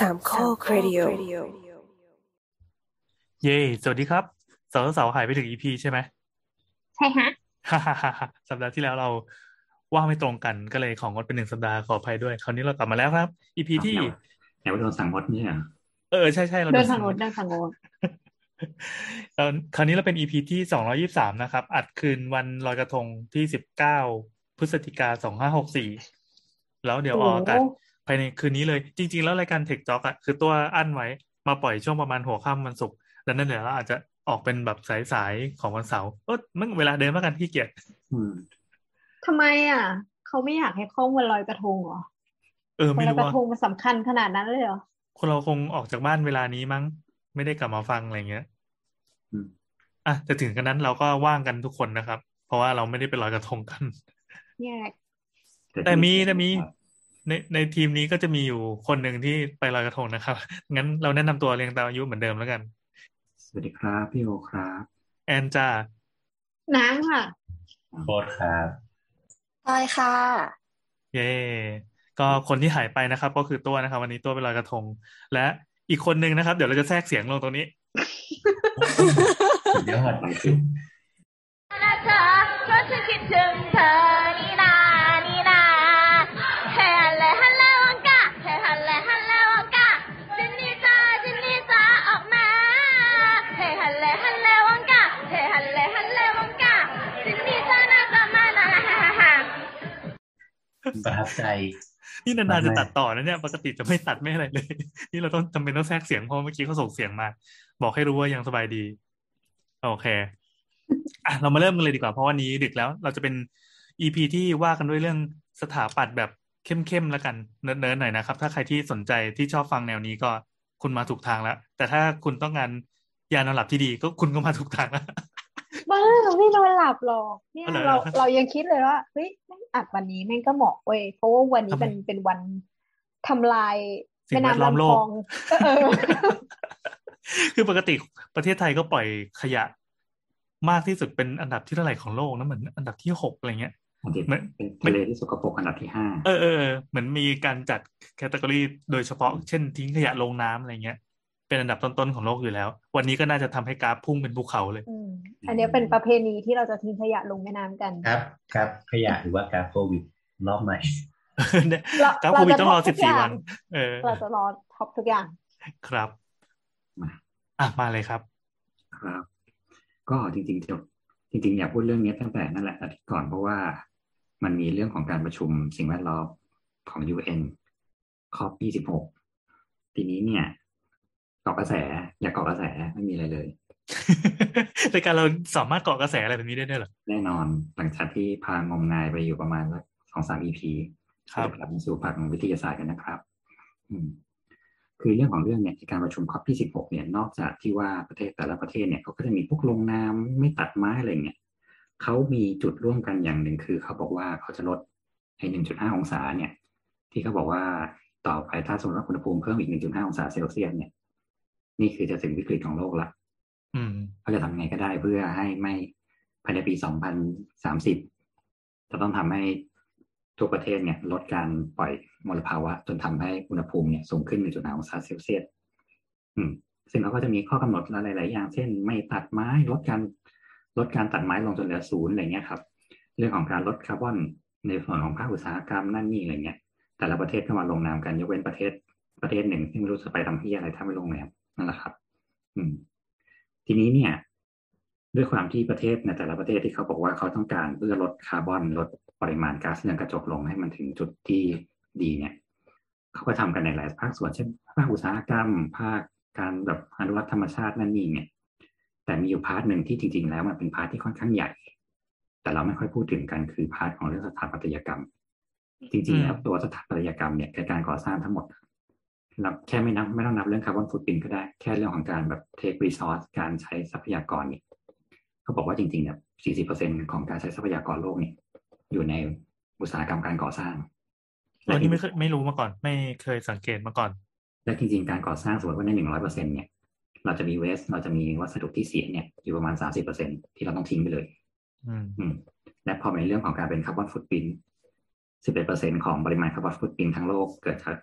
สามข้อครดิโอเย่สวัสดีครับเสาร์เสาร์หายไปถึง EP ใช่ไหมใช่ฮะฮ่าฮ่าฮ่าฮ่าสัปดาห์ที่แล้วเราว่างไม่ตรงกันก็เลยของงดเป็นหนึ่งสัปดาห์ขออภัยด้วย คราวนี้เรากลับมาแล้วครับ EP ที่ไหนว่าโดนสั่งงดเนี่ยเหรอเออใช่ใช่เราเดินโดนทาสั่งงโน้งนดเดินทางโน้นตอนคราวนี้เราเป็น EP ที่สองร้อยี่สามนะครับ อัดคืนวันลอยกระทงที่สิบเก้าพฤศจิกาสองห้าหกสี่แล้วเดี๋ยวออกอากาศ ภายในคืนนี้เลย จริง ๆ แล้วรายการเทคจ็อกอะคือตัวอั้นไว้มาปล่อยช่วงประมาณหัวค่ำวันศุกร์ดังนั้นเดี๋ยวเราอาจจะออกเป็นแบบสายๆของวันเสาร์เออมันเวลาเดิมแล้วกันขี้เกียจอืมทำไมอะ เขาไม่อยากให้เข้าวันลอยกระทงเหรอเออวัไม่นลอยรู้กระว่าทงมันสำคัญขนาดนั้นเลยเหรอคนเราคงออกจากบ้านเวลานี้มั้ง ไม่ได้กลับมาฟังอะไรเงี้ยอืมอะแต่ถึงกันนั้นเราก็ว่างกันทุกคนนะครับ เพราะว่าเราไม่ได้ไปลอยกระทงกัน แยก แต่มีแต่มี ในในทีมนี้ก็จะมีอยู่คนหนึ่งที่ไปลอยกระทงนะครับ งั้นเราแนะนำตัวเรียงตามอายุเหมือนเดิมแล้วกัน สวัสดีครับ พี่โอครับ แอนจ้าน้ำค่ะโคตรครับใช่ค่ะ เย่ก็คนที่หายไปนะครับ ก็คือตัวนะครับ วันนี้ตัวไปลอยกระทง และอีกคนหนึ่งนะครับ เดี๋ยวเราจะแทรกเสียงลงตรงนี้สุดยอดไปสินะเธอเพราะฉันคิดถึงเธอ ประทับใจ นี่นานๆไม่จะตัดต่อนะเนี่ยปกติจะไม่ตัดไม่อะไรเลย นี่เราต้องจำเป็นต้องแทรกเสียงเพราะเมื่อกี้เขาส่งเสียงมา บอกให้รู้ว่ายังสบายดี โอเคอะเรามาเริ่มกันเลยดีกว่าเพราะวันนี้ดึกแล้ว เราจะเป็นอีพีที่ว่ากันด้วยเรื่องสถาปัตย์แบบเข้มๆแล้วกันเนิร์ดๆหน่อยนะครับ ถ้าใครที่สนใจที่ชอบฟังแนวนี้ก็คุณมาถูกทางแล้ว แต่ถ้าคุณต้องการยานอนหลับที่ดีก็คุณก็มาถูกทางแล้ว บ้าเราไม่นอนหลับหรอกเนี่ยอ๋อเหรอเราเรายังคิดเลยว่าเฮ้ยแม่งอัดวันนี้แม่งก็เหมาะเว้ยเพราะว่าวันนี้ทำไมเป็นเป็นวันทำลายสิ่งแม่แวดล้อมน้ำโลลำคลกองเออคือปกติประเทศไทยก็ปล่อยขยะ มากที่สุดเป็นอันดับที่เท่าไหร่ของโลกนะเหมือนอันดับที่หกอะไรเงี้ยอันที่เหมือนเป็นทะเลที่สกปรกอันดับที่ห้าเออเออเออเหมือนมีการจัดแคตตากรีโดยเฉพาะเช่นทิ้งขยะลงน้ำอะไรเงี้ยเป็นอันดับต้นๆของโลกอยู่แล้ว วันนี้ก็น่าจะทำให้กราฟพุ่งเป็นภูเขาเลย อืม อันเนี้ยเป็นประเพณีที่เราจะทิ้งขยะลงแม่น้ำกัน ครับ ครับขยะหรือว่ากราฟโควิดรอบใหม่เนี่ยเรากราฟโควิดต้องรอเราจะสิบสี่ท็อปทุกอย่างวัน เออเราจะรอท็อปทุกอย่าง ครับมาอะมาเลยครับ ครับ ก็จริงๆเดี๋ยวจริงๆอยากพูดเรื่องนี้ตั้งแต่นั่นแหละอาทิตย์ก่อนเพราะว่ามันมีเรื่องของการประชุมสิ่งแวดล้อมของ UN คอป26ทีนี้เนี่ยเกาะกระแส อย่าเกาะกระแสไม่มีอะไรเลย รายการเราสามารถเกาะกระแสอะไรแบบนี้ได้ด้วยเหรอ แน่นอน หลังจากที่พางมงายไปอยู่ประมาณสักสองสาม EP ครับจะกลับมาสู่ภาควิทยาศาสตร์กันนะครับอืมคือเรื่องของเรื่องเนี่ยการประชุมคอปที่สิบหกเนี่ย นอกจากที่ว่าประเทศแต่ละประเทศเนี่ยเขาก็จะมีพวกลงนามไม่ตัดไม้อะไรเนี่ยเขามีจุดร่วมกันอย่างหนึ่งคือเขาบอกว่าเขาจะลดไอ้หนึ่งจุดห้าองศาเนี่ย ที่เขาบอกว่าต่อไปถ้าสมมติว่าอุณหภูมิเพิ่มอีกหนึ่งจุดห้าองศาเซลเซียสเนี่ย นี่คือจะถึงวิกฤตของโลกละอืม เขาจะทำไงก็ได้เพื่อให้ไม่ภายในปี 2030จะต้องทำให้ทุกประเทศเนี่ยลดการปล่อยมลภาวะ จนทำให้อุณหภูมิเนี่ยสูงขึ้น1.5องศาเซลเซียสซึ่งเขาก็จะมีข้อกำหนดหลาย ๆ อย่าง เช่น ไม่ตัดไม้ลดการลดการตัดไม้ลงจนเหลือศูนย์อะไรเงี้ยครับ เรื่องของการลดคาร์บอนในส่วนของภาคอุตสาหกรรมนั่นนี่อะไรเงี้ย แต่ละประเทศก็มาลงนามกันยกเว้นประเทศประเทศหนึ่งที่ไม่รู้จะไปทำที่อะไรถ้าไม่ลงนามนั่นแหละครับ อืม ทีนี้เนี่ย ด้วยความที่ประเทศในแต่ละประเทศที่เขาบอกว่าเขาต้องการเพื่อลดคาร์บอนลดปริมาณก๊าซเรือนกระจกลงให้มันถึงจุดที่ดีเนี่ยเขาก็ทำกันในหลายภาคส่วนเช่นภาคอุตสาหกรรม ภาคการแบบอนุรักษ์ธรรมชาตินั่นนี่เนี่ย แต่มีอยู่ part หนึ่งที่จริง ๆ แล้วมันเป็น part ที่ค่อนข้างใหญ่ แต่เราไม่ค่อยพูดถึงกันคือ part ของเรื่องสถาปัตยกรรม จริงๆแล้วตัวสถาปัตยกรรมเนี่ยการก่อสร้างทั้งหมด เราแค่ไม่นับไม่ต้องนับเรื่อง carbon footprint ก็ได้แค่เรื่องของการแบบ take resource การใช้ทรัพยากรเนี่ยเขาบอกว่าจริงๆเนี่ย40%ของการใช้ทรัพยากรโลกเนี่ยอยู่ในอุตสาหกรรมการก่อสร้างอันนี้ไม่เคยไม่รู้มาก่อน ไม่เคยสังเกตมาก่อน และจริงๆการก่อสร้างสมมติว่าใน100%เนี่ยเราจะมี waste เราจะมีวัสดุที่เสียเนี่ยอยู่ประมาณ30%ที่เราต้องทิ้งไปเลยอืมอืมและพอในเรื่องของการเป็น carbon footprint 11%ของปริมาณ carbon footprint ทั้งโลกเกิดจาก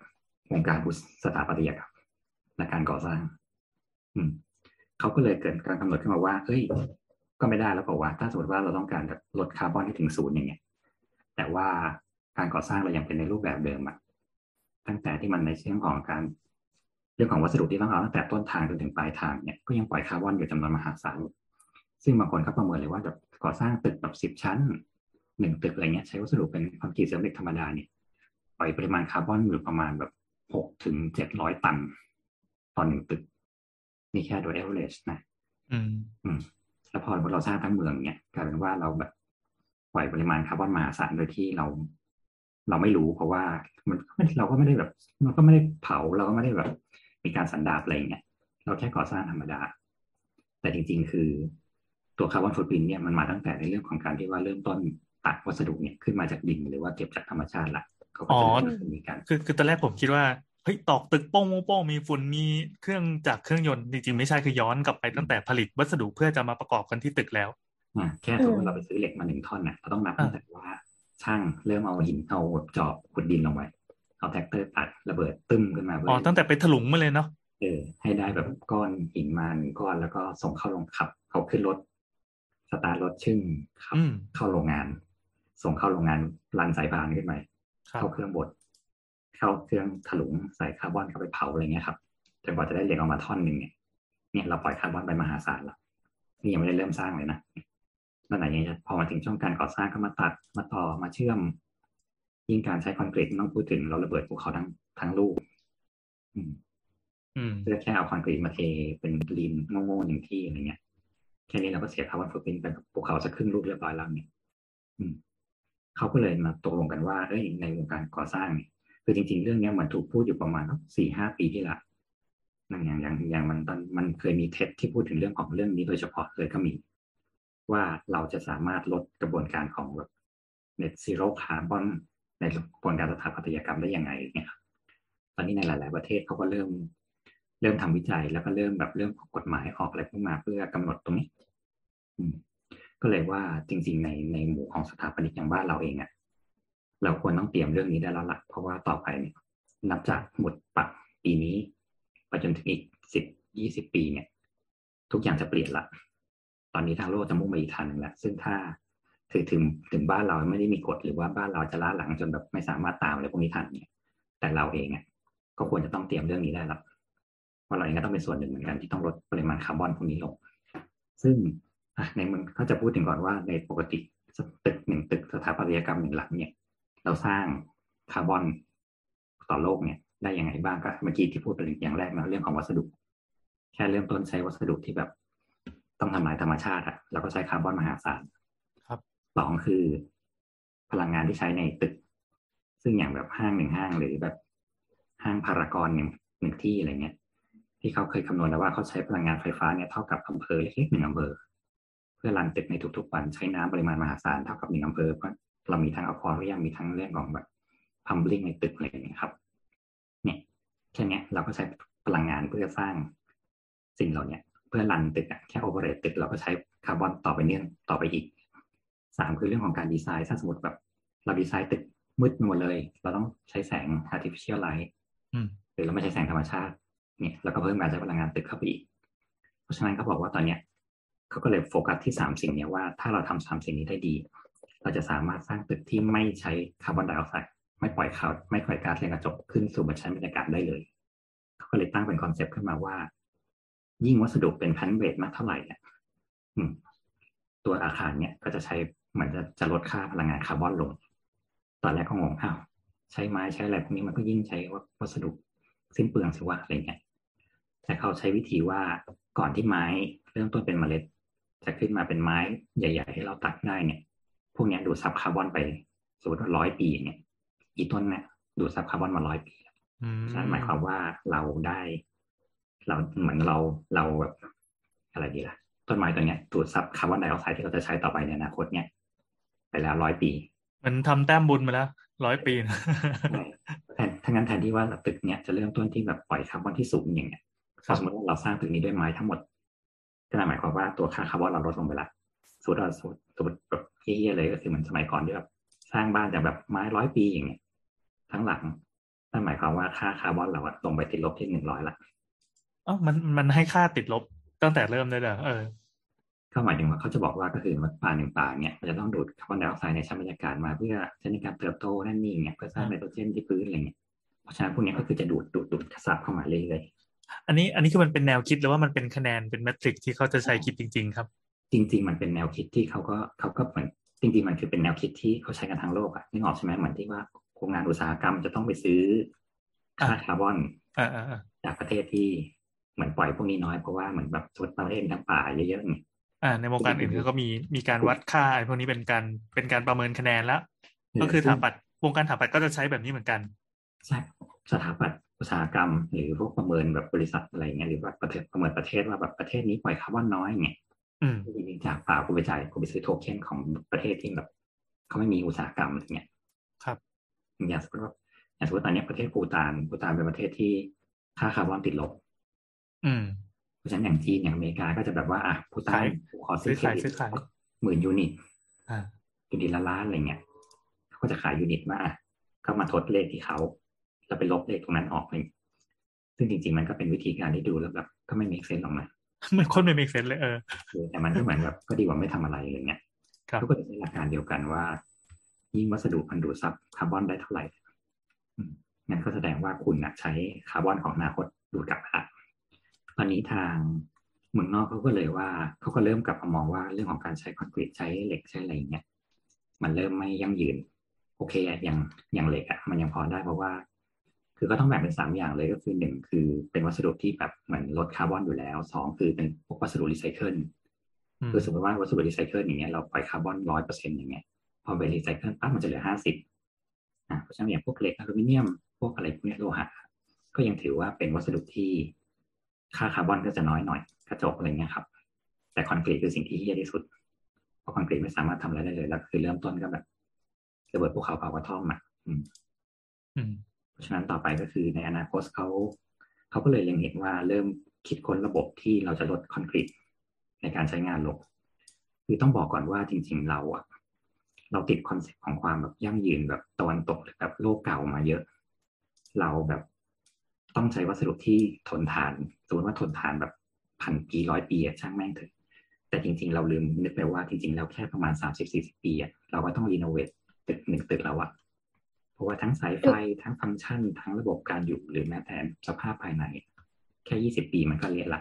วงการอุตสถาปัตยกรรมและการก่อสร้าง อืมเขาก็เลยเกิดการกำหนดขึ้นมาว่า เอ้ย ก็ไม่ได้แล้วบอกว่า ถ้าสมมติว่าเราต้องการลดคาร์บอนให้ถึงศูนย์อย่างเงี้ย แต่ว่าการก่อสร้างเรายังเป็นในรูปแบบเดิมอะตั้งแต่ที่มันในเรื่องของการเรื่องของวัสดุที่ต้องเอาตั้งแต่ต้นทางจนถึงปลายทางเนี่ยก็ยังปล่อยคาร์บอนอยู่จำนวนมหาศาลซึ่งบางคนก็ประเมินเลยว่าแบบก่อสร้างตึกแบบสิบชั้นหนึ่งตึกอะไรเงี้ยใช้วัสดุเป็นคอนกรีตเซรามิกธรรมดาเนี่ยปล่อยปริมาณคาร์บอนอยู่ประมาณแบบ หกถึงเจ็ดร้อยตันต่อหนึ่งตึก นี่แค่โดย average นะอืมอืมแล้วพอเราสร้างทั้งเมืองเนี่ยกลายเป็นว่าเราแบบปล่อยปริมาณคาร์บอนมหาศาลโดยที่เรา เราไม่รู้เพราะว่ามันไม่เราก็ไม่ได้แบบ มันก็ไม่ได้เผาเราก็ไม่ได้แบบ มีการสันดาปอะไรเงี้ยเราแค่ก่อสร้างธรรมดา แต่จริง ๆ คือตัวคาร์บอนฟุตปรินเนี่ยมันมาตั้งแต่ในเรื่องของการที่ว่าเริ่มต้นตัดวัสดุเนี่ยขึ้นมาจากดินหรือว่าเก็บจากธรรมชาติละ เขาก็จะอ๋อเริ่มมีการคือคือตอนแรกผมคิดว่าเฮ้ยตอกตึกโป้งโป้งโป้งมีฝุ่นมีเครื่องจากเครื่องยนต์จริงๆไม่ใช่คือย้อนกลับไปตั้งแต่ผลิตวัสดุเพื่อจะมาประกอบกันที่ตึกแล้วอะแค่สมมติเราไปซื้อเหล็กมาหนึ่งท่อนน่ะเราต้องนับตั้งแต่ว่าช่างเริ่มเอาหินเอาจอบขุดดินลงไปเอาแทรกเตอร์ตัดระเบิดตึ้มขึ้นมาเพื่อ๋อตั้งแต่ไปถลุงมาเลยเนาะเออให้ได้แบบก้อนหินมาหนึ่งก้อนแล้วก็ส่งเข้าโรงขับ เขาขึ้นรถสตาร์ทรถชึ่งขับอืมเข้าโรงงาน ส่งเข้าโรงงานรันสายพานขึ้นไปครับ เข้าเครื่องบด เข้าเครื่องถลุงใส่คาร์บอนเข้าไปเผาอะไรเงี้ยครับจนกว่าจะได้เหล็กออกมาท่อนหนึ่งเนี่ยเนี่ยเราปล่อยคาร์บอนไปมหาศาลแล้วนี่ยังไม่ได้เริ่มสร้างเลยนะแล้วไหนยังจะพอมาถึงช่วงการก่อสร้างก็มาตัดมาต่อมาเชื่อม ยิ่งการใช้คอนกรีตไม่ต้องพูดถึงเราระเบิดภูเขาทั้งทั้งลูกอืมอืมเพื่อแค่เอาคอนกรีตมาเทเป็นลีนโง่ๆหนึ่งที่อะไรเงี้ยแค่นี้เราก็เสียคาร์บอนฟุตปรินท์ไปกับภูเขาสักครึ่งลูกเรียบร้อยแล้วเนี่ยอืม เขาก็เลยมาตกลงกันว่าเอ้ยในวงการก่อสร้างเนี่ยคือจริง ๆ เรื่องนี้มันถูกพูดอยู่ประมาณสี่ห้าปีที่ละนั่นอย่างอย่างอย่างมันตอนมันเคยมีเทปที่พูดถึงเรื่องของเรื่องนี้โดยเฉพาะเลยก็มี ว่าเราจะสามารถลดกระบวนการของแบบ net zero carbon ในกระบวนการสถาปัตยกรรมได้ยังไงเนี่ยครับตอนนี้ในหลาย ๆ ประเทศเขาก็เริ่ม เริ่มทำวิจัยแล้วก็เริ่มแบบเริ่มกฎหมายออกอะไรขึ้นมาเพื่อกำหนดตรงนี้อืม ก็เลยว่าจริง ๆ ในในหมู่ของสถาปนิกอย่างบ้านเราเองอะเราควรต้องเตรียมเรื่องนี้ได้แล้วล่ะเพราะว่าต่อไปเนี่ยนับจากหมดปักปีนี้ไปจนถึงอีกสิบยี่สิบปีเนี่ย ทุกอย่างจะเปลี่ยนละตอนนี้ทางโลกจะมุ่งไปอีกทางหนึ่งแล้วซึ่งถ้าถึงถึงถึงบ้านเราไม่ได้มีกฎหรือว่าบ้านเราจะล้าหลังจนแบบไม่สามารถตามอะไรพวกนี้ทันเนี่ย แต่เราเองอะก็ควรจะต้องเตรียมเรื่องนี้ได้แล้วเพราะเราเองก็ต้องเป็นส่วนหนึ่งเหมือนกันที่ต้องลดปริมาณคาร์บอนพวกนี้ลง ซึ่ง ในเมืองเขาจะพูดถึงก่อนว่าในปกติตึกหนึ่งตึกสถาปัตยกรรมหนึ่งหลังเนี่ย เราสร้างคาร์บอนต่อโลกเนี่ย ได้ยังไงบ้างก็เมื่อกี้ที่พูดไปอย่างแรกนะเรื่องของวัสดุ แค่เริ่มต้นใช้วัสดุที่แบบต้องทำลายธรรมชาติอะเราก็ใช้คาร์บอนมหาศาลครับสองคือ พลังงานที่ใช้ในตึก ซึ่งอย่างแบบห้างหนึ่งห้างหรือแบบห้างพารากอนหนึ่งหนึ่งที่อะไรเงี้ยที่เขาเคยคำนวณแล้วว่าเขาใช้พลังงานไฟฟ้าเนี่ยเท่ากับอำเภอเล็กๆหนึ่งอำเภอเพื่อรันตึกในทุกๆวันใช้น้ำปริมาณมหาศาลเท่ากับหนึ่งอำเภอเพราะเรามีทั้งอควาเรียมมีทั้งเรื่องของแบบพัมบลิงในตึกอะไรอย่างเงี้ยครับ เนี่ยแค่เนี้ยเราก็ใช้พลังงานเพื่อสร้างสิ่งเหล่าเนี้ยเพื่อรันตึกอะแค่โอเปเรตตึกเราก็ใช้คาร์บอนต่อไปเนื่องต่อไปอีกสามคือเรื่องของการดีไซน์ถ้าสมมติแบบ เราดีไซน์ตึกมืดไปหมดเลย เราต้องใช้แสง artificial light อืมหรือเราไม่ใช้แสงธรรมชาติ เนี่ยแล้วก็เพิ่มการใช้พลังงานตึกเข้าไปอีก เพราะฉะนั้นเขาบอกว่าตอนเนี้ย เขาก็เลยโฟกัสที่สามสิ่งนี้ว่าถ้าเราทำสามสิ่งนี้ได้ดี เราจะสามารถสร้างตึกที่ไม่ใช้คาร์บอนไดออกไซด์ไม่ปล่อยคาร์ไม่ปล่อยก๊าซเรือนกระจกขึ้นสู่บรรชั้นบรรยากาศได้เลยเขาก็เลยตั้งเป็น concept ขึ้นมาว่า ยิ่งวัสดุเป็นพันเวทมากเท่าไหร่เนี่ยตัวอาคารเนี่ยก็จะใช้เหมือนจะจะลดค่าพลังงานคาร์บอนลง ตอนแรกก็งงอ้าวใช้ไม้ใช้อะไรพวกนี้มันก็ยิ่งใช้วัสดุสิ้นเปลืองสิว่าอะไรเงี้ยแต่เขาใช้วิธีว่าก่อนที่ไม้เริ่มต้นเป็นเมล็ด จะขึ้นมาเป็นไม้ใหญ่ ๆ ให้เราตัดได้เนี่ย พวกเนี้ยดูดซับคาร์บอนไปสมมติว่าร้อยปีอย่างเงี้ยอีต้นเนี่ยดูดซับคาร์บอนมาร้อยปีอืมนั่นหมายความว่าเราได้ เราเหมือนเราเราแบบอะไรดีล่ะ ต้นไม้ตัวเนี้ยดูดซับคาร์บอนไดออกไซด์ที่เราจะใช้ต่อไปในอนาคตเนี่ยไปแล้วร้อยปีเหมือนทำแต้มบุญมาแล้วร้อยปีนะใช่แทนถ้างั้นแทนที่ว่าตึกเนี้ยจะเริ่มต้นที่แบบปล่อยคาร์บอนที่สูงอย่างเงี้ยครับสมมติว่าเราสร้างตึกนี้ด้วยไม้ทั้งหมด ก็นั่นหมายความว่าตัวค่าคาร์บอนเราลดลงไปละสมมติเราสมมติสมมติแบบเฮี้ยๆเลยก็คือเหมือนสมัยก่อนที่แบบสร้างบ้านจากแบบไม้ร้อยปีอย่างเงี้ยทั้งหลังนั่นหมายความว่าค่าคาร์บอนเราอะลงไปติดลบที่หนึ่งร้อยละอ๋อมันมันให้ค่าติดลบตั้งแต่เริ่มได้เลยเออก็หมายถึงว่าเขาจะบอกว่าก็คือมันป่าหนึ่งป่าเนี่ยมันจะต้องดูดคาร์บอนไดออกไซด์ในชั้นบรรยากาศมาเพื่อใช้ในการเติบโตนั่นนี่เนี่ยเพื่อสร้างไนโตรเจนที่พื้นอะไรเงี้ยเพราะฉะนั้นพวกเนี้ยก็คือจะดูดดูดดูดกระสับเข้ามาเรื่อย อันนี้อันนี้คือมันเป็นแนวคิดหรือว่ามันเป็นคะแนนเป็นเมทริกที่เขาจะใช้คิดจริง ๆ ครับๆจริง ๆ มันเป็นแนวคิดที่เขาก็เขาก็เหมือนจริง ๆ มันคือเป็นแนวคิดที่เขาใช้กันทั้งโลกอะนึกออกใช่ไหมเหมือนที่ว่าโรงงานอุตสาหกรรมจะต้องไปซื้อค่าอะคาร์บอนอ่าอ่าอ่าจากประเทศที่เหมือนปล่อยพวกนี้น้อยเพราะว่าเหมือนแบบสมมติประเทศมีทั้งป่าเยอะๆเนี่ยอ่าในวงการอื่นเขาก็มีมีการวัดค่าไอ้พวกนี้เป็นการเป็นการประเมินคะแนนแล้ว ก็คือถาปัดวงการถาปัดก็จะใช้แบบนี้เหมือนกันใช่สถาปัตย์ อุตสาหกรรม หรือพวกประเมินแบบบริษัทอะไรเงี้ยหรือว่าประเทศประเมินประเทศว่าแบบประเทศนี้ปล่อยคาร์บอนน้อยเนี่ยอืมจริงๆจากป่ากูไปจ่ายกูไปซื้อโทเค็นของประเทศที่แบบเขาไม่มีอุตสาหกรรมอะไรเงี้ยครับ อย่างสมมติว่าอย่างสมมติตอนเนี้ยประเทศภูฏานภูฏานเป็นประเทศที่ค่าคาร์บอนติดลบ อืมเพราะฉะนั้นอย่างจีนอย่างอเมริกาก็จะแบบว่าอะภูตานขายกูขอซื้อเครดิตซื้อขายหมื่น unit อ่า unit ละล้านอะไรเงี้ยเขาก็จะขาย unit มาอะก็มาทดเลขที่เขา แล้วไปลบเลขตรงนั้นออกเลยซึ่งจริง ๆ มันก็เป็นวิธีการที่ดูแล้วแบบก็ไม่มี sense หรอกนะมันโคตรไม่ make sense เลยเออเออแต่มันก็เหมือนแบบก็ดีกว่าไม่ทำอะไรอะไรเงี้ยครับเขาก็จะใช้หลักการเดียวกันว่า ยิ่งวัสดุมันดูดซับคาร์บอนได้เท่าไหร่อืมงั้นก็แสดงว่าคุณนะใช้คาร์บอนของอนาคตดูดกลับมาละตอนนี้ทางเมืองนอกเขาก็เลยว่าเขาก็เริ่มกลับมามองว่าเรื่องของการใช้คอนกรีตใช้เหล็กใช้อะไรอย่างเงี้ยมันเริ่มไม่ยั่งยืน โอเคอะอย่างอย่างเหล็กอะมันยังพอได้เพราะว่า คือก็ต้องแบ่งเป็นสามอย่างเลยก็คือหนึ่งคือเป็นวัสดุที่แบบเหมือนลดคาร์บอนอยู่แล้วสองคือเป็นพวกวัสดุรีไซเคิลอืมคือสมมติว่าวัสดุรีไซเคิลอย่างเงี้ยเราปล่อยคาร์บอนร้อยเปอร์เซ็นต์อย่างเงี้ยพอไปรีไซเคิลปั๊บมันจะเหลือห้าสิบอ่าเพราะฉะนั้นอย่างพวกเหล็กอลูมิเนียม พวกอะไรพวกเนี้ยโลหะก็ยังถือว่าเป็นวัสดุที่ค่าคาร์บอนก็จะน้อยหน่อยกระจกอะไรเงี้ยครับ แต่คอนกรีตคือสิ่งที่เหี้ยที่สุดเพราะคอนกรีตไม่สามารถทำอะไรได้เลยแล้วคือเริ่มต้นก็แบบระเบิดภูเขาเผากระท่อมอะอืมอืม เพราะฉะนั้นต่อไปก็คือในอนาคตเขาเขาก็เลยยังเห็นว่าเริ่มคิดค้นระบบที่เราจะลดคอนกรีตในการใช้งานลงคือต้องบอกก่อนว่าจริง ๆ เราอะเราติด concept ของความแบบยั่งยืนแบบตะวันตกหรือแบบโลกเก่ามาเยอะ เราแบบต้องใช้วัสดุที่ทนทานสมมติว่าทนทานแบบพันปีร้อยปีอะช่างแม่งเถอะแต่จริง ๆ เราลืมนึกไปว่าจริง ๆ แล้วแค่ประมาณสามสิบสี่สิบปีอะเราก็ต้อง renovateตึกหนึ่งตึกแล้วอะ เพราะว่าทั้งสายไฟทั้งฟังก์ชัน ทั้งระบบการอยู่หรือแม้แต่สภาพภายใน แค่ยี่สิบปีมันก็เละละ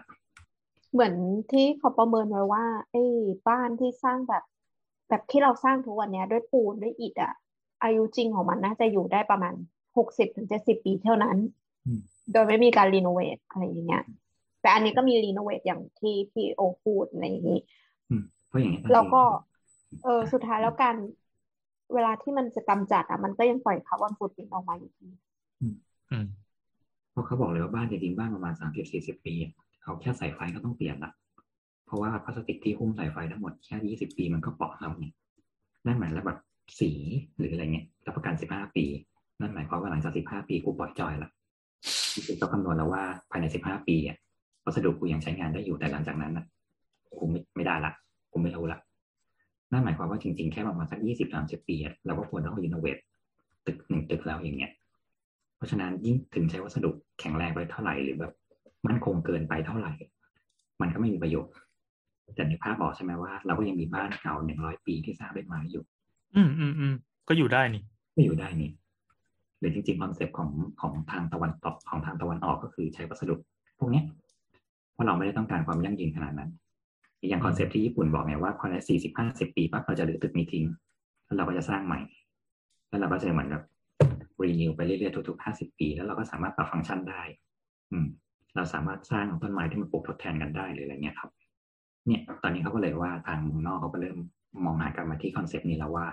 เหมือนที่เขาประเมินไว้ว่าไอ้บ้านที่สร้างแบบ แบบที่เราสร้างทุกวันเนี้ยด้วยปูนด้วยอิฐอะอายุจริงของมันน่าจะอยู่ได้ประมาณหกสิบถึงเจ็ดสิบปีเท่านั้นอืมโดยไม่มีการ renovate อะไรอย่างเงี้ย แต่อันนี้ก็มี renovate อย่างที่พี่โอพูดอะไรอย่างนี้อืมเพราะอย่างนี้ยแล้วก็ เออสุดท้ายแล้วการ เวลาที่มันจะกำจัดอะมันก็ยังปล่อยคาร์บอนฟุตปรินท์ออกมาอยู่ดีอืมเพราะเขาบอกเลยว่าบ้านจริงๆบ้านประมาณสามสิบสี่สิบปีอะเอาแค่สายไฟก็ต้องเปลี่ยนละเพราะว่าพลาสติกที่หุ้มสายไฟทั้งหมดแค่ยี่สิบปีมันก็เปาะแล้วเนี่ยนั่นหมายแล้วแบบสีหรืออะไรเงี้ยรับประกันสิบห้าปี นั่นหมายความว่าหลังจากสิบห้าปีกูปล่อยจอยละคือเขาคำนวณแล้วว่าภายในสิบห้าปีอะวัสดุกูยังใช้งานได้อยู่แต่หลังจากนั้นนะกูไม่ไม่ได้ละกูไม่รู้ละ นั่นหมายความว่าจริงๆ แค่ประมาณสักยี่สิบสามสิบปีอะเราก็ควรต้องรีโนเวทตึกหนึ่งตึกแล้วอย่างเงี้ย เพราะฉะนั้นยิ่งถึงใช้วัสดุแข็งแรงไปเท่าไหร่หรือแบบมั่นคงเกินไปเท่าไหร่ มันก็ไม่มีประโยชน์แต่ในภาพบอกใช่ไหมว่า เราก็ยังมีบ้านเก่าหนึ่งร้อยปีที่สร้างด้วยไม้อยู่ อืมอืมอืมก็อยู่ได้นี่ก็อยู่ได้นี่หรือจริงๆ concept ของของทางตะวันตกของทางตะวันออกก็คือใช้วัสดุพวกเนี้ยเพราะเราไม่ได้ต้องการความยั่งยืนขนาดนั้น อย่าง concept ที่ญี่ปุ่นบอกไงว่าภายในสี่สิบห้าสิบปีปั๊บเราจะรื้อตึกนี้ทิ้ง แล้วเราก็จะสร้างใหม่ แล้วเราก็จะเหมือนกับ renew ไปเรื่อยๆทุกๆห้าสิบปี แล้วเราก็สามารถปรับฟังก์ชันได้ อืม เราสามารถสร้างต้นไม้ที่มันปลูกทดแทนกันได้หรืออะไรเงี้ยครับ เนี่ย ตอนนี้เขาก็เลยว่าทางเมืองนอกเขาก็เริ่มมองหากันมาที่ concept นี้แล้วว่า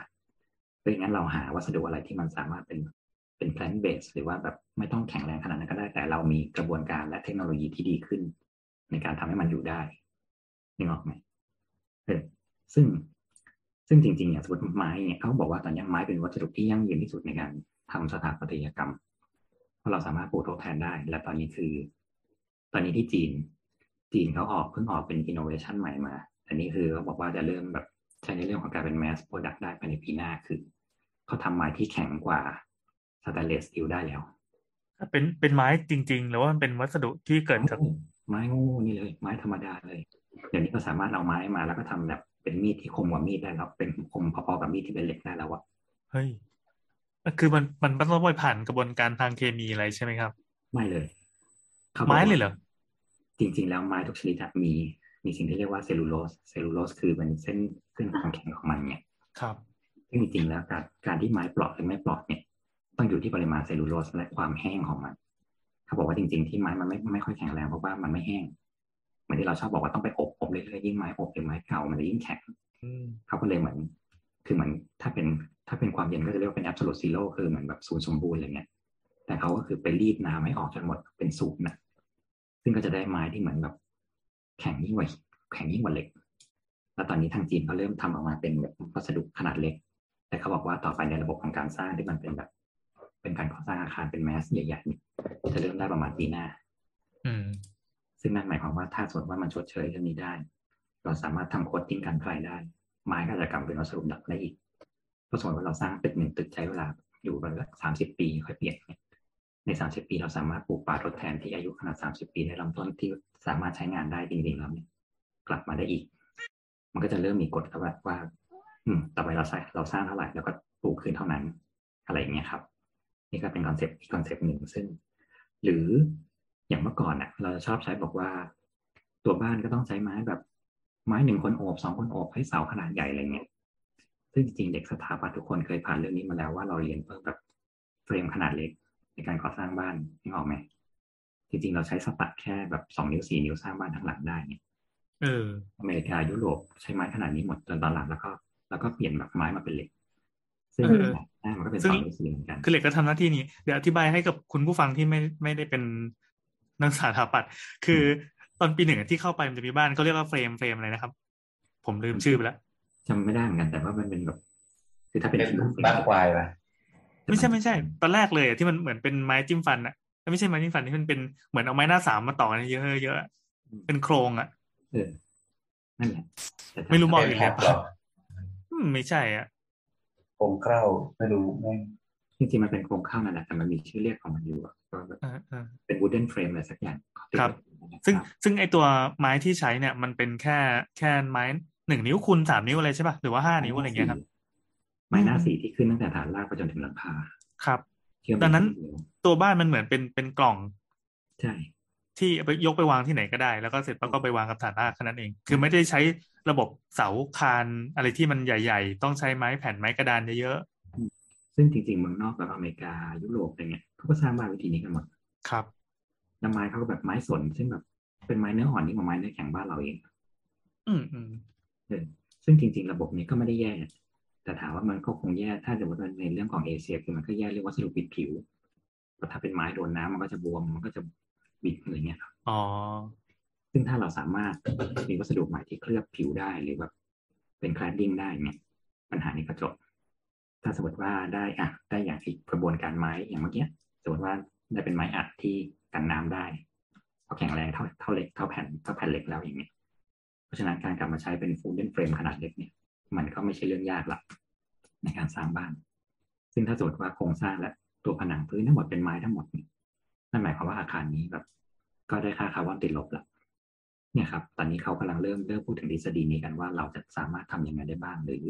เฮ้ยงั้นเราหาวัสดุอะไรที่มันสามารถเป็นเป็น plant base หรือว่าแบบไม่ต้องแข็งแรงขนาดนั้นก็ได้แต่เรามีกระบวนการและเทคโนโลยีที่ดีขึ้น ในการทำให้มันอยู่ได้ นึกออกไหมเออซึ่งซึ่งจริงๆเนี่ยสมมติไม้เนี่ยเขาบอกว่าตอนนี้ไม้เป็นวัสดุที่ยั่งยืนที่สุดในการทำสถาปัตยกรรมเพราะเราสามารถปลูกทดแทนได้ และตอนนี้คือ ตอนนี้ที่จีน จีนเขาออกเพิ่งออกเป็นอินโนเวชันใหม่มา อันนี้คือเขาบอกว่าจะเริ่มแบบใช้ในเรื่องของการเป็น mass product ได้ภายในปีหน้าคือเขาทำไม้ที่แข็งกว่า stainless steel ได้แล้วเป็นเป็นไม้จริง ๆ หรือว่ามันเป็นวัสดุที่เกิดจากโอ้ไม้โง่ๆนี่เลย ไม้ธรรมดาเลย เดี๋ยวนี้ก็สามารถเอาไม้มาแล้วก็ทำแบบเป็นมีดที่คมกว่ามีดได้แล้วเป็นคมพอๆกับมีดที่เป็นเหล็กได้แล้วอะเฮ้ยคือมันมันต้องไปผ่านกระบวนการทางเคมีอะไรใช่ไหมครับ ไม่เลยเขาบอกไม้ว่าเลยเหรอจริง ๆ แล้วไม้ทุกชนิดอะมีมีสิ่งที่เรียกว่าเซลลูโลสเซลลูโลสคือเป็นเส้นเส้นความแข็งของมันเนี่ยครับซึ่งจริงๆแล้วการการที่ไม้เปราะหรือไม่เปราะเนี่ย ต้องอยู่ที่ปริมาณเซลลูโลสและความแห้งของมันเขาบอกว่าจริง ๆ ที่ไม้มันไม่ไม่ค่อยแข็งแรงเพราะว่ามันไม่แห้งเห มือนที่เราชอบบอกว่าต้องไปอบอบเรื่อยๆยิ่งไม้อบหรือไม้เก่ามันจะยิ่งแข็งอืมเขาก็เลยเหมือน คือเหมือนถ้าเป็นถ้าเป็นความเย็นก็จะเรียกว่าเป็น absolute zero คือเหมือนแบบศูนย์สมบูรณ์อะไรเงี้ย แต่เขาก็คือไปรีดน้ำให้ออกจนหมดเป็นศูนย์นะซึ่งก็จะได้ไม้ที่เหมือนแบบ แข็งยิ่งกว่าแข็งยิ่งกว่าเหล็ก แล้วตอนนี้ทางจีนเขาเริ่มทำออกมาเป็นแบบวัสดุขนาดเล็ก แต่เขาบอกว่าต่อไปในระบบของการสร้างที่มันเป็นแบบ เป็นการก่อสร้างอาคารเป็นแมสใหญ่ๆเนี่ยจะเริ่มได้ประมาณปีหน้าอืม ซึ่งนั่นหมายความว่าถ้าสมมติว่ามันชดเชยเรื่องนี้ได้ เราสามารถทำโคดดิ้งกันไกลได้ ไม้ก็จะกลับเป็นวัสดุหลักได้อีกเพราะสมมติว่าเราสร้างตึกหนึ่งตึกใช้เวลาอยู่ประมาณสามสิบปีค่อยเปลี่ยนในสามสิบปีเราสามารถปลูกป่าทดแทนที่อายุขนาดสามสิบปีได้ลำต้นที่สามารถใช้งานได้จริงๆแล้วเนี่ยกลับมาได้อีก มันก็จะเริ่มมีกฎครับว่าว่าอืม ต่อไปเราใช้เราสร้างเท่าไหร่แล้วก็ปลูกคืนเท่านั้น อะไรอย่างเงี้ยครับ นี่ก็เป็น concept อีก concept หนึ่งซึ่ง หรือ อย่างเมื่อก่อนอะ เราจะชอบใช้บอกว่า ตัวบ้านก็ต้องใช้ไม้แบบไม้หนึ่งคนโอบสองคนโอบให้เสาขนาดใหญ่อะไรเงี้ยซึ่งจริงๆเด็กสถาปัตย์ทุกคนเคยผ่านเรื่องนี้มาแล้วว่าเราเรียนเพิ่มแบบเฟรมขนาดเล็กในการก่อสร้างบ้านนึกออกไหมจริงๆเราใช้สตัดแค่แบบสองนิ้วสี่นิ้วสร้างบ้านทั้งหลังได้เนี่ยเอออเมริกายุโรปใช้ไม้ขนาดนี้หมดจนตอนหลังแล้วก็ แล้วก็เปลี่ยนแบบไม้มาเป็นเหล็ก ซึ่งเออหน้ามันก็เป็นซึ่สงองนิ้วสี่เหมือนกันคือเหล็กก็ทำหน้าที่นี้เดี๋ยวอธิบายให้กับคุณผู้ฟังที่ไม่ไม่ได้เป็น นักสถาปัตย์คือตอนปีหนึ่งอะที่เข้าไปมันจะมีบ้านเขาเรียกว่าเฟรมเฟรมอะไรนะครับ ผมลืมชื่อไปแล้วจำไม่ได้เหมือนกันแต่ว่ามันเป็นแบบคือถ้าเป็นเป็นชิ้นบ้านควายป่ะไม่ใช่ไม่ใช่ ตอนแรกเลยอะที่มันเหมือนเป็นไม้จิ้มฟันอะไม่ใช่ไม้จิ้มฟันที่มันเป็นเหมือนเอาไม้หน้าสามมาต่อกันเยอะๆเยอะๆอะเป็นโครงอะเออนั่นแหละแต่ถ้าไม่รู้มองเป็นแคปหรออืมไม่ใช่อะโครงเกล้าไม่รู้แม่ง จริงๆมันเป็นโครงข้าวนั่นแหละแต่มันมีชื่อเรียกของมันอยู่อะก็แบบเออเออเป็น wooden frame อะไรสักอย่างครับ ซึ่งซึ่งไอตัวไม้ที่ใช้เนี่ย มันเป็นแค่แค่ไม้หนึ่งนิ้วคูณสามนิ้วอะไรใช่ป่ะหรือว่าห้านิ้วอะไรเงี้ยครับ ไม้หน้าสีที่ขึ้นตั้งแต่ฐานรากไปจนถึงหลังคาครับเชื่อมดังนั้นเดียวตัวบ้านมันเหมือนเป็นเป็นกล่อง ใช่ ที่เอาไปยกไปวางที่ไหนก็ได้ แล้วก็เสร็จแล้วก็ไปวางกับฐานรากแค่นั้นเอง คือไม่ได้ใช้ระบบเสาคานอะไรที่มันใหญ่ ๆ ต้องใช้ไม้แผ่นไม้กระดานเยอะ ซึ่งจริงๆเมืองนอกแบบอเมริกายุโรปอะไรเงี้ยเขาก็สร้างบ้านวิธีนี้กันหมดๆครับแล้วไม้เขาก็แบบไม้สนซึ่งแบบเป็นไม้เนื้ออ่อนนี่งกว่าไม้เนื้อแข็งบ้านเราเอง อืมอืมเออซึ่งจริง ๆ ระบบนี้ก็ไม่ได้แย่ แต่ถามว่ามันก็คงแย่ ถ้าสมมติว่าในเรื่องของเอเชียคือมันก็แย่เรื่องวัสดุปิดผิวเพราะถ้าเป็นไม้โดนน้ำมันก็จะบวม มันก็จะบิดอะไรเงี้ยครับอ๋อ ซึ่งถ้าเราสามารถมีวัสดุใหม่ที่เคลือบผิวได้หรือแบบเป็น cladding ได้เนี่ยปัญหานี้ก็จบ ถ้าสมมติว่าได้อะได้อย่างอีกกระบวนการไม้อย่างเมื่อกี้สมมติว่าได้เป็นไม้อัดที่กันน้ำได้พอแข็งแรงเท่าเท่าเหล็กเท่าแผ่นเท่าแผ่นเหล็กแล้วอย่างเงี้ยเพราะฉะนั้นการกลับมาใช้เป็น wooden frame ขนาดเล็กเนี่ย มันก็ไม่ใช่เรื่องยากละในการสร้างบ้าน ซึ่งถ้าสมมติว่าโครงสร้างและตัวผนังพื้นทั้งหมดเป็นไม้ทั้งหมดเนี่ยนั่นหมายความว่าอาคารนี้แบบ ก็ได้ค่าคาร์บอนติดลบละเนี่ยครับ ตอนนี้เขากำลังเริ่มเริ่มพูดถึงทฤษฎีนี้กันว่าเราจะสามารถทำยังไงได้บ้าง หรือ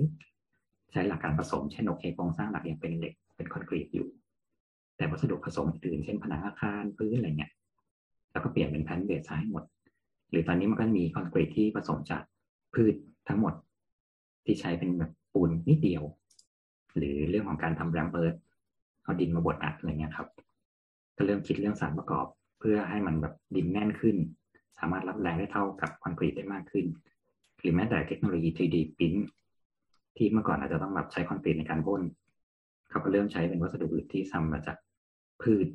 ใช้หลักการผสมเช่นโอเคโครงสร้างหลักยังเป็นเหล็กเป็นคอนกรีตอยู่ แต่วัสดุผสมอื่นเช่นผนังอาคารพื้นอะไรเงี้ยแล้วก็เปลี่ยนเป็นแผ่นเบสให้หมด หรือตอนนี้มันก็มีคอนกรีตที่ผสมจากพืชทั้งหมด ที่ใช้เป็นแบบปูนนิดเดียว หรือเรื่องของการทำ rammed earth เอาดินมาบดอัดอะไรเงี้ยครับ ก็เริ่มคิดเรื่องสารประกอบ เพื่อให้มันแบบดินแน่นขึ้น สามารถรับแรงได้เท่ากับคอนกรีตได้มากขึ้น หรือแม้แต่เทคโนโลยี 3D พิมพ์ ที่เมื่อก่อนอาจจะต้องแบบใช้คอนกรีตในการพ่นเขาก็เริ่มใช้เป็นวัสดุอื่นที่ทำมาจากพืช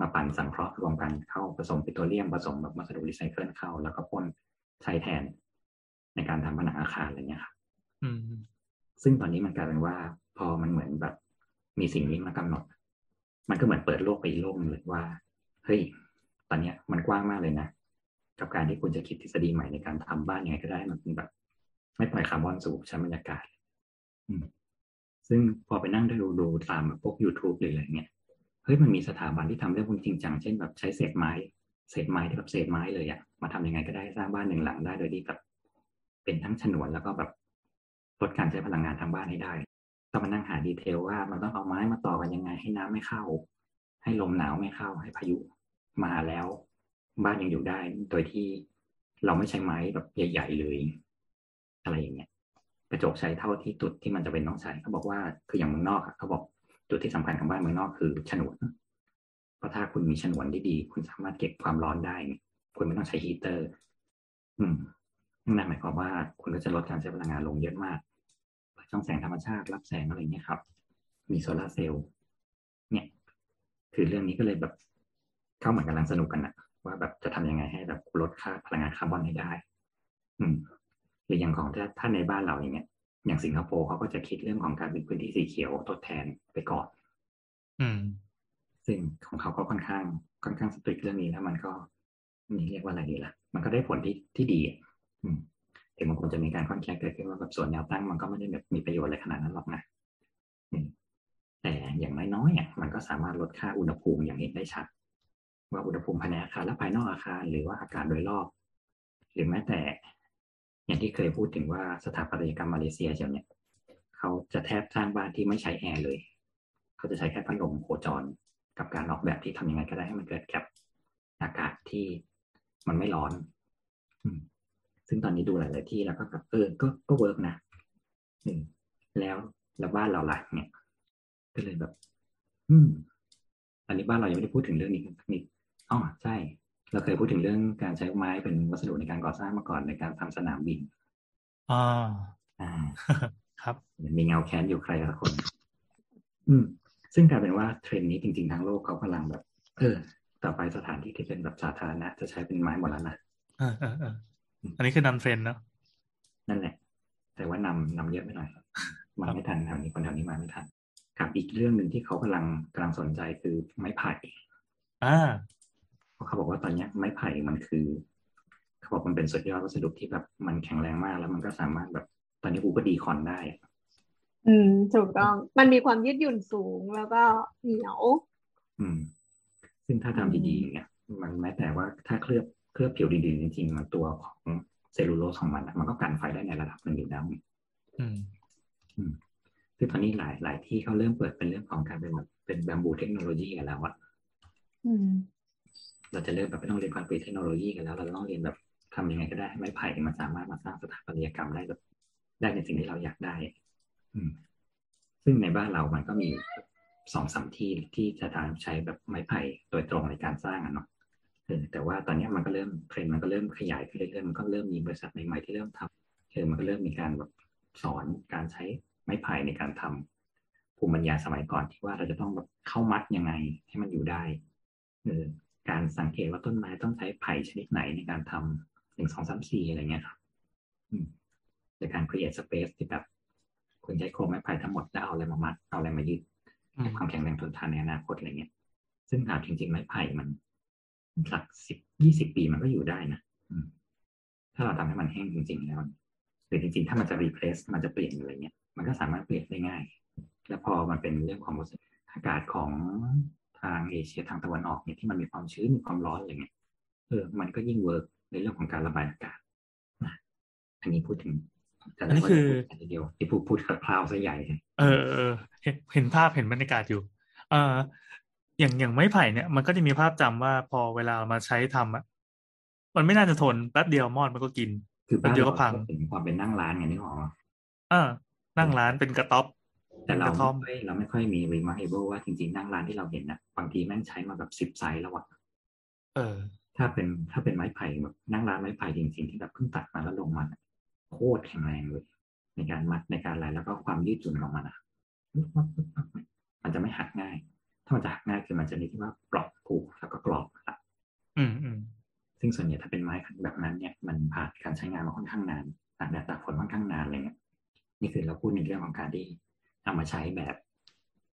มาปั่นสังเคราะห์รวมกันเข้าผสมปิโตรเลียมผสมแบบวัสดุรีไซเคิลเข้า แล้วก็พ่นใช้แทนในการทำผนังอาคารอะไรเงี้ยครับซึ่งตอนนี้มันกลายเป็นว่า พอมันเหมือนแบบ มีสิ่งนี้มากำหนด มันก็เหมือนเปิดโลกไปอีกโลกหนึงเลยว่าเฮ้ยตอนเนี้ยมันกว้างมากเลยนะกับการที่คุณจะคิดทฤษฎีใหม่ในการทำบ้านยังไงก็ได้มันเป็นแบบ ไม่ปล่อยคาร์บอนสู่ชั้นบรรยากาศอืมซึ่งพอไปนั่งดูดูตามแบบพวก YouTube หรืออะไรเงี้ยเฮ้ยมันมีสถาบันที่ทำเรื่องพวกนี้จริงจังเช่นแบบใช้เศษไม้ เศษไม้ที่แบบเศษไม้เลยอะมาทำยังไงก็ได้สร้างบ้านหนึ่งหลังได้โดยที่แบบเป็นทั้งฉนวนแล้วก็แบบลดการใช้พลังงานทางบ้านให้ได้ต้องมานั่งหาดีเทลว่ามันต้องเอาไม้มาต่อกันยังไงให้น้ำไม่เข้า ให้ลมหนาวไม่เข้า ให้พายุมาแล้ว บ้านยังอยู่ได้ โดยที่เราไม่ใช้ไม้แบบใหญ่ ๆ เลย อะไรอย่างเงี้ยกระจกใช้เท่าที่จุดที่มันจะเป็นต้องใช้เขาบอกว่าคืออย่างเมืองนอกอะเขาบอกจุดที่สำคัญของบ้านเมืองนอกคือฉนวนเพราะถ้าคุณมีฉนวนที่ดี คุณสามารถเก็บความร้อนได้คุณไม่ต้องใช้ฮีเตอร์ อืมนั่นหมายความว่าคุณก็จะลดการใช้พลังงานลงเยอะมากช่องแสงธรรมชาติ รับแสงอะไรเงี้ยครับ มีโซลาร์เซลล์เนี่ย คือเรื่องนี้ก็เลยแบบ เข้าเหมือนกำลังสนุกกันนะว่าแบบจะทำยังไงให้แบบลดค่าพลังงานคาร์บอนให้ได้ อืม หรืออย่างของถ้าถ้าในบ้านเราอย่างเงี้ยอย่างสิงคโปร์เขาก็จะคิดเรื่องของการเป็นพื้นที่สีเขียวทดแทนไปก่อนอืม ซึ่งของเขาก็ค่อนข้าง ค่อนข้างสตริกเรื่องนี้แล้วมันก็นี่เรียกว่าอะไรดีล่ะ มันก็ได้ผลที่ที่ดีอะอืมถึงบางคนจะมีการค่อนข้างเกิดขึ้นว่าแบบส่วนแนวตั้งมันก็ไม่ได้แบบมีประโยชน์อะไรขนาดนั้นหรอกนะอืมแต่อย่างน้อยๆอะมันก็สามารถลดค่าอุณหภูมิอย่างเห็นได้ชัด ว่าอุณหภูมิภายในอาคารและภายนอกอาคารหรือว่าอากาศโดยรอบ หรือแม้แต่ อย่างที่เคยพูดถึงว่าสถาปัตยกรรมมาเลเซียเชียวเนี่ยเขาจะแทบสร้างบ้านที่ไม่ใช้แอร์เลย เขาจะใช้แค่พัดลมโคจร กับการออกแบบที่ทำยังไงก็ได้ให้มันเกิดแคบอากาศที่มันไม่ร้อน ซึ่งตอนนี้ดูหลาย ๆ ที่แล้วก็แบบเออ ก็ก็เวิร์กนะแล้วแล้วบ้านเราล่ะเนี่ย ก็เลยแบบ อืม อันนี้บ้านเรายังไม่ได้พูดถึงเรื่องนี้นิดอ๋อใช่ เราเคยพูดถึงเรื่องการใช้ไม้เป็นวัสดุในการก่อสร้างมาก่อนในการทำสนามบินอ่าอ่าครับมีเงาแค้นอยู่ใครละคน อืม ซึ่งกลายเป็นว่าเทรนด์นี้จริงๆทั้งโลกเขากำลังแบบ เออ ต่อไปสถานที่ที่เป็นแบบสาธารณะจะใช้เป็นไม้หมดแล้วนะเออเออเอออันนี้คือนำเทรนด์เนาะนั่นแหละ แต่ว่านำนำเยอะไปหน่อยมาไม่ทันแถวนี้คนแถวนี้มาไม่ทันครับอีกเรื่องหนึ่งที่เขากำลังกำลังสนใจคือไม้ไผ่อ่า เพราะเขาบอกว่าตอนเนี้ยไม้ไผ่มันคือ เขาบอกมันเป็นสุดยอดวัสดุที่แบบมันแข็งแรงมากแล้วมันก็สามารถแบบ ตอนนี้กูก็ดีคอนได้อะอืมถูกต้องมันมีความยืดหยุ่นสูงแล้วก็เหนียว อืม ซึ่งถ้าทำดีๆอย่างเงี้ยมันแม้แต่ว่าถ้าเคลือบเคลือบผิวดีๆจริงๆมันตัวของเซลลูโลสของมันอะมันก็กันไฟได้ในระดับหนึ่งอยู่แล้วอืมซึ่งตอนนี้หลายหลายที่เขาเริ่มเปิดเป็นเรื่องของการเป็นแบบเป็น bamboo technology กันแล้วอะอืม เราจะเริ่มแบบไม่ต้องเรียนคอนกรีตเทคโนโลยีกันแล้ว เราต้องเรียนแบบทำยังไงก็ได้ให้ไม้ไผ่มันสามารถมาสร้างสถาปัตยกรรมได้แบบได้ในสิ่งที่เราอยากได้ อืม ซึ่งในบ้านเรามันก็มีสองสามที่ที่จะทำใช้แบบไม้ไผ่โดยตรงในการสร้างอะเนาะแต่ว่าตอนนี้มันก็เริ่มเทรนด์มันก็เริ่มขยายขึ้นเรื่อยๆมันก็เริ่มมีบริษัทใหม่ๆที่เริ่มทำเออมันก็เริ่มมีการแบบสอนการใช้ไม้ไผ่ในการทำภูมิปัญญาสมัยก่อนที่ว่าเราจะต้องแบบเข้ามัดยังไงให้มันอยู่ได้เออ การสังเกตว่าต้นไม้ต้องใช้ไผ่ชนิดไหนในการทำหนึ่งสองสามสี่อะไรเงี้ยครับอืมในการ create space ที่แบบคุณใช้โครงไม้ไผ่ทั้งหมดแล้วเอาอะไรมามัดเอาอะไรมายึดอืมให้ความแข็งแรงทนทานในอนาคตอะไรเงี้ย ซึ่งถามจริง ๆ ไม้ไผ่มันสักสิบยี่สิบปีมันก็อยู่ได้นะอืมถ้าเราทำให้มันแห้งจริง ๆ แล้วหรือจริง ๆ ถ้ามันจะ replace มันจะเปลี่ยนอะไรเงี้ย มันก็สามารถเปลี่ยนได้ง่าย แล้วพอมันเป็นเรื่องของอากาศของทางเอเชียทางตะวันออกเนี่ยที่มันมีความชื้นมีความร้อนอะไรเงี้ยเออมันก็ยิ่งเวิร์กในเรื่องของการระบายอากาศนะอันนี้พูดถึงแต่ละอันนี้คืออันเดียวที่พูดพูดคร่าวๆซะใหญ่ เออเออเห็นเห็นภาพเห็นบรรยากาศอยู่ เอ่ออย่างอย่างไม้ไผ่เนี่ยมันก็จะมีภาพจำว่าพอเวลาเอามาใช้ทำอะมันไม่น่าจะทนแป๊บเดียวมอดมันก็กิน คือบ้านเดี๋ยวเราก็พังถึงความเป็นนั่งร้านไงนึกออกไหมเออนั่งร้านเป็นกระต๊อบ แต่เรากระท่อมไม่ค่อยเราไม่ค่อยมี remarkable ว่าจริงๆนั่งร้านที่เราเห็นนะบางทีแม่งใช้มาแบบสิบไซส์แล้วอะเออ ถ้าเป็นถ้าเป็นไม้ไผ่แบบนั่งร้านไม้ไผ่จริงๆที่แบบเพิ่งตัดมาแล้วลงมาน่ะโคตรแข็งแรงเลย ในการมัดในการอะไรแล้วก็ความยืดหยุ่นของมันอะมันจะไม่หักง่าย ถ้ามันจะหักง่ายคือมันจะมีที่ว่าปลอกผูกแล้วก็กรอบอะอืมอืมซึ่งส่วนใหญ่ถ้าเป็นไม้แบบนั้นเนี่ยมันผ่านการใช้งานมาค่อนข้างนานตากแดดตากฝนค่อนข้างนานอะไรเงี้ยนี่คือเราพูดในเรื่องของการที่ เอามาใช้แบบ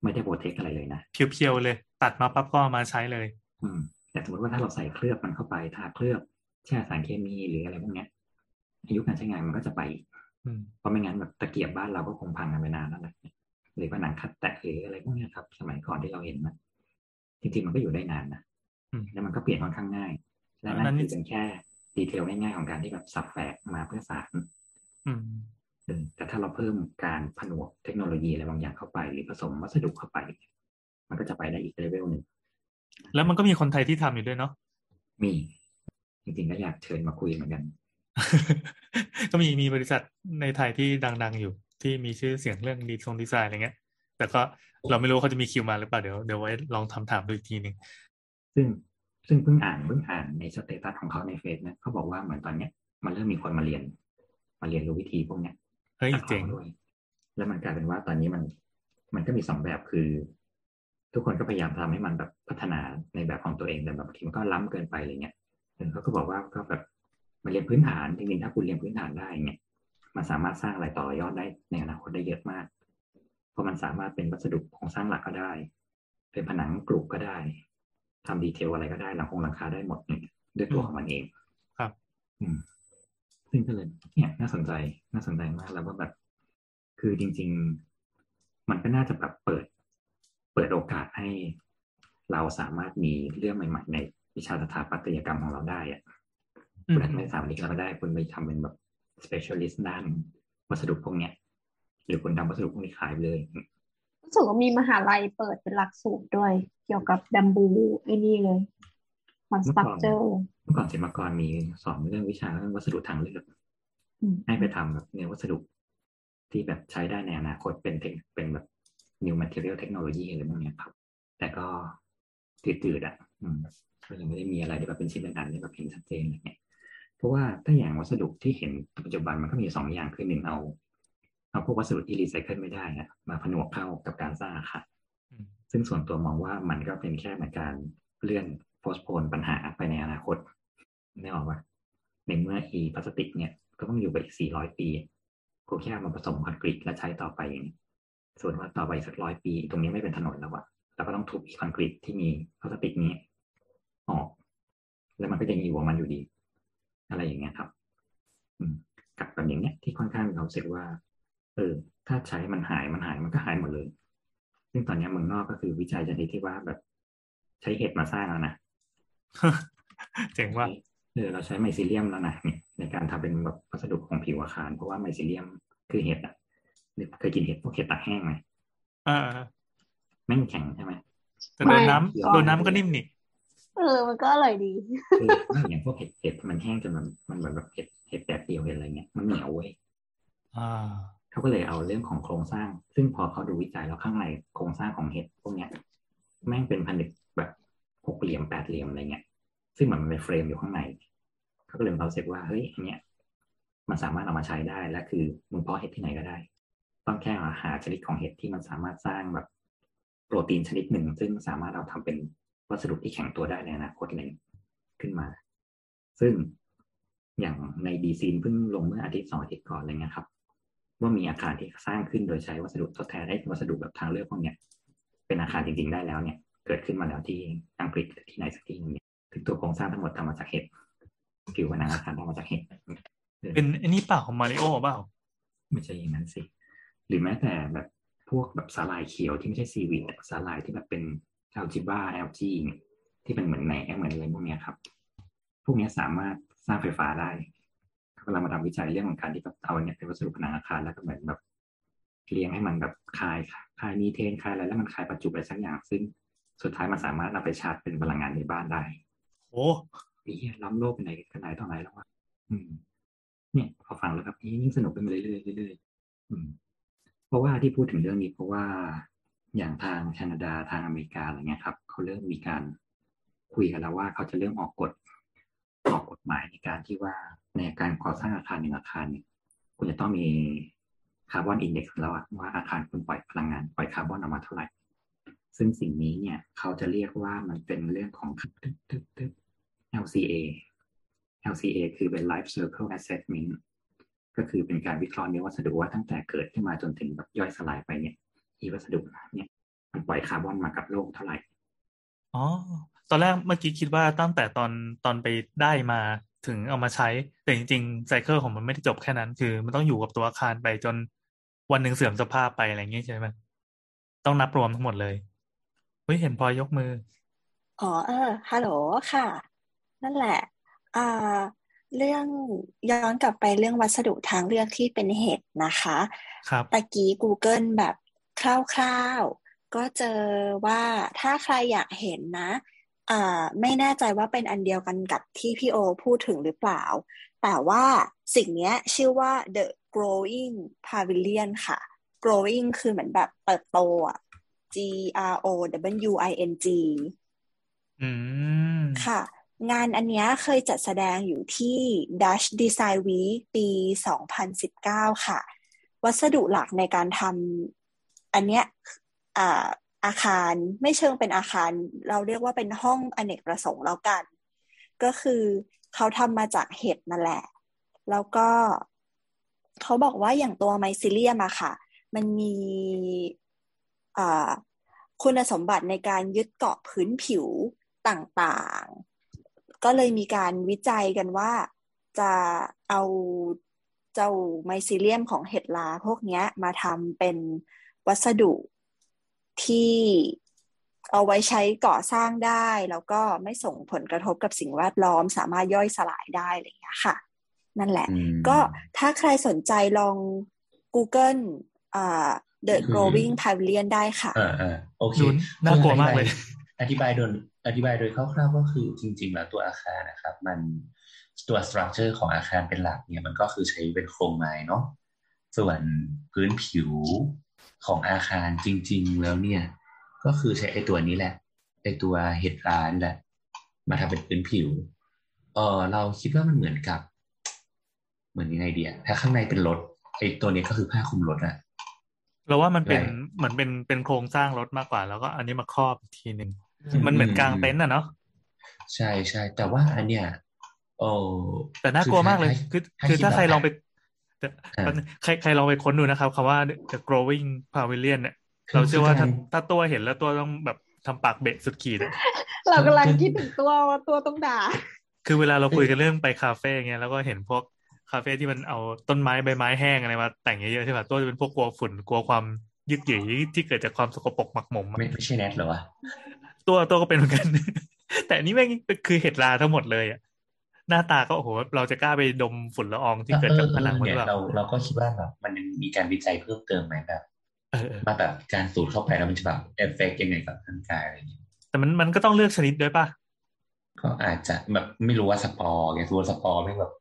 ไม่ได้โปรเทคอะไรเลยนะเพียวๆเลย ตัดมาปั๊บก็เอามาใช้เลย อืม แต่สมมติว่าถ้าเราใส่เคลือบมันเข้าไปทาเคลือบแช่สารเคมีหรืออะไรพวกเนี้ยอายุการใช้งานมันก็จะไปอีกอืมเพราะไม่งั้นแบบตะเกียบบ้านเราก็คงพังกันไปนานแล้วแหละหรือว่าหนังคัดแตะหรืออะไรพวกเนี้ยครับ สมัยก่อนที่เราเห็นนะจริงๆมันก็อยู่ได้นานนะอืมแล้วมันก็เปลี่ยนค่อนข้างง่าย และอันนั้นั่นนคือเป็นแค่ดีเทลง่ายๆของการที่แบบสับแฝกมาเพื่อสารอืมเออ แต่ถ้าเราเพิ่มการผนวกเทคโนโลยีอะไรบางอย่างเข้าไป หรือผสมวัสดุเข้าไป มันก็จะไปได้อีกเลเวลหนึ่งแล้วมันก็มีคนไทยที่ทำอยู่ด้วยเนาะมีจริงๆก็อยากเชิญมาคุยเหมือนกัน ก็มีมีบริษัทในไทยที่ดัง ๆ อยู่ที่มีชื่อเสียงเรื่องดีทรงดีไซน์อะไรเงี้ย แต่ก็เราไม่รู้ว่าเขาจะมีคิวมาหรือเปล่าเดี๋ยวเดี๋ยวไว้ลองทำถามดูอีกทีหนึ่งซึ่งซึ่งเพิ่งอ่านเพิ่งอ่านในสเตตัสของเขาในเฟซนะเขาบอกว่าเหมือนตอนเนี้ยมันเริ่มมีคนมาเรียน มาเรียนรู้วิธีพวกเนี้ย เฮ้ยจากเจ๋งขาด้วยแล้วมันกลายเป็นว่าตอนนี้มัน มันก็มีสองแบบคือ ทุกคนก็พยายามทำให้มันแบบพัฒนาในแบบของตัวเองแต่แบบบางทีมันก็ล้ำเกินไปอะไรเงี้ยเออเขาก็บอกว่าก็แบบมาเรียนพื้นฐานจริงๆถ้าคุณเรียนพื้นฐานได้เนี่ยมันสามารถสร้างอะไรต่อยอดได้ในอนาคตได้เยอะมาก เพราะมันสามารถเป็นวัสดุโครงสร้างหลักก็ได้ เป็นผนังกรุก็ได้ทำดีเทลอะไรก็ได้หลังคงหลังคาได้หมดเนี่ยด้วยตัวของมันเอง ครับ อืม ซึ่งก็เลยเนี่ยน่าสนใจน่าสนใจมากแล้วว่าแบบ คือจริง ๆ มันก็น่าจะแบบเปิด เปิดโอกาสให้เราสามารถมีเรื่องใหม่ ๆ ในวิชาสถาปัตยกรรมของเราได้อะอืคุมณอาจจะไม่สถาปนิกเราก็ได้คุณไปทำเป็นแบบ specialist ด้านวัสดุพวกเนี้ย หรือคุณทำวัสดุพวกนี้ขายไปเลยรู้สึกว่ามีมหาลัยเปิดเป็นหลักสูตรด้วย เกี่ยวกับแบมบูไอ้นี่เลย คอนสตรักเจอร์เมื่อก่อนศิลปากรมีสอนเรื่องวิชาเรื่องวัสดุทางเลือกให้ไปทำแบบเนี่ยวัสดุที่แบบใช้ได้ในอนาคตเป็นเทคเป็นแบบ new material technology อะไรพวกเนี้ยครับ แต่ก็ตืดๆอะอืมก็ยังไม่ได้มีอะไรที่แบบเป็นชิ้นเป็นอันที่แบบเห็นชัดเจนอะไรเงี้ยเพราะว่าถ้าอย่างวัสดุที่เห็นปัจจุบันมันก็มีสองอย่างคือหนึ่งเอาเอาพวกวัสดุที่รีไซเคิลไม่ได้อะมาผนวกเข้ากับการสร้างอาคารอืมซึ่งส่วนตัวมองว่ามันก็เป็นแค่เหมือนการเลื่อน โพสโพนปัญหาไปในอนาคตไม่ออกว่าในเมื่ออีพลาสติกเนี่ยก็ต้องอยู่ไปอีก 400 ปีกูแค่มาผสมคอนกรีตและใช้ต่อไปอย่างนี้ส่วนว่าต่อไปสักร้อยปี ตรงนี้ไม่เป็นถนนแล้วอะเราก็ต้องทุบอีคอนกรีตที่มีพลาสติกนี้ออก แล้วมันก็ยังอยู่ของมันอยู่ดี อะไรอย่างเงี้ยครับ อืมกับแบบอย่างเนี้ยที่ค่อนข้างเราเสร็จว่า เออ ถ้าใช้มันหายมันหายมันก็หายหมดเลย ซึ่งตอนนี้เมืองนอกก็คือวิจัยชนิดที่ว่าแบบ ใช้เห็ดมาสร้างแล้วนะ เจ๋งว่าเออเราใช้ไมซิเลียมแล้วนะเนี่ยในการทำเป็นแบบวัสดุของผิวอาคาร เพราะว่าไมซิเลียมคือเห็ดอะเคยกินเห็ดพวกเห็ดตากแห้งไหมอ่าแม่งแข็งใช่ไหมแต่โดนน้ไม่ำโดนน้ำมันก็นิ่มนี่เออ มันก็อร่อยดีเออไม่อย่างพวกเห็ดเห็ดมันแห้งจนมันมันเหมือนแบบเห็ดเห็ดแดดเดียวเห็ดอะไรเงี้ยมันเหนียวเว้ยอ่าเขาก็เลยเอาเรื่องของโครงสร้าง ซึ่งพอเขาดูวิจัยแล้วข้างในโครงสร้างของเห็ดพวกเนี้ย แม่งเป็นผนึกแบบ หกเหลี่ยมแปดเหลี่ยมอะไรเงี้ย ซึ่งเหมือนมันเป็นเฟรมอยู่ข้างในเขาก็เลยมีความรู้สึกว่าเฮ้ยอันเนี้ยมันสามารถเอามาใช้ได้และคือมึงเพาะเห็ดที่ไหนก็ได้ ต้องแค่หาชนิดของเห็ดที่มันสามารถสร้างแบบโปรตีนชนิดหนึ่ง ซึ่งสามารถเอาทำเป็นวัสดุที่แข็งตัวได้ในอนาคตหนึ่งขึ้นมา ซึ่งอย่างในดีซีนเพิ่งลงเมื่ออาทิตย์สองอาทิตย์ก่อนอะไรเงี้ยครับ ว่ามีอาคารที่สร้างขึ้นโดยใช้วัสดุทดแทนไอ้วัสดุแบบทางเลือกพวกเนี้ยเป็นอาคารจริง ๆ ได้แล้วเนี่ย เกิดขึ้นมาแล้วที่อังกฤษหรือที่ไหนสักที่หนึงเนี่ยคือตัวโครงสร้างทั้งหมดทำมาจากเห็ดผิวผนังอาคารทำมาจากเห็ดเป็นอันนี้เปล่าของมาริโอเปล่าไม่ใช่อย่างนั้นสิ หรือแม้แต่แบบพวกแบบสาหร่ายเขียวที่ไม่ใช่ seaweed แต่สาหร่ายที่แบบเป็น algae ป่ะ algae ที่เป็นเหมือนแหนเหมือนอะไรพวกเนี้ยครับ พวกเนี้ยสามารถสร้างไฟฟ้าได้เขากำลังมาทำวิจัยเรื่องของการที่แบบเอาเนี่ยเป็นวัสดุผนังอาคารแล้วก็เหมือนแบบเลี้ยงให้มันแบบคายคายมีเทนคายอะไรแล้วมันคายประจุอะไรสักอย่าง ซึ่ง สุดท้ายมันสามารถเอาไปชาร์จเป็นพลังงานในบ้านได้ โอ้ปีเหี้ยล้ำโลกไปไหนกันไหนต่อไหนแล้ววะอืม เนี่ยพอฟังแล้วครับนี่ยิ่งสนุกขึ้นมาเรื่อยๆเรื่อยๆอืม เพราะว่าที่พูดถึงเรื่องนี้เพราะว่าอย่างทางแคนาดาทางอเมริกาอะไรเงี้ยครับเขาเริ่มมีการคุยกันแล้วว่าเขาจะเริ่มออกกฎออกกฎหมายในการที่ว่าในการก่อสร้างอาคารหนึ่งอาคารเนี่ยคุณจะต้องมีคาร์บอนอินเด็กซ์แล้วอะว่าอาคารคุณปล่อยพลังงานปล่อยคาร์บอนออกมาเท่าไหร่ ซึ่งสิ่งนี้เนี่ย เขาจะเรียกว่ามันเป็นเรื่องของ LCA LCA คือเป็น Life Cycle Assessment ก็คือเป็นการวิเคราะห์เนื้อวัสดุว่าตั้งแต่เกิดขึ้นมาจนถึงแบบย่อยสลายไปเนี่ยอีวัสดุเนี่ยมันปล่อยคาร์บอนมากับโลกเท่าไหร่ อ๋อ ตอนแรกเมื่อกี้คิดว่าตั้งแต่ตอนตอนไปได้มาถึงเอามาใช้ แต่จริงๆไซเคิลของมันไม่ได้จบแค่นั้น คือมันต้องอยู่กับตัวอาคารไปจนวันหนึ่งเสื่อมสภาพไปอะไรอย่างงี้ยใช่ไหมต้องนับรวมทั้งหมดเลย ฮ้ยเห็นพลอยยกมือ อ๋อ เออ ฮัลโหลค่ะ นั่นแหละ อ่า เรื่องย้อนกลับไปเรื่องวัสดุทางเลือกที่เป็นเห็ดนะคะ ครับ ตะกี้ Google แบบคร่าวๆ ก็เจอว่าถ้าใครอยากเห็นนะอ่าไม่แน่ใจว่าเป็นอันเดียวกันกับที่พี่โอพูดถึงหรือเปล่า แต่ว่าสิ่งเนี้ยชื่อว่า The Growing Pavilion ค่ะ Growing คือเหมือนแบบเติบโตอะ G R O W I N G อืมค่ะ งานอันเนี้ยเคยจัดแสดงอยู่ที่ Dutch Design Week ปี 2019 ค่ะ วัสดุหลักในการทำอันเนี้ยอ่าอาคารไม่เชิงเป็นอาคาร เราเรียกว่าเป็นห้องอเนกประสงค์แล้วกัน ก็คือเขาทำมาจากเห็ดนั่นแหละ แล้วก็เขาบอกว่าอย่างตัวไมซิเลียมอะค่ะ มันมีอ่า คุณสมบัติในการยึดเกาะพื้นผิวต่างๆ ก็เลยมีการวิจัยกันว่าจะเอาเจ้าไมซิเลียมของเห็ดลาพวกเนี้ยมาทำเป็นวัสดุที่เอาไว้ใช้ก่อสร้างได้ แล้วก็ไม่ส่งผลกระทบกับสิ่งแวดล้อม สามารถย่อยสลายได้อะไรอย่างเงี้ยค่ะ นั่นแหละอืมก็ถ้าใครสนใจลอง Google อ่า The อืม Growing Pavilion ได้ค่ะอ่าอ่าโอเคดูน่ากลัวมากเลย อธิบายโดยอธิบายโดยคร่าวๆก็คือจริง ๆ แล้วตัวอาคารนะครับ มันตัวสตรัคเจอร์ของอาคารเป็นหลักเนี่ยมันก็คือใช้เป็นโครงไม้เนาะส่วนพื้นผิวของอาคารจริง ๆ แล้วเนี่ย ก็คือใช้ไอ้ตัวนี้แหละไอ้ตัวเห็ดร้านแหละ มาทำเป็นพื้นผิว เออเราคิดว่ามันเหมือนกับ เหมือนยังไงเดียถ้าข้างในเป็นรถไอ้ตัวนี้ก็คือผ้าคลุมรถอะ เราว่ามันเป็นใช่เหมือนเป็นเป็นโครงสร้างรถมากกว่า แล้วก็อันนี้มาครอบอีกทีหนึ่งมันเหมือนกลางเต็นท์อะเนาะใช่ใช่แต่ว่าอันเนี้ยโอ้แต่น่ากลัวมากเลย คือคือถ้าใครลองไปแต่อ่าใครใครลองไปค้นดูนะครับคำว่า the growing pavilion เนี่ยเราเชื่อว่าถ้าถ้าตัวเห็นแล้วตัวต้องแบบทำปากเบะสุดขีดอะเรากำลังคิดถึงตัวว่าตัวต้องด่า คือเวลาเราคุยกันเรื่องไปคาเฟ่เงี้ยแล้วก็เห็นพวก คาเฟ่ที่มันเอาต้นไม้ใบไม้แห้งอะไรมาแต่งเยอะๆใช่ป่ะตัวจะเป็นพวกกลัวฝุ่นกลัวความยึกยือที่เกิดจากความสกปรกหมักหมมอะไม่ไม่ใช่แนทเหรอวะตัวตัวก็เป็นเหมือนกัน แต่อันนี้แม่งคือเห็ดราทั้งหมดเลยอะหน้าตาก็โอ้โหเราจะกล้าไปดมฝุ่นละอองที่เกิดจากผนังมันเนี่รืยอเปล่าเราเราก็คิดว่าแบบมันยังมีการวิจัยเพิ่มเติมไหมแบบเออเออมาแบบการสูดเข้าไปแล้วมันจะแบบเอฟเฟกยังไงกับร่างกายอะไรอย่างเงี้ยแต่มันมันก็ต้องเลือกชนิดด้วยป่ะก็อาจจะแบบไม่รู้ว่าสปอร์ไงตัวสปอร์ไม่แบบ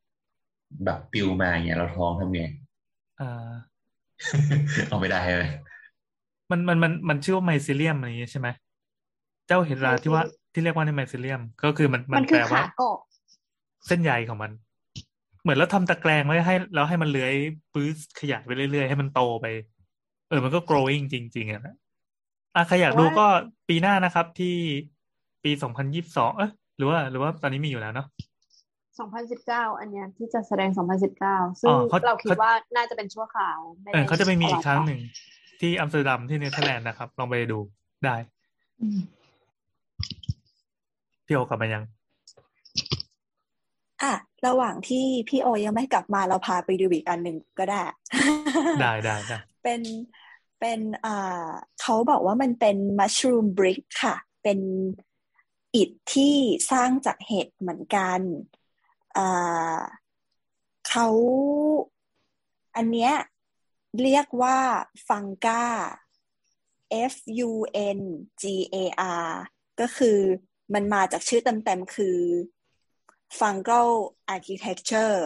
แบบปลิวมาอย่างเงี้ยเราต้องทำไงอ่าเอาไม่ได้เลยมันมันมันมันชื่อว่าไมซิเลียมอะไรอย่างงี้ใช่ไหมเจ้าเห็ดราที่ว่าที่เรียกว่าในไมซิเลียม ก็คือมันมันแปคืลอว่าขาเกาะเส้นใยของมัน เหมือนเราทำตะแกรงไว้ให้แล้วให้มันเลื้อยปื้ดขยายไปเรื่อยๆให้มันโตไป เออมันก็ growing จริงๆอะนะอะใครอยากดูก็ปีหน้านะครับที่ปีสองพันยี่สิบสองเอะหรือว่า หรือว่าตอนนี้มีอยู่แล้วเนาะ 2019 อันเนี้ยที่จะแสดง 2019 ซึ่งอ๋อเขาเราคิดเขาว่าน่าจะเป็นชั่วคราวไม่เออได้เขาจะไปมีอีกตลดครั้งหนึ่ง ที่อัมสเตอร์ดัมที่เนเธอร์แลนด์นะครับ ลองไปดูได้อืมพี่โอกลับมายัง อะ ระหว่างที่พี่โอยังไม่กลับมาเราพาไปดูอีกอันหนึ่งก็ได้ ได้ได้ได้เป็นเป็นอ่าเขาบอกว่ามันเป็น mushroom brick ค่ะ เป็นอิฐที่สร้างจากเห็ดเหมือนกันอ่า เขาอันเนี้ยเรียกว่าฟังกา F U N G A R ก็คือมันมาจากชื่อเต็มๆคือ fungal architecture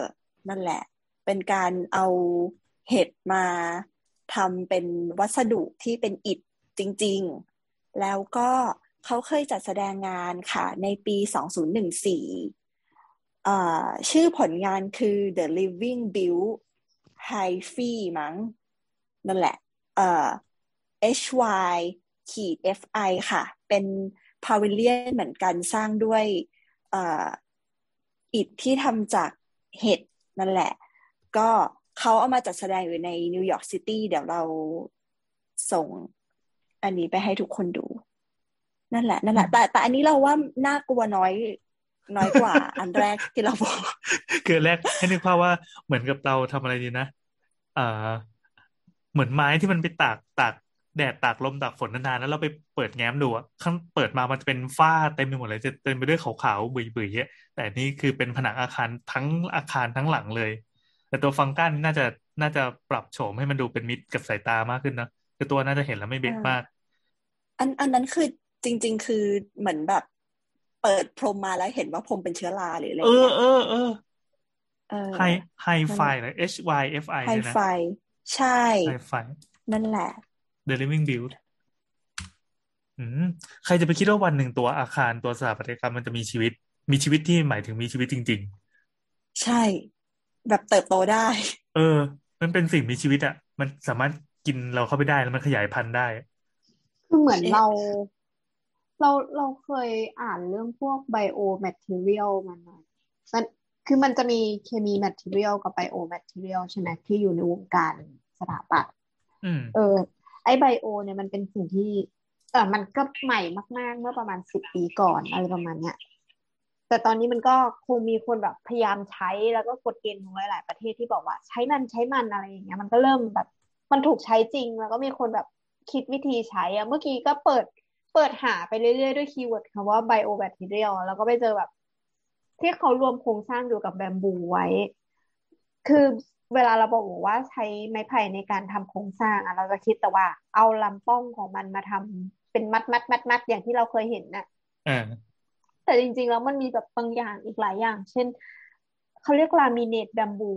นั่นแหละ เป็นการเอาเห็ดมาทำเป็นวัสดุที่เป็นอิฐจริงๆ แล้วก็เขาเคยจัดแสดงงานค่ะ ในปี 2014อ่า ชื่อผลงานคือ The Living Build Hi-Fi มั้ง นั่นแหละเอ่อ HY ขีด FI ค่ะ เป็นพาวิเลียนเหมือนกันสร้างด้วยออิฐที่ทำจากเห็ดนั่นแหละ ก็เขาเอามาจัดแสดงอยู่ในนิวยอร์กซิตี้เดี๋ยวเราส่งอันนี้ไปให้ทุกคนดู นั่นแหละ นั่นแหละ แต่แต่อันนี้เราว่าน่ากลัวน้อย น้อยกว่า อันแรกที่เราบอกคือแรกให้นึกภาพว่าเหมือนกับเราทำอะไรดีนะอ่าเหมือนไม้ที่มันไปตากตากแดดตากลมตากฝนนานๆแล้วเราไปเปิดแง้มดูอะข้างเปิดมามันจะเป็นฝ้าเต็มไปหมดเลยจะเต็มไปด้วยขาวๆบุยๆอะแต่นี่คือเป็นผนังอาคารทั้งอาคารทั้งหลังเลย แต่ตัวฟังก้านน่าจะน่าจะปรับโฉมให้มันดูเป็นมิตรกับสายตามากขึ้นนะคือตัวน่าจะเห็นแล้วไม่เบกมาก อันอันนั้นคือจริง ๆ คือเหมือนแบบ เปิดพรมมาแล้วเห็นว่าพรมเป็นเชื้อราหรืออะไรเออเงี้ยเออเออเออไฮไฮไฟเลย H Y F I ไฮเนี่ยนะไฟ ใช่ไฮไฟนั่นแหละ The Living Build อืมใครจะไปคิดว่าวันหนึ่งตัวอาคารตัวสถาปัตยกรรมมันจะมีชีวิต มีชีวิตที่หมายถึงมีชีวิตจริงใช่ แบบเติบโตได้ๆเออ มันเป็นสิ่งมีชีวิตอะมันสามารถกินเราเข้าไปได้แล้วมันขยายพันธุ์ได้ คือเหมือนเอ๊ะเรา เราเราเคยอ่านเรื่องพวก biomaterial มันหน่อยมันคือมันจะมีเคมี material กับ biomaterial ใช่ไหมที่อยู่ในวงการสถาปัตย์อืมเออ ไอ bio เนี่ยมันเป็นสิ่งที่เออมันก็ใหม่มาก ๆ เมื่อประมาณสิบปีก่อนอะไรประมาณเนี้ยแต่ตอนนี้มันก็คงมีคนแบบพยายามใช้แล้วก็กฎเกณฑ์ของหลาย ๆ ประเทศที่บอกว่าใช้มันใช้มันอะไรอย่างเงี้ยมันก็เริ่มแบบ มันถูกใช้จริงแล้วก็มีคนแบบคิดวิธีใช้อะเมื่อกี้ก็เปิด เปิดหาไปเรื่อยๆ ด้วย keyword คำว่า biomaterial แล้วก็ไปเจอแบบ ที่เขารวมโครงสร้างอยู่กับ bamboo ไว้ คือเวลาเราบอกว่าใช้ไม้ไผ่ในการทำโครงสร้างอะเราจะคิดแต่ว่าเอาลำป้องของมันมาทำเป็นมัดมัดมัดมัดอย่างที่เราเคยเห็นน่ะอ่าแต่จริงๆแล้วมันมีแบบบางอย่างอีกหลายอย่าง เช่นเขาเรียกลามิเนตแบมบู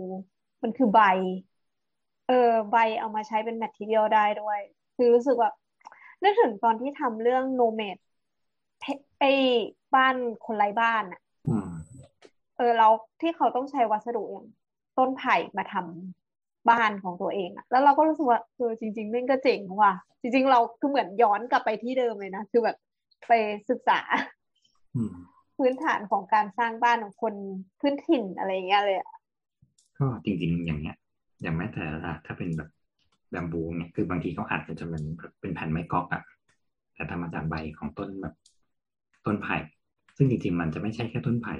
มันคือใบ เออใบเอามาใช้เป็นแมททีเรียลได้ด้วย คือรู้สึกว่า นึกถึงตอนที่ทำเรื่องโนเมดไอ้บ้านคนไร้บ้านอะอืมเออเราที่เขาต้องใช้วัสดุอย่างต้นไผ่มาทำบ้านของตัวเองอะแล้วเราก็รู้สึกว่าเออจริงๆแม่งก็เจ๋งว่ะ จริง ๆ เราคือเหมือนย้อนกลับไปที่เดิมเลยนะ คือแบบไปศึกษาอืมพื้นฐานของการสร้างบ้านของคนพื้นถิ่นอะไรอย่างเงี้ยเลยอะก็จริง ๆ อย่างเนี้ยอย่างแม้แต่อะถ้าเป็นแบบ แบมบูเนี่ยคือบางทีเขาอัดกันจะเป็นเป็นแผ่นไม้ก๊อกอะแต่ทำมาจากใบของต้นแบบ ต้นไผ่ ซึ่งจริงๆมันจะไม่ใช่แค่ต้นไผ่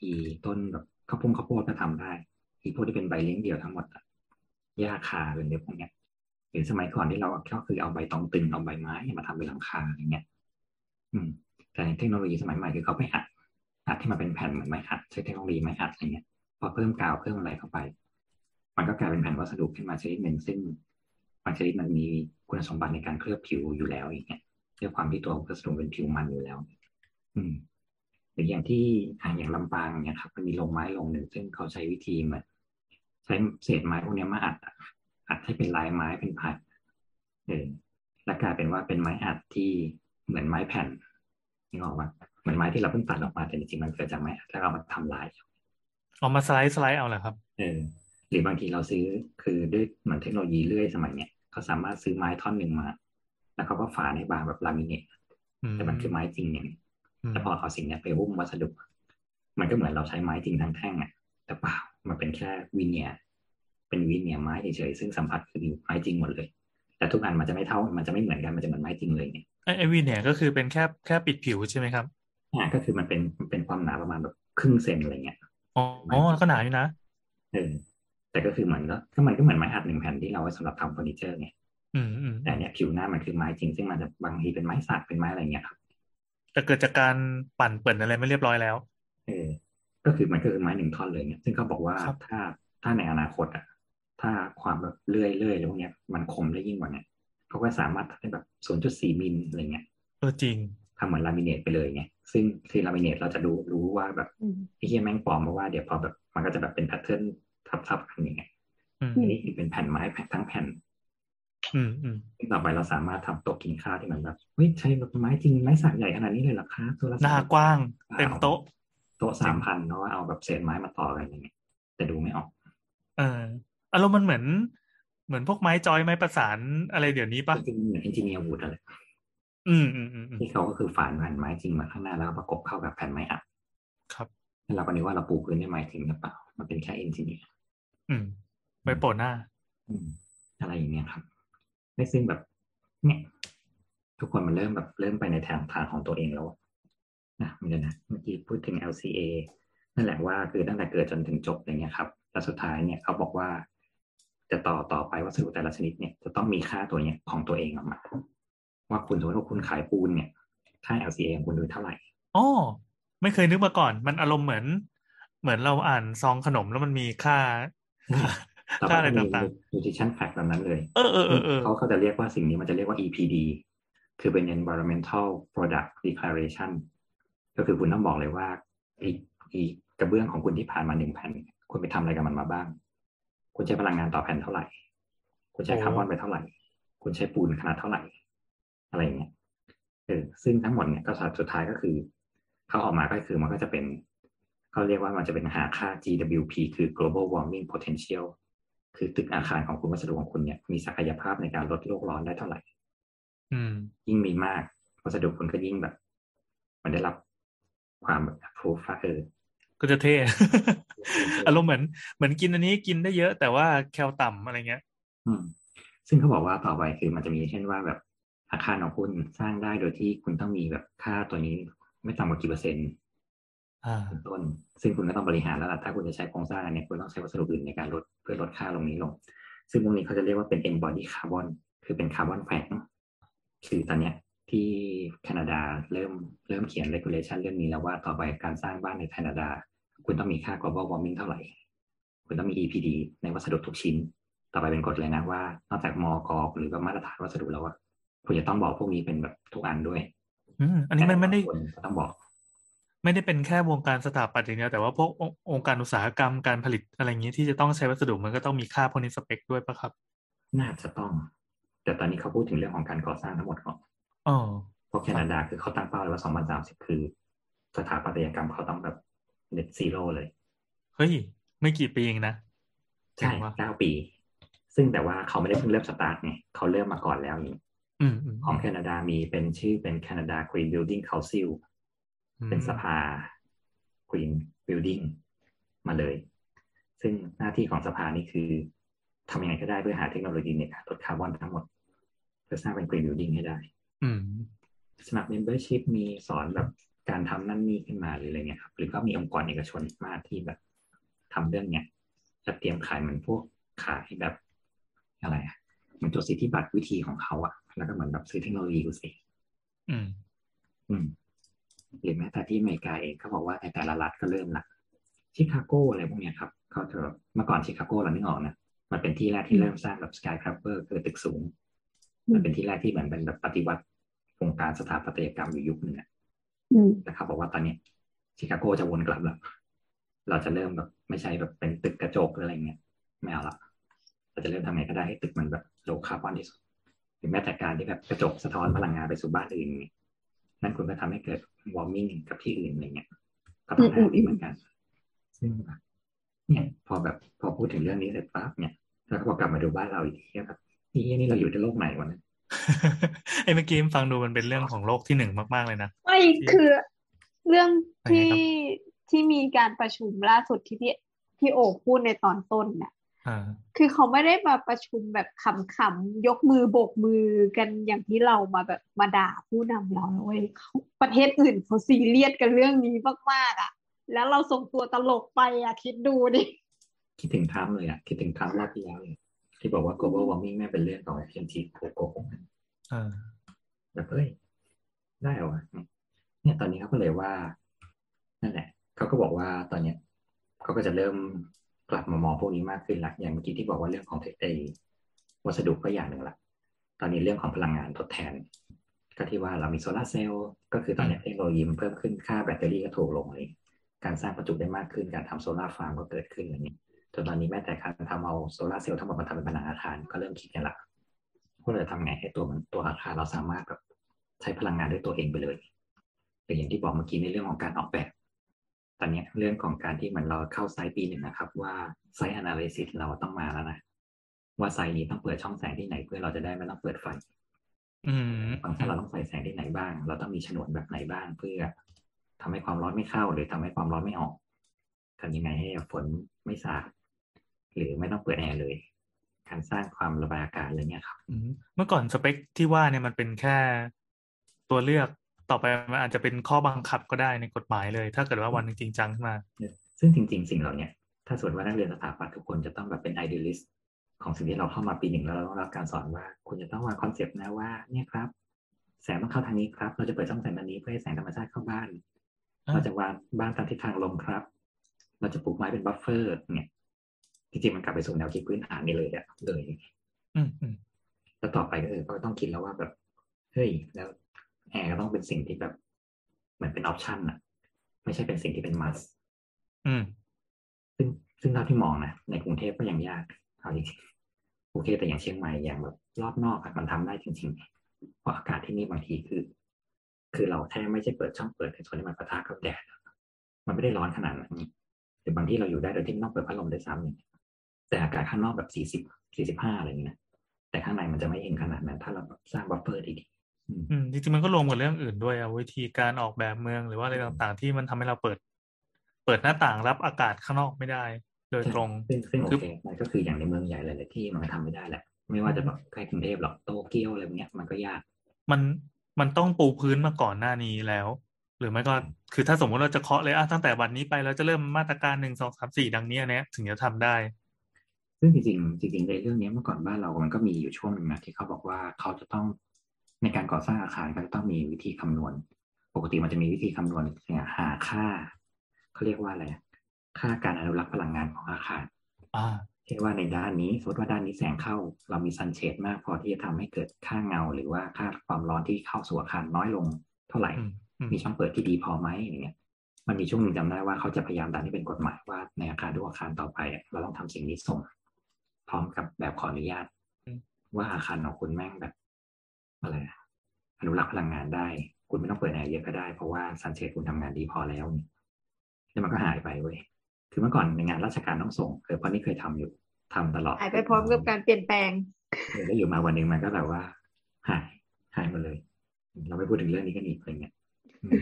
อีต้นแบบข้าวโพดข้าวโพดก็ทำได้อีพวกที่เป็นใบเลี้ยงเดี่ยวทั้งหมดหญ้าคาอะไรเนี่พวกเนี้ยหรือสมัยก่อนที่เราก็คือเอาใบตองตึงเอาใบไม้มาทำเป็นหลังคาอย่างเงี้ย อืม แต่เทคโนโลยีสมัยใหม่คือเขาไปอัดอัดที่มาเป็นแผ่นเหมือนไม้อัดใช้เทคโนโลยีไม้อัดอะไรเงี้ยพอเพิ่มกาวเพิ่มอะไรเข้าไป มันก็กลายเป็นแผ่นวัสดุขึ้นมาชนิดหนึ่งซึ่ง บางชนิดมันมีคุณสมบัติในการเคลือบผิวอยู่แล้วอย่างเงี้ยด้วยความที่ตัววัสดุเป็นผิวมันอยู่แล้ว อืมหรืออย่างที่อ่าอย่างลำปางเนี่ยครับมันมีโรงไม้โรงหนึ่ง ซึ่งเขาใช้วิธีเหมือนใช้เศษไม้พวกเนี้ยมาอัดอะอัดให้เป็นลายไม้เป็นพัดเออแล้วกลายเป็นว่าเป็นไม้อัดที่เหมือนไม้แผ่นนี่บอกว่าเหมือนไม้ที่เราเพิ่งตัดออกมาแต่จริงๆมันเกิดจากไม้อัดแล้วเรามาทำลายเอามาสไลด์สไลด์เอาแหละครับเออหรือบางทีเราซื้อคือด้วยเหมือนเทคโนโลยีเลื่อยสมัยเนี้ย เขาสามารถซื้อไม้ท่อนหนึ่งมา แล้วเขาก็ฝาในบางแบบลามิเนตอืมแต่มันคือไม้จริงเนี่ยอืมแต่พอเอาสิ่งเนี้ยไปหุ้มวัสดุ มันก็เหมือนเราใช้ไม้จริงทั้งแท่งอะแต่เปล่ามันเป็นแค่วิเนียร์เป็นวิเนียร์ไม้เฉยๆซึ่งสัมผัสคือไม้จริงหมดเลย แต่ทุกอันมันจะไม่เท่ามันจะไม่เหมือนกันมันจะเหมือนไม้จริงเลยเนี่ยไอไอวีเนี่ยก็คือเป็นแค่แค่ปิดผิวใช่ไหมครับอ่าก็คือมันเป็นมันเป็นความหนาประมาณแบบครึ่งเซนอะไรเงี้ยอ๋ออ๋อก็หนาอยู่นะเออ แต่ก็คือเหมือนก็ก็มันก็เหมือนไม้อัดหนึ่งแผ่นที่เราไว้สำหรับทำเฟอร์นิเจอร์ไงอืมอืมแต่เนี่ยผิวหน้ามันคือไม้จริง ซึ่งมันจะบางทีเป็นไม้สักเป็นไม้อะไรเงี้ยครับแต่เกิดจากการปั่นเปิดอะไรไม่เรียบร้อยแล้ว เออ ก็คือมันก็คือไม้หนึ่งท่อนเลยเนี่ยซึ่งเขาบอกว่าครับถ้าถ้าในอนาคตอะ ถ้าความแบบเลื่อยเลื่อยแล้วพวกเนี้ยมันคมได้ยิ่งกว่าเนี้ยเขาก็สามารถทำได้แบบศูนย์จุดสี่มิลอะไรเงี้ยเออจริงทำเหมือนลามิเนตไปเลยไงซึ่งคือลามิเนตเราจะดูรู้ว่าแบบอืมไอ้เหี้ยแม่งปลอมเพราะว่าเดี๋ยวพอแบบมันก็จะแบบเป็นแพทเทิร์น ทับๆกันอย่างเงี้ยอืมอันนี้คือเป็นแผ่นไม้แผ่นทั้งแผ่นอืมอืมซึ่งต่อไปเราสามารถทำโต๊ะกินข้าวที่มันแบบเฮ้ยใช้แบบไม้จริงไม้สักใหญ่ขนาดนี้เลยเหรอคะตัวละหน้ากว้างเต็มโต๊ะโต๊ะสามพันเพราะว่าเอาแบบเศษไม้มาต่อกันอย่างเงี้ยแต่ดูไม่ออก เอออารมณ์มันเหมือน เหมือนพวกไม้จอยไม้ประสานอะไรเดี๋ยวนี้ปะจริงๆเหมือนเอนจิเนียร์วูดอะไรอืมอืมอืมอืมที่เขาก็คือฝานแผ่นไม้จริงมาข้างหน้าแล้วก็ประกบเข้ากับแผ่นไม้อัดครับแล้วเราก็นึกว่าเราปูพื้นด้วยไม้จริงหรือเปล่ามันเป็นแค่เอนจิเนียร์ อืมไว้โปะหน้า อืม อะไรอย่างเงี้ยครับไม่ซึ่งแบบ เนี่ย ทุกคนมันเริ่มแบบเริ่มไปในทางทางของตัวเองแล้วอะนะมันจะนะเมื่อกี้พูดถึง LCA นั่นแหละว่าคือตั้งแต่เกิดจนถึงจบอะไรเงี้ยครับแล้วสุดท้ายเนี่ยเขาบอกว่า จะต่อต่อไปวัสดุแต่ละชนิดเนี่ยจะต้องมีค่าตัวเนี้ยของตัวเองออกมา ว่าคุณสมมติว่าคุณขายปูนเนี่ย ค่า LCA ของคุณดูเท่าไหร่อ๋อไม่เคยนึกมาก่อน มันอารมณ์เหมือน เหมือนเราอ่านซองขนมแล้วมันมีค่าต่อไป ค่าอะไรก็มีต่าง nutrition fact แบบนั้นเลยๆเออเออเออเออเขาเขาจะเรียกว่าสิ่งนี้มันจะเรียกว่า EPD คือเป็น environmental product declaration ก็คือคุณต้องบอกเลยว่าอีอีกระเบื้องของคุณที่ผ่านมาหนึ่งแผ่น คุณไปทำอะไรกับมันมาบ้าง คุณใช้พลังงานต่อแผ่นเท่าไหร่ คุณใช้โอ้คาร์บอนไปเท่าไหร่ คุณใช้ปูนขนาดเท่าไหร่ อะไรอย่างเงี้ยเออซึ่งทั้งหมดเนี่ยก็สุดท้ายก็คือเขาออกมาก็คือมันก็จะเป็น เขาเรียกว่ามันจะเป็นหาค่า GWP คือ global warming potential คือตึกอาคารของคุณวัสดุของคุณเนี่ยมีศักยภาพในการลดโลกร้อนได้เท่าไหร่อืมยิ่งมีมากวัสดุคุณก็ยิ่งแบบ มันได้รับความแบบ approve ว่าเออก็จะเท่อารมณ์เหมือนเหมือนกินอันนี้กินได้เยอะ แต่ว่าแคลต่ำอะไรเงี้ย อืม ซึ่งเขาบอกว่าต่อไปคือมันจะมีเช่นว่าแบบอาคารของคุณสร้างได้โดยที่คุณต้องมีแบบค่าตัวนี้ไม่ต่ำกว่ากี่เปอร์เซ็นต์อ่า เป็นต้น ซึ่งคุณก็ต้องบริหารแล้วล่ะถ้าคุณจะใช้โครงสร้างอันเนี้ยคุณต้องใช้วัสดุอื่นในการลดเพื่อลดค่าลงนี้ลง ซึ่งพวกนี้เขาจะเรียกว่าเป็น embody carbon คือเป็นคาร์บอนแฝงคือตอนเนี้ยที่แคนาดาเริ่มเริ่มเขียน regulation เรื่องนี้แล้วว่าต่อไปการสร้างบ้านในแคนาดา คุณต้องมีค่า global warming เท่าไหร่ คุณต้องมี EPD ในวัสดุทุกชิ้น ต่อไปเป็นกฎเลยนะว่า นอกจากมอกหรือว่ามาตรฐานวัสดุแล้วว่าคุณจะต้องบอกพวกนี้เป็นแบบทุกอันด้วยอืมอันนี้มันไม่ได้คนก็ต้องบอก ไม่ได้เป็นแค่วงการสถาปัตย์อย่างเดียวแต่ว่าพวกององค์การอุตสาหกรรมการผลิตอะไรอย่างนี้ที่จะต้องใช้วัสดุมันก็ต้องมีค่าพวกนี้สเปคด้วยปะครับ น่าจะต้อง แต่ตอนนี้เขาพูดถึงเรื่องของการก่อสร้างทั้งหมดก่อนอ๋อเพราะแคนาดาคือเขาตั้งเป้าเลยว่า2030คือ สถาปัตยกรรมเขาต้องแบบ net zero เลย เฮ้ย ไม่กี่ปีเองนะ ใช่เจ๋งว่ะเก้าปี ซึ่งแต่ว่าเขาไม่ได้เพิ่งเริ่มสตาร์ทไงเขาเริ่มมาก่อนแล้วนี่อืมอืมของแคนาดามีเป็นชื่อเป็น Canada Green Building Council เป็นสภา Green Building มาเลย ซึ่งหน้าที่ของสภานี้คือทำยังไงก็ได้เพื่อหาเทคโนโลยีในการลดคาร์บอนทั้งหมดเพื่อสร้างเป็น Green Building ให้ได้อืมสมัคร membership มีสอนแบบการทำนั่นนี่ขึ้นมาหรืออะไรเงี้ยครับ หรือก็มีองค์กรเอกชนมากที่แบบทำเรื่องเนี้ยจะเตรียมขายเหมือนพวกขายแบบอะไรอะเหมือนจดสิทธิบัตรวิธีของเขาอะแล้วก็เหมือนแบบซื้อเทคโนโลยีกูสิอืม อืม หรือแม้แต่ที่อเมริกาเองเขาบอกว่าในแต่ละรัฐก็เริ่มละชิคาโกอะไรพวกเนี้ยครับเขาจะเมื่อก่อนชิคาโกเรานึกออกนะมันเป็นที่แรกที่เริ่มสร้างแบบ skyscraper คือตึกสูง มันเป็นที่แรกที่เหมือนเป็นแบบปฏิวัติวงการสถาปัตยกรรมอยู่ยุคหนึ่งอะอืมนะครับ บอกว่าตอนนี้ชิคาโกจะวนกลับแล้วเราจะเริ่มแบบไม่ใช่แบบเป็นตึกกระจกหรืออะไรเงี้ยไม่เอาละเราจะเริ่มทำไงก็ได้ให้ตึกมันแบบ low carbon ที่สุดหรือแม้แต่การที่แบบกระจกสะท้อนพลังงานไปสู่บ้านอื่นเนี่ยนั่นคุณก็ทำให้เกิดวอร์มิ่งกับที่อื่นอะไรเงี้ยก็ต้องหาดีเหมือนกัน ซึ่งแบบเนี่ย พอแบบพอพูดถึงเรื่องนี้เสร็จปั๊บเนี่ยแล้วก็พอกลับมาดูบ้านเราอีกทีแบบนี่นี่เราอยู่ในโลกไหนวะเนี่ยไอ้เมื่อกี้ฟังดูมันเป็นเรื่องของโลกที่หนึ่งมากๆเลยนะไม่คือเรื่องที่ยังไงครับที่มีการประชุมล่าสุดที่พี่พี่โอพูดในตอนต้นเนี่ยอ่า คือเขาไม่ได้มาประชุมแบบขำๆยกมือโบกมือกันอย่างที่เรามาแบบมาด่าผู้นำเราเว้ยเขาประเทศอื่นเขาซีเรียสกันเรื่องนี้มากๆอะ แล้วเราส่งตัวตลกไปอะคิดดูดิคิดถึงทรัมป์เลยอะคิดถึงทรัมป์รอบที่แล้วเลยที่บอกว่า global warming แม่งเป็นเรื่องของ FMT โกโกหกอ่าแบบเฮ้ยได้เหรอวะเนี่ยตอนนี้เขาก็เลยว่านั่นแหละเขาก็บอกว่าตอนเนี้ยเขาก็จะเริ่ม กลับมามองพวกนี้มากขึ้นละอย่างเมื่อกี้ที่บอกว่าเรื่องของเทคโนโลยีวัสดุก็อย่างหนึ่งละตอนนี้เรื่องของพลังงานทดแทน ก็ที่ว่าเรามีโซลาร์เซลล์ก็คือตอนนี้เทคโนโลยีมันเพิ่มขึ้นค่าแบตเตอรี่ก็ถูกลงเลยการสร้างประจุได้มากขึ้นการทำโซลาร์ฟาร์มก็เกิดขึ้นอะไรเงี้ยจนตอนนี้แม้แต่การทำเอาโซลาร์เซลล์ทั้งหมดมาทำเป็นผนังอาคารก็เริ่มคิดกันละว่าเราจะทำไงให้ตัวมันตัวอาคารเราสามารถแบบใช้พลังงานด้วยตัวเองไปเลยแต่อย่างที่บอกเมื่อกี้ในเรื่องของการออกแบบ ตอนเนี้ยเรื่องของการที่เหมือนเราเข้าไซต์ปีหนึ่งนะครับ ว่าไซต์ analysis เราต้องมาแล้วนะว่าไซต์นี้ต้องเปิดช่องแสงที่ไหนเพื่อเราจะได้ไม่ต้องเปิดไฟอืมฟังก์ชันเราต้องใส่แสงที่ไหนบ้าง เราต้องมีฉนวนแบบไหนบ้างเพื่อทำให้ความร้อนไม่เข้า หรือทำให้ความร้อนไม่ออกทำยังไงให้ฝนไม่สาดหรือไม่ต้องเปิดแอร์เลย การสร้างความระบายอากาศอะไรเงี้ยครับอืมเมื่อก่อนสเปคที่ว่าเนี่ยมันเป็นแค่ตัวเลือก ต่อไปมันอาจจะเป็นข้อบังคับก็ได้ในกฎหมายเลย ถ้าเกิดว่าวันหนึงจริงจังขึ้นมา ซึ่งจริง ๆ สิ่งเหล่าเนี้ยถ้าสมมติว่านักเรียนสถาปัตย์ทุกคนจะต้องแบบเป็น idealist ของสิ่งที่เราเข้ามาปีหนึ่งแล้วเราต้องรับการสอนว่า คุณจะต้องวางคอนเซปต์นะว่าเนี่ยครับ แสงต้องเข้าทางนี้ครับ เราจะเปิดช่องแสงทางนี้เพื่อให้แสงธรรมชาติเข้าบ้านอ่าเราจะวางบ้านตามทิศทางลมครับ เราจะปลูกไม้เป็น buffer เนี่ยจริงๆมันกลับไปสู่แนวคิดพื้นฐานนี่เลยอะเลยอืมอืมแล้วต่อไปก็เออก็ต้องคิดแล้วว่าแบบเฮ้ยแล้ว แอร์ก็ต้องเป็นสิ่งที่แบบ เหมือนเป็น option อะไม่ใช่เป็นสิ่งที่เป็น must อืม ซึ่งซึ่งเท่าที่มองนะในกรุงเทพก็ยังยากเอาจริงๆโอเค แต่อย่างเชียงใหม่อย่างแบบรอบนอกอะมันทำได้จริง ๆ เพราะอากาศที่นี่บางทีคือ คือเราแค่ไม่ใช่เปิดช่องเปิดในส่วนที่มันปะทะกับแดดอะมันไม่ได้ร้อนขนาดนั้นหรือบางทีเราอยู่ได้โดยที่ไม่ต้องเปิดพัดลมด้วยซ้ำอย่างเงี้ยแต่อากาศข้างนอกแบบสี่สิบสี่สิบห้าอะไรอย่างเงี้ยนะแต่ข้างในมันจะไม่เย็นขนาดนั้น ถ้าเราแบบสร้าง buffer ดีๆ อืมอืมจริงๆมันก็รวมกับเรื่องอื่นด้วยอะวิธีการออกแบบเมืองหรือว่าอะไรต่างๆ ที่มันทำให้เราเปิด เปิดหน้าต่างรับอากาศข้างนอกไม่ได้ โดยตรงซึ่งซึ่งโอคือเคมันก็คืออย่างในเมืองใหญ่หลายๆที่มันก็ทำไม่ได้แหละ ไม่ว่าจะแบบใกล้กรุงเทพหรือโตเกียวอะไรพวกเนี้ยมันก็ยาก มันมันต้องปูพื้นมาก่อนหน้านี้แล้ว หรือไม่ก็คือถ้าสมมติเราจะเคาะเลยอะตั้งแต่วันนี้ไปเราจะเริ่มมาตรการหนึ่งสองสามสี่ดังเนี้ยเนี้ยถึงจะทำได้ซึ่งจริงๆจริงๆในเรื่องนี้เมื่อก่อนบ้านเรา มันก็มีอยู่ช่วงหนึ่งนะที่เขาบอกว่าเขาจะต้อง ในการก่อสร้างอาคารเขาจะต้องมีวิธีคำนวณ ปกติมันจะมีวิธีคำนวณเนี่ยหาค่าเขาเรียกว่าอะไรอะค่าการอนุรักษ์พลังงานของอาคารอ่าเช่นว่าในด้านนี้สมมติว่าด้านนี้แสงเข้า เรามีซันเชดมากพอที่จะทำให้เกิดค่าเงา หรือว่าค่าความร้อนที่เข้าสู่อาคารน้อยลงเท่าไหร่อืมอืมมีช่องเปิดที่ดีพอไหมอย่างเงี้ยมันมีช่วงหนึ่งจำได้ว่าเขาจะพยายามดันให้เป็นกฎหมายว่าในอาคารทุกอาคารต่อไปอะเราต้องทำสิ่งนี้ส่ง พร้อมกับแบบขออนุญาต ว่าอาคารของคุณแม่งแบบ อะไรอะอนุรักษ์พลังงานได้ คุณไม่ต้องเปิดแอร์เยอะก็ได้ เพราะว่าซันเชดคุณทำงานดีพอแล้วเนี่ยแล้วมันก็หายไปเว้ยคือเมื่อก่อนในงานราชการต้องส่งเออเพราะนี่เคยทำอยู่ทำตลอดหายไปพร้อมกับการเปลี่ยนแปลงเออแล้วอยู่มาวันหนึ่งมันก็แบบว่าหายหายหมดเลย เราไม่พูดถึงเรื่องนี้กันอีกอะไรเงี้ยอืม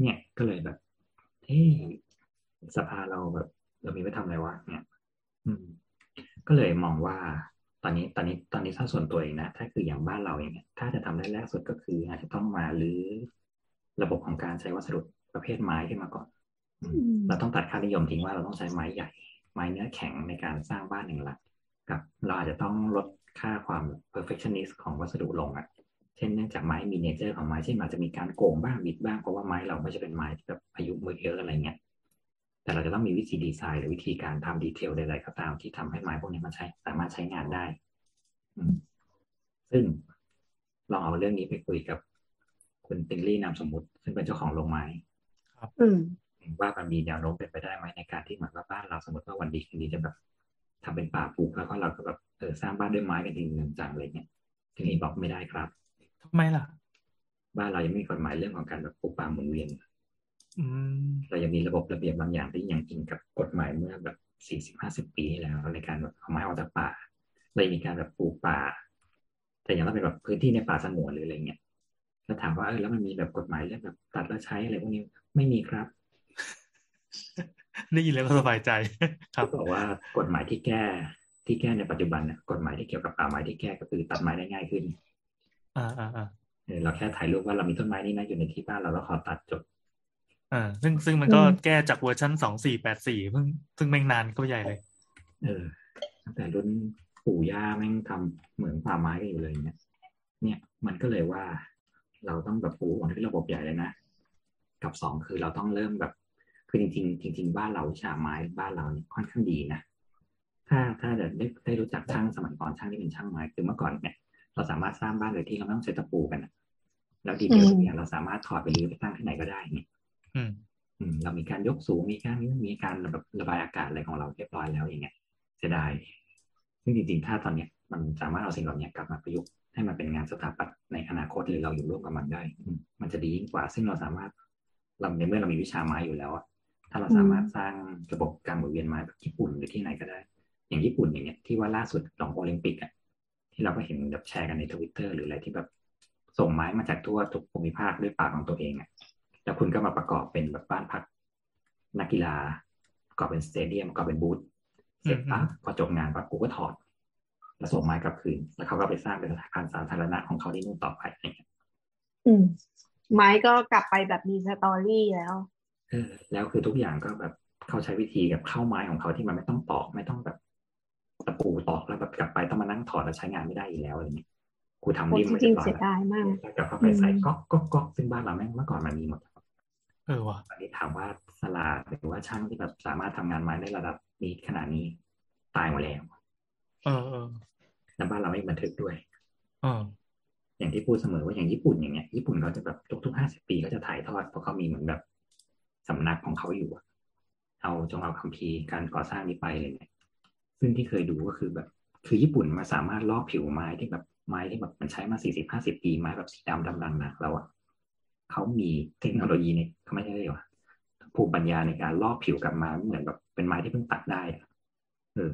เนี่ยก็เลยแบบเฮ้ยสภาเราแบบ เรามีไว้ทำอะไรวะเนี่ย อืม ก็เลยมองว่า ตอนนี้ตอนนี้ตอนนี้ถ้าส่วนตัวเองนะถ้าคืออย่างบ้านเราเองเนี่ยถ้าจะทำได้แรกสุดก็คือ อาจจะต้องมารื้อระบบของการใช้วัสดุประเภทไม้ขึ้นมาก่อนอืมอืมเราต้องตัดค่านิยมทิ้งว่าเราต้องใช้ไม้ใหญ่ ไม้เนื้อแข็งในการสร้างบ้านหนึ่งหลังกับเราอาจจะต้องลดค่าความ perfectionist ของวัสดุลงอะ เช่นเนื่องจากไม้มีเนเจอร์ของไม้เช่นอาจจะมีการโก่งบ้างบิดบ้างเพราะว่าไม้เราไม่ใช่เป็นไม้ที่แบบอายุมือเยอะอะไรเงี้ย แต่เราจะต้องมีวิธีดีไซน์หรือวิธีการทำดีเทลใดๆก็ตามที่ทำให้ไม้พวกนี้มันใช้สามารถใช้งานได้อืมซึ่งลองเอาเรื่องนี้ไปคุยกับคุณติงลี่นามสมมุติ ซึ่งเป็นเจ้าของโรงไม้อืมว่ามันมีแนวโน้มเป็นไปได้ไหมในการที่เหมือนว่าบ้านเราสมมติว่าวันดีคืนดีจะแบบทำเป็นป่าปลูกแล้วก็เราก็แบบเออสร้างบ้านด้วยไม้กันจริงๆจังๆอะไรเงี้ยทีนี้บอกไม่ได้ครับทำไมล่ะ บ้านเรายังไม่มีกฎหมายเรื่องของการแบบปลูกป่าหมุนเวียนอืม เรายังมีระบบระเบียบบางอย่างที่ยังอิงกับกฎหมายเมื่อแบบสี่สิบห้าสิบปีที่แล้ว ในการแบบเอาไม้ออกจากป่าเลยมีการแบบปลูกป่า แต่ยังต้องเป็นแบบพื้นที่ในป่าสงวนหรืออะไรเงี้ยแล้วถามว่าเออแล้วมันมีแบบกฎหมายเรื่องแบบตัดแล้วใช้อะไรพวกนี้ไม่มีครับได้ยินแล้วก็สบายใจ ครับเขาบอกว่ากฎหมายที่แก้ที่แก้ในปัจจุบันเนี่ยกฎหมายที่เกี่ยวกับป่าไม้ที่แก้ก็คือตัดไม้ได้ง่ายขึ้น อ่าอ่าอ่าเออเราแค่ถ่ายรูปว่าเรามีต้นไม้นี่นะอยู่ในที่บ้านเราแล้วขอตัดจบ อ่าซึ่งซึ่งมันก็อืมแก้จากเวอร์ชันสองสี่แปดสี่เพิ่งซึ่งแม่งนานก็ใหญ่เลย เออตั้งแต่รุ่นปู่ย่าแม่งทำเหมือนป่าไม้กันอยู่เลยเนี่ยเนี่ยมันก็เลยว่า เราต้องแบบปูอันที่ระบบใหญ่เลยนะกับสองคือเราต้องเริ่มแบบคือจริงๆจริง ๆ บ้านเราวิชาไม้บ้านเราเนี่ยค่อนข้างดีนะถ้าถ้าจะได้ได้รู้จักช่างสมัยก่อนช่างที่เป็นช่างไม้คือเมื่อก่อนเนี่ยเราสามารถสร้างบ้านโดยที่เราไม่ต้องใช้ตะปูกันอะแล้วดีเทลอืมทุกอย่างเราสามารถถอดไปรื้อไปตั้งที่ไหนก็ได้เนี่ยอืมอืม เรามีการยกสูงมีการมีการแบบระบายอากาศอะไรของเราเรียบร้อยแล้วอย่างเงี้ยจะได้ซึ่งจริงๆ ถ้าตอนเนี้ยมันสามารถเอาสิ่งเหล่านี้กลับมาประยุกต์ให้มันเป็นงานสถาปัตย์ในอนาคตหรือเราอยู่ร่วมกับมันได้อืมมันจะดียิ่งกว่า ซึ่งเราสามารถเราในเมื่อเรามีวิชาไม้อยู่แล้วอะถ้าเราสามารถสร้างระบบการหมุนเวียนไม้แบบญี่ปุ่นหรือที่ไหนก็ได้ อย่างญี่ปุ่นอย่างเงี้ยที่ว่าล่าสุดลองโอลิมปิกอะที่เราก็เห็นแบบแชร์กันในทวิตเตอร์หรืออะไรที่แบบส่งไม้มาจากทั่วทุกภูมิภาคด้วยปากของตัวเองอะ แล้วคุณก็มาประกอบเป็นแบบบ้านพักนักกีฬาประกอบเป็นสเตเดียมประกอบเป็นบูธเสร็จปั๊บพอจบงานปั๊บกูก็ถอดแล้วส่งไม้กลับคืน แล้วเขาก็ไปสร้างเป็นสถานสาธารณะของเขาที่นู่นต่อไปอะไรเงี้ยอืม ไม้ก็กลับไปแบบมีสตอรี่แล้วเออแล้วคือทุกอย่างก็แบบเขาใช้วิธีกับเข้าไม้ของเขาที่มันไม่ต้องตอกไม่ต้องแบบตะปูตอกแล้วแบบกลับไปต้องมานั่งถอดแล้วใช้งานไม่ได้อีกแล้วอะไรเงี้ยกูทำโอ้ริมจไว้ริเรีงยบๆร้อยเสียแล้วดายมากแล้วกลับเข้าไปใส่อืมก๊อกก๊อกก๊อกซึ่งบ้านเราแม่งเมื่อก่อนมันมีหมด เออว่ะตอนนี้ถามว่าสลาดหรือว่าช่างที่แบบสามารถทำงานไม้ได้ระดับนี้ขนาดนี้ตายหมดแล้ว เออเออแล้วบ้านเราไม่บันทึกด้วยเอออย่างที่พูดเสมอว่าอย่างญี่ปุ่นอย่างเงี้ย ญี่ปุ่นเขาจะแบบทุกๆห้าสิบปีก็จะถ่ายทอดเพราะเขามีเหมือนแบบสำนักของเขาอยู่อะเอาจงเอาคัมภีร์การก่อสร้างนี้ไปเลยเนี่ยซึ่งที่เคยดูก็คือแบบ คือญี่ปุ่นมาสามารถลอกผิวไม้ที่แบบไม้ที่แบบมันใช้มาสี่สิบห้าสิบปีไม้แบบสีดำดำดังหนักแล้วอะ เขามีเทคโนโลยีเนี่ยเขาไม่ใช่เลยว่าภูมิปัญญาในการลอกผิวกลับมาเหมือนแบบเป็นไม้ที่เพิ่งตัดได้อเออ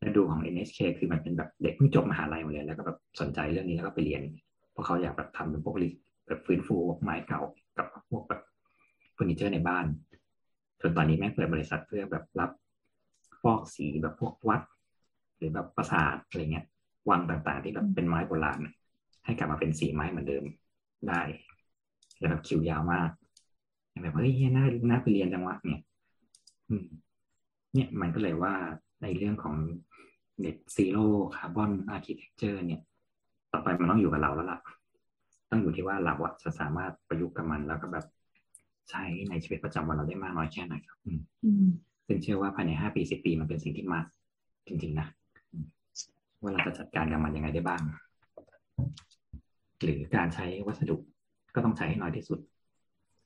แล้วดูของ NHK คือมันเป็นแบบเด็กเพิ่งจบมหาลัยมาเลยแล้วก็แบบสนใจเรื่องนี้แล้วก็ไปเรียนเพราะเขาอยากแบบทำเป็นพวกรีแบบฟื้นฟูไม้เก่ากับพวกแบบเฟอร์นิเจอร์ในบ้านจนตอนนี้แม่เปิดบริษัทเพื่อแบบรับฟอกสีแบบพวกวัด หรือแบบปราสาทอะไรเงี้ยวังต่างๆ ที่แบบเป็นไม้โบราณให้กลับมาเป็นสีไม้เหมือนเดิมได้ แล้วแบบคิวยาวมากแบบเฮ้ยเหี้ยน่าน่าไปเรียนจังวะเนี่ยอืมเนี่ยมันก็เลยว่าในเรื่องของ net zero carbon architecture เนี่ย ต่อไปมันต้องอยู่กับเราแล้วล่ะ ต้องอยู่ที่ว่าเราอะจะสามารถประยุกต์กับมันแล้วก็แบบใช้ในชีวิตประจำวันเราได้มากน้อยแค่ไหนครับอืมอืมซึ่งเชื่อว่าภายในห้าปีสิบปีมันเป็นสิ่งที่มากจริง ๆ นะอืมว่าเราจะจัดการกับมันยังไงได้บ้าง หรือการใช้วัสดุ ก็ต้องใช้ให้น้อยที่สุด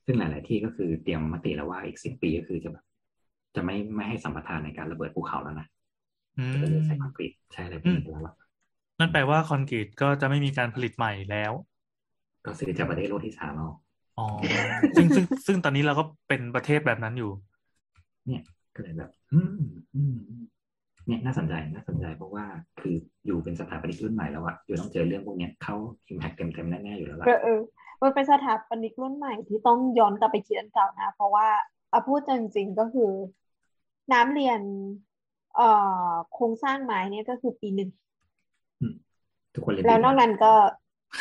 ซึ่งหลาย ๆ ที่ก็คือเตรียมมติแล้วว่าอีกสิบปีก็คือจะแบบจะไม่ไม่ให้สัมปทานในการระเบิดภูเขาแล้วนะอืมจะเลือกใช้คอนกรีตใช้อะไรพวกนี้ไปแล้วล่ะนั่นแปลว่าคอนกรีตก็จะไม่มีการผลิตใหม่แล้ว ก็ซื้อจากประเทศโลกที่สามเอาอ๋อซึ่งซึ่งซึ่งตอนนี้เราก็เป็นประเทศแบบนั้นอยู่ เนี่ยก็เลยแบบอืมอืมอืมเนี่ยน่าสนใจน่าสนใจเพราะว่าคืออยู่เป็นสถาปนิกรุ่นใหม่แล้วอะอยู่ต้องเจอเรื่องพวกเนี้ยเข้าอิมแพคเต็มเต็มๆแน่ๆอยู่แล้วล่ะเออเออ มันเป็นสถาปนิกรุ่นใหม่ที่ต้องย้อนกลับไปคิดอันเก่านะ เพราะว่าเอาพูดจริงๆก็คือ น้ำเรียน เอ่อโครงสร้างไม้เนี่ยก็คือปีหนึ่งทุกคนเรียนแล้วดีนอกมากนั้นก็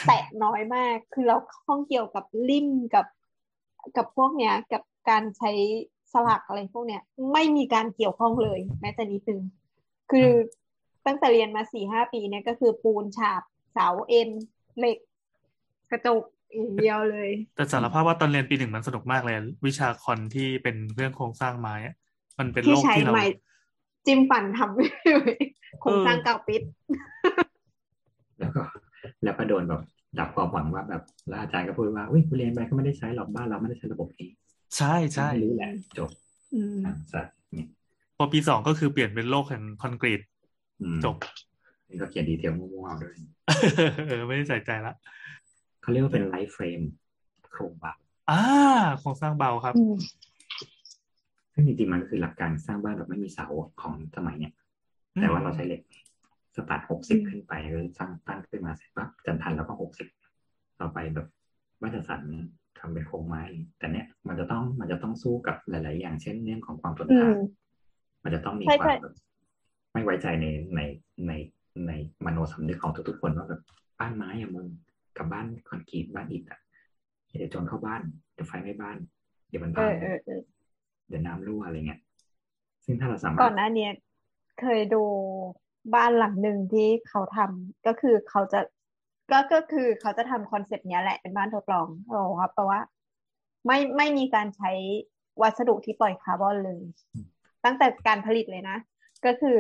แตะน้อยมาก คือเราข้องเกี่ยวกับริมกับกับพวกเนี้ย กับการใช้สลักอะไรพวกเนี้ย ไม่มีการเกี่ยวข้องเลย แม้แต่นิดนึงคือตั้งแต่เรียนมาสี่ห้าปีเนี่ยก็คือปูนฉาบเสาเอ็นเหล็ก กระจก อย่างเดียวเลย แต่สารภาพว่าตอนเรียนปีหนึ่งมันสนุกมากเลย วิชาคอนที่เป็นเรื่องโครงสร้างไม้อะมันเป็นโลที่กใช้ที่เราไม้จิ้มฟันทำโครงสร้างเก่าปิด แล้วก็ แล้วก็โดนแบบดับความหวังว่าแบบแล้วอาจารย์ก็พูดว่าอุ้ยกูเรียนไปก็ไม่ได้ใช้หรอกบ้านเราไม่ได้ใช้ระบบนี้ใช่ใช่ไม่รู้แหละจบอืมอะสัตว์เนี่ยพอปีสองก็คือเปลี่ยนเป็นโลกแห่งคอนกรีตอืมจบนี่ก็เขียนดีเทลมั่วๆด้วยเออไม่ได้ใส่ใจละ เขาเรียกว่าเป็นไลฟ์เฟรมโครงบาอ่าโครงสร้างเบาครับอืมซึ่งจริงๆมันก็คือหลักการสร้างบ้านแบบไม่มีเสาของสมัยเนี้ยแต่ว่าเราใช้เหล็กสตาร์ทหกสิบขึ้นไปก็สร้างตั้งขึ้นมาเสร็จปั๊บจันทันแล้วก็หกสิบต่อไปแบบวัฏสันทำเป็นโครงไม้ แต่เนี้ยมันจะต้องมันจะต้องสู้กับหลาย ๆ อย่างเช่นเรื่องของความทนอืทานมมันจะต้องมีใช่ควาใช่มแบบไม่ไว้ใจในในในในมโนสำนึกของทุกๆคนว่าแบบบ้านไม้อะมึง กับบ้านคอนกรีตบ้านอิฐอะเดี๋ยวโจรเข้าบ้านเดี๋ยวไฟไหม้บ้าน เดี๋ยวมันเอพังอเออเออเดี๋ยวน้ำรั่วอะไรเงี้ยซึ่งถ้าเราสามารถก่อนหน้าเนี้ยเคยดูบ้านหลังหนึ่งที่เขาทำก็คือเขาจะก็ก็คือเขาจะทำ concept เนี้ยแหละเป็นบ้านทดลองโอ้ครับแปลว่า ไม่ไม่มีการใช้วัสดุที่ปล่อยคาร์บอนเลย ตั้งแต่การผลิตเลยนะ ก็คือ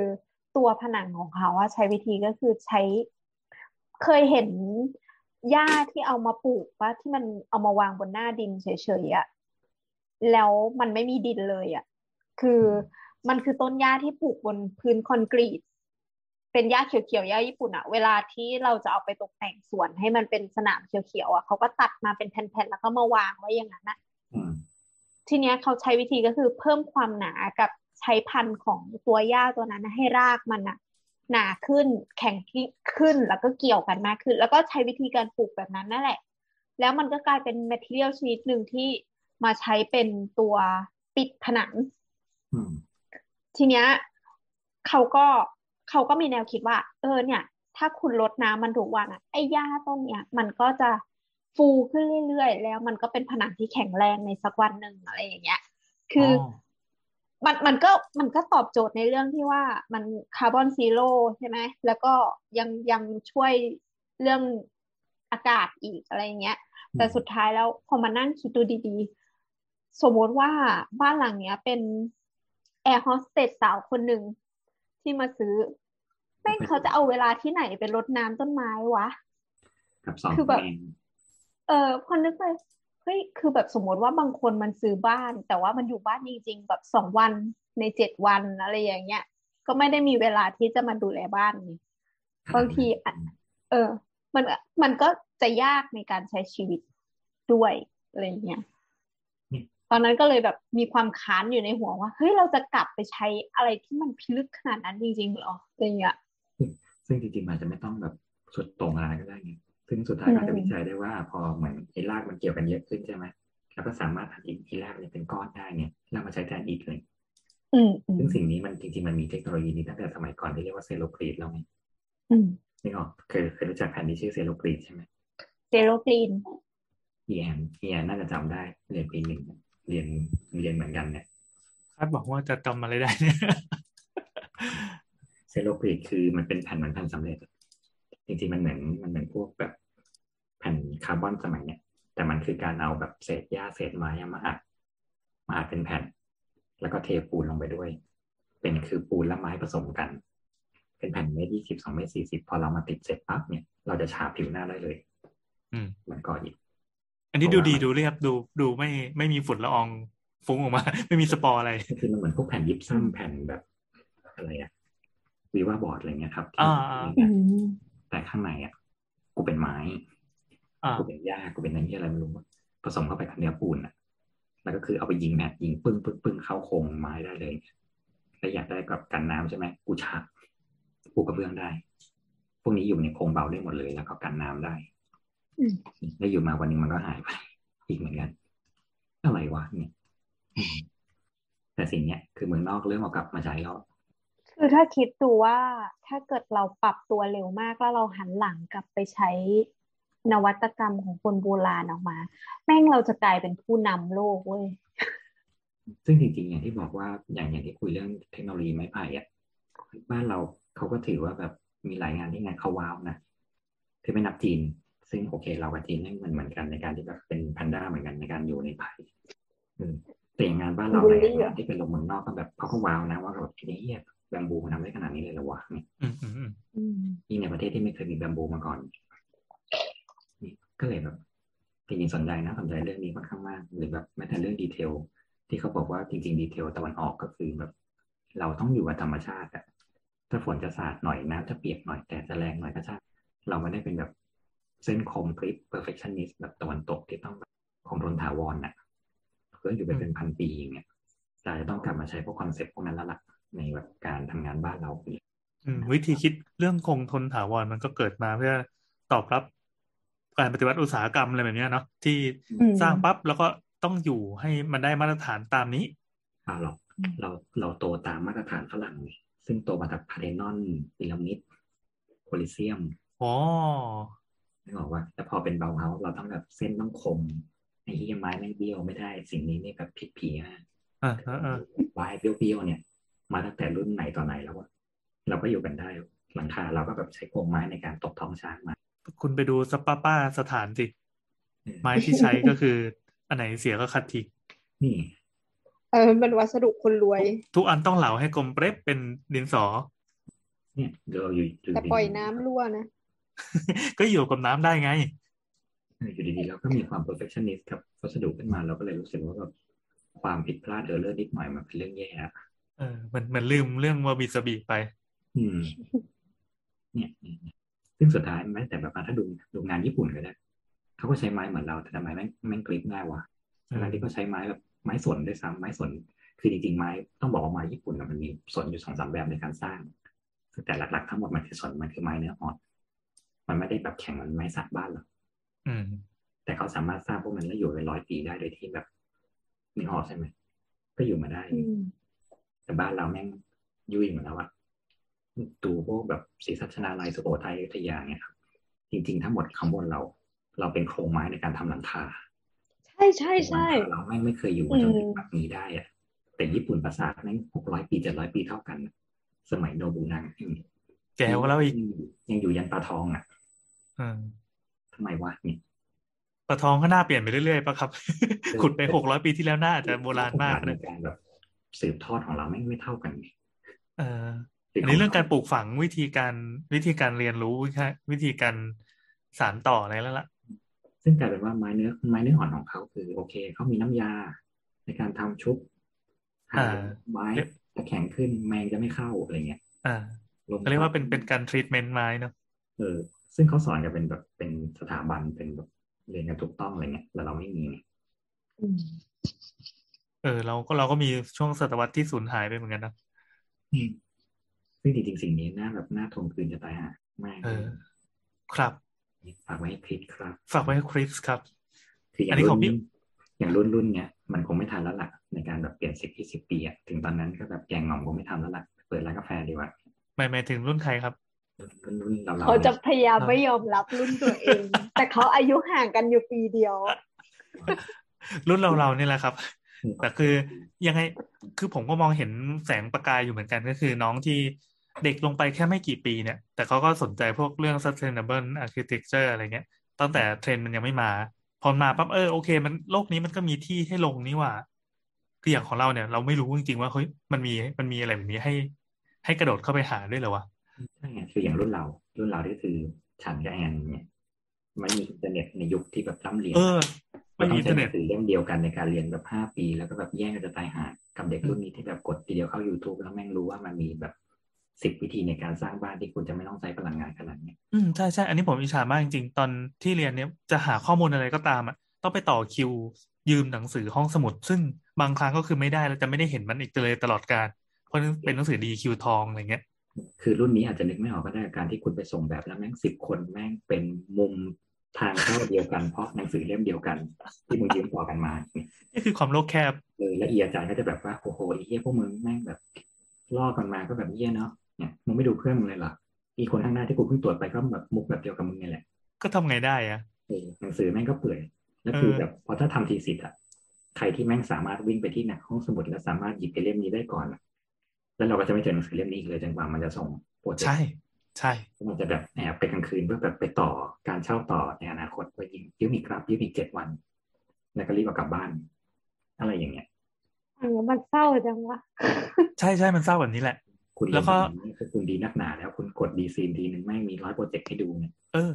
ตัวผนังของเขาอะใช้วิธีก็คือใช้ เคยเห็น หญ้าที่เอามาปลูกว่าที่มันเอามาวางบนหน้าดินเฉยๆอะแล้วมันไม่มีดินเลยอะคือมันคือต้นหญ้าที่ปลูกบนพื้นคอนกรีต เป็นหญ้าเขียวๆหญ้าญี่ปุ่นอะเวลาที่เราจะเอาไปตกแต่งสวนให้มันเป็นสนามเขียวๆอะเขาก็ตัดมาเป็นแผ่นๆแล้วก็มาวางไว้อย่างนั้นอะอืมทีเนี้ยเขาใช้วิธีก็คือเพิ่มความหนากับใช้พันธุ์ของตัวหญ้าตัวนั้นนะให้รากมันอะ หนาขึ้นแข็งขึ้นแล้วก็เกี่ยวกันมากขึ้น แล้วก็ใช้วิธีการปลูกแบบนั้นนั่นแหละ แล้วมันก็กลายเป็นแมทเทียลชนิดหนึ่งที่มาใช้เป็นตัวปิดผนังอืมทีเนี้ยเขาก็เขาก็มีแนวคิดว่า เออเนี่ย ถ้าคุณลดน้ำมันทุกวันอะไอ้หญ้าต้นเนี้ยมันก็จะฟูขึ้นเรื่อยๆ แล้วมันก็เป็นผนังที่แข็งแรงในสักวันหนึ่งอะไรอย่างเงี้ย คืออ มันมันก็มันก็ตอบโจทย์ในเรื่องที่ว่ามัน carbon zero ใช่ไหมแล้วก็ยังยังช่วยเรื่องอากาศอีกอะไรเงี้ย แต่สุดท้ายแล้วพอมานั่งคิดดูดีๆ สมมติว่าบ้านหลังเนี้ยเป็นแอร์โฮสเตสสาวคนหนึ่งที่มาซื้อแม่งเขาจะเอาเวลาที่ไหนไปรดน้ำต้นไม้วะกับสองคือแบบเองเออพอนึกไป เฮ้ยคือแบบสมมติว่าบางคนมันซื้อบ้าน แต่ว่ามันอยู่บ้านจริงๆแบบสองวันในเจ็ดวันอะไรอย่างเงี้ย ก็ไม่ได้มีเวลาที่จะมาดูแลบ้านนี่บางทีอะเออ มันมันก็จะยากในการใช้ชีวิตด้วยอะไรเงี้ยตอนนั้นก็เลยแบบมีความค้านอยู่ในหัวว่าเฮ้ยเราจะกลับไปใช้อะไรที่มันพิลึกขนาดนั้นจริงๆเหรออะไรเงี้ยซึ่งจริงๆมันอาจจะไม่ต้องแบบสุดโต่งอะไรก็ได้ไง ซึ่งสุดท้ายก็จะอืมวิจัยได้ว่า พอเหมือนไอ้รากมันเกี่ยวกันเยอะขึ้นใช่ไหมแล้วก็สามารถทำอีกไอ้รากเนี่ยเป็นก้อนได้เนี่ยแล้วมาใช้แทนอีกเลยอืมอืมซึ่งสิ่งนี้มันจริงๆมันมีเทคโนโลยีนี้ตั้งแต่สมัยก่อนที่เรียกว่า Cellocrete แล้วไงอืมนึกออกเคยเคยรู้จักแผ่นที่ชื่อ Cellocrete ใช่ไหม Cellocrete เอียนเอียนน่าจะจำได้เรียนปีหนึ่งเรียนเรียนเหมือนกันเนี่ยคาดหวังว่าจะจำอะไรได้เนี่ยCellocrete คือมันเป็นแผ่นเหมือนแผ่นสำเร็จ จริงๆมันเหมือนมันเหมือนพวกแบบแผ่นคาร์บอนสมัยเนี่ยแต่มันคือการเอาแบบเศษหญ้าเศษไม้อะมาอัดมาอัดเป็นแผ่น แล้วก็เทปูนลงไปด้วย เป็นคือปูนและไม้ผสมกัน เป็นแผ่นเมตรยี่สิบสองเมตรสี่สิบพอเรามาติดเสร็จปั๊บเนี่ยเราจะฉาบผิวหน้าได้เลย อืมมันก็อีก อันนี้ดูดีดูเรียบดูดูไม่ไม่มีฝุ่นละอองฟุ้งออกมา ไม่มีสปอร์อะไรคือมันเหมือนพวกแผ่นยิปซัมแผ่นแบบอะไรอะ Viva Board อะไรเงี้ยครับที่อ่าอ่าอืม แต่ข้างในอะกูเป็นไม้อ่ากูเป็นหญ้ากูเป็นอะไรที่อะไรไม่รู้อะผสมเข้าไปกับเนื้อปูนอะแล้วก็คือเอาไปยิงแม็กยิงปึ้งปึ้งปึ้งเข้าโครงไม้ได้เลยแล้วอยากได้กับกันน้ำใช่ไหมกูฉาบปูกระเบื้องได้ พวกนี้อยู่ในโครงเบาได้หมดเลย แล้วก็กันน้ำได้อืมแล้วอยู่มาวันหนึงมันก็หายไป อีกเหมือนกันอะไรวะเนี่ยอืมแต่สิ่งเนี้ยคือเมืองนอกเริ่มเอากลับมาใช้แล้ว คือถ้าคิดดูว่าถ้าเกิดเราปรับตัวเร็วมากแล้วเราหันหลังกลับไปใช้นวัตกรรมของคนโบราณออกมา แม่งเราจะกลายเป็นผู้นำโลกเว้ยซึ่งจริงๆอย่างที่บอกว่าอย่างอย่างที่คุยเรื่องเทคโนโลยีไม้ไผ่อะบ้านเราเขาก็ถือว่าแบบมีหลายงานที่งานเขาว้าวนะที่ไม่นับจีน ซึ่งโอเค เรากับจีนนี่มันเหมือนกันในการที่แบบเป็นแพนด้าเหมือนกันในการอยู่ในไผ่อืมแต่อย่างงานบ้านเราบูลในลี่เหรองานที่เป็นลงเมืองนอกก็แบบเขาก็ว้าวนะว่าแบบไอ้เหี้ย แบมบูมันทำได้ขนาดนี้เลยเหรอวะเนี่ยอืมอืมอืมอืมยิ่งในประเทศที่ไม่เคยมีแบมบูมาก่อนนี่ก็เลยแบบจริงๆสนใจนะสนใจเรื่องนี้ค่อนข้างมาก หรือแบบแม้แต่เรื่องดีเทล ที่เขาบอกว่าจริง ๆ ดีเทลตะวันออกก็คือแบบ เราต้องอยู่กับธรรมชาติอะถ้าฝนจะสาดหน่อยน้ำจะเปียกหน่อยแดดจะแรงหน่อยก็ช่างเราไม่ได้เป็นแบบเส้นคมกริป perfectionist แบบตะวันตกที่ต้องแบบคงทนถาวรน่ะเพื่ออยู่ไปเป็นพันปีอย่างเงี้ยเราจะต้องกลับมาใช้พวกคอ concept พวกนั้นแล้วล่ะ ในแบบการทำงานบ้านเราอืมวิธีคิดเรื่องคงทนถาวรมันก็เกิดมาเพื่อตอบรับการปฏิวัติอุตสาหกรรมอะไรแบบเนี้ยเนาะที่อืมสร้างปั๊บแล้วก็ต้องอยู่ให้มันได้มาตรฐานตามนี้เปล่าหรอกเราเราโตตามมาตรฐานฝรั่งไงซึ่งโตมาจากพาเทนอนพีระมิดโคลิเซียมอ๋อนึกออกว่าแต่พอเป็นเบาเฮาเราต้องแบบเส้นต้องคมไอ้เฮียไม้ไม่เบี้ยวไม่ได้ สิ่งนี้นี่แบบผิดผีนะอ่าอ่าอ่าวายเบี้ยวๆเนี่ย มาตั้งแต่รุ่นไหนต่อไหนแล้วอะเราก็อยู่กันได้หลังคาเราก็แบบใช้โครงไม้ในการตกท้องช้างมา คุณไปดูสปาป้าสถานสิ ไม้ที่ใช้ก็คือ อันไหนเสียก็คัดทิ้งนี่ เออเป็นวัสดุคนรวย ทุกอันต้องเหลาให้กลมเป๊ะเป็นดินสอ เนี่ยเราอยู่อยู่แต่ดีๆปล่อยน้ำรั่วนะ ก็อยู่กับน้ำได้ไงเอออยู่ดีๆเราก็มีความ perfectionist กับวัสดุขึ้นมาเราก็เลยรู้สึกว่าแบบความผิดพลาดเออเลอร์นิดหน่อยมันเป็นเรื่องแย่อะ เออมันมันลืมเรื่องวาบิสบิไป อืมเนี่ยเนี่ยเนี่ยซึ่งสุดท้ายแม้แต่แบบว่าถ้าดูดูงานญี่ปุ่นก็ได้เขาก็ใช้ไม้เหมือนเราแต่ทำไมแม่งแม่งกริปง่ายวะทั้งๆที่เขาใช้ไม้แบบไม้สนด้วยซ้ำไม้สน คือจริงๆไม้ต้องบอกว่าไม้ญี่ปุ่นน่ะมันมีสนอยู่สองสามแบบในการสร้าง แต่หลัก ๆ ทั้งหมดมันคือสนมันคือไม้เนื้ออ่อนมันไม่ได้แบบแข็งเหมันไม้สักบ้านหรอกอืมแต่เขาสามารถสร้างพวกมันแล้วอยู่เป็นร้อยปีได้โดยที่แบบนึกออกใช่ไหมก็อยู่มาได้อืม แต่บ้านเราแม่งยุ่ยหมดแล้วอะดูพวกแบบศรีสัชนาลัยสุโขทัยอยุธยาเนี่ยครับจริง ๆ ทั้งหมดข้างบนเรา เราเป็นโครงไม้ในการทำหลังคาใช่ใช่ใช่หลังคาเราไม่งไม่เคยอยู่มาจนถึงแบบนี้ได้อะแต่ญี่ปุ่นปราสาทแม่งหกร้อยปีเจ็ดร้อยปีเท่ากัน สมัยโนบุนังแกวก็แล้วอีกยังอยู่ยันปลาทองอะอืมทำไมวะเนี่ยปลาทองก็น่าเปลี่ยนไปเรื่อยๆปะครับอขุดไปหกร้อยปีที่แล้วน่าจะโบราณมากในนะการแบบ สืบทอดของเราไม่งไม่เท่ากันไงเอออันนี้เรื่องการปลูกฝังวิธีการวิธีการเรียนรู้วิธีการสานต่ออะไรแล้วล่ะ ซึ่งกลายเป็นว่าไม้เนื้อไม้เนื้ออ่อนของเขาคือ โอเคเขามีน้ำยา ในการทำชุบอ่าไม้เรียกจะแข็งขึ้นแมงจะไม่เข้าอะไรเงี้ยอ่าลมเขาเรียกว่าเป็นเป็นการทรีทเมนต์ไม้เนาะเออ ซึ่งเขาสอนกันเป็นแบบเป็นสถาบันเป็นแบบเรียนกันถูกต้องอะไรเงี้ยแต่เราไม่มีไงอืม เออเราก็เราก็มีช่วงศตวรรษที่สูญหายไปเหมือนกันนะซึ่งจริงๆสิ่งนี้น่าแบบน่าทวงคืนจะตายห่ามากเออ ครับ ฝากไว้ให้คลิปครับ ฝากไว้ให้คริสครับ คือออัย่านงนี้รุ่ของพี่นอย่างรุ่นรุ่นเนี้ยมันคงไม่ทันแล้วล่ะ ในการแบบเปลี่ยนสิบยี่สิบปีอะถึงตอนนั้นก็แบบแกงหง่อมคงไม่ทำแล้วล่ะ เปิดร้านกาแฟดีกว่าหมายหมายถึงรุ่นใครครับรุ่นรุ่นเราเราเขาจะเนี่ยพยายามไม่ยอมรับรุ่นตัวเอง แต่เขาอายุห่างกันอยู่ปีเดียว รุ่นเราเราเนี่ยแหละครับอืม แต่คือยังไงคือผมก็มองเห็นแสงประกายอยู่เหมือนกันก็คือน้องที่เด็กลงไปแค่ไม่กี่ปีเนี่ย แต่เขาก็สนใจพวกเรื่อง sustainable architecture อะไรเงี้ย ตั้งแต่เทรนด์มันยังไม่มา พอมาปั๊บเออโอเค มันโลกนี้มันก็มีที่ให้ลงนี่หว่า คืออย่างของเราเนี่ย เราไม่รู้จริงๆว่าเฮ้ยมันมีมันมีอะไรแบบนี้ให้ ให้กระโดดเข้าไปหาด้วยเหรอวะใช่ไงคืออย่างรุ่นเรา รุ่นเราที่คือฉันกับแอนเนี่ยมันมีอินเทอร์เน็ตในยุคที่แบบร่ำเรียนเออ มัไม่นต้มีองอินเทใช้อร์หเน็นัตงสือเล่มเดียวกันในการเรียนแบบห้าปี แล้วก็แบบแย่งกันจะตายหากับเด็กรุ่นนี้ที่แบบกดทีเดียวเข้า YouTube แล้วแม่งรู้ว่ามันมีแบบสิบวิธีในการสร้างบ้านที่คุณจะไม่ต้องใช้พลังงานขนาดเนี้ยอืมใช่ใช่อันนี้ผมอิจฉามากจริงๆ ตอนที่เรียนเนี้ยจะหาข้อมูลอะไรก็ตามอะต้องไปต่อคิว ยืมหนังสือห้องสมุด ซึ่งบางครั้งก็คือไม่ได้แล้วจะไม่ได้เห็นมันอีกเลยตลอดการเพราะเป็นหนังสือดีคิวทองอะไรเงี้ยคือรุ่นนี้อาจจะนึกไม่ออกก็ได้การที่คุณไปส่งแบบแล้วแม่งสิบคนแม่งเป็นมุม ทางเข้าเดียวกันเพราะหนังสือเล่มเดียวกัน ที่มึงยืมต่อกันมานี่คือความโลกแคบเลยและอีอาจารย์ก็จะแบบว่าโอ้โหไอ้เหี้ยพวกมึงแม่งแบบล่อกันมาก็แบบเหี้ยเนาะเนี่ยมึงไม่ดูเพื่อนมึงเลยเหรออีกคนข้างหน้าที่กูเพิ่งตรวจไปก็แบบมุกแบบเดียวกับมึงนี่แหละ ก็ทำไงได้อะเออหนังสือแม่งก็เปื่อยแล้วคือเออแบบพอถ้าทำ thesis อะใครที่แม่งสามารถวิ่งไปที่หนักห้องสมุดแล้วสามารถหยิบไปเล่มนี้ได้ก่อนอะแล้วเราก็จะไม่เจอหนังสือเล่มนี้อีกเลยจนกว่ามันจะส่ง project ใช่ใช่มันจะแบบแอบไปกลางคืนเพื่อแบบไปต่อการเช่าต่อในอนาคตไปยืมยืมอีกครับยืมอีกเจ็ดวัน แล้วก็รีบเอากลับบ้าน อะไรอย่างเงี้ยฟังแล้วมันเศร้าจังวะใช่ใช่มันเศร้าแบบนี้แหละ คุณแล้วก็เรียนอย่างนี้คือคุณดีนักหนาแล้วคุณกด Dezeen ทีหนึ่งแม่งมีร้อย project ให้ดูเนี่ยเออ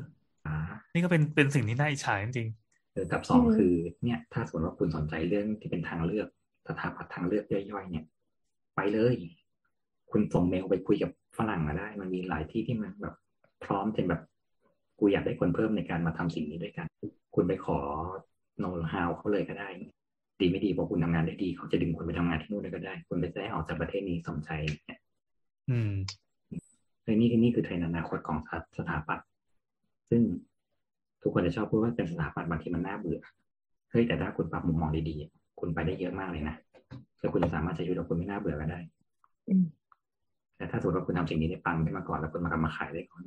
อ่านี่ก็เป็นเป็นสิ่งที่น่าอิจฉาจริงเออกับสองอืมคือ เนี่ย ถ้าสมมติว่าคุณสนใจเรื่องที่เป็นทางเลือกสถาปัตย์ทางเลือกย่อยๆเนี่ย ไปเลย คุณส่งเมลไปคุยกับ ฝรั่งมาได้ มันมีหลายที่ที่มันแบบพร้อมเป็นแบบกูอยากได้คนเพิ่มในการมาทำสิ่งนี้ด้วยกัน คุณไปขอโน้ตฮาวเขาเลยก็ได้ ดีไม่ดีพอคุณทำงานได้ดี เขาจะดึงคุณไปทำงานที่นู่นด้วยก็ได้ คุณไปได้ออกจากประเทศนี้สมใจเนี่ยๆอืมเลยนี่นี่คือเทรนด์อนาคตของสถาปัตย์ซึ่งทุกคนจะชอบพูดว่าเป็นสถาปัตย์บางทีมันน่าเบื่อเฮ้ยแต่ถ้าคุณปรับมุมมองดีๆคุณไปได้เยอะมากเลยนะแล้วคุณจะสามารถใช้ชีวิตของคุณไม่น่าเบื่อก็ได้อืม แต่ถ้าสมมติว่าคุณทำสิ่งนี้ได้ปังขึ้นมาก่อนแล้วคุณมาทำมาขายได้ก่อน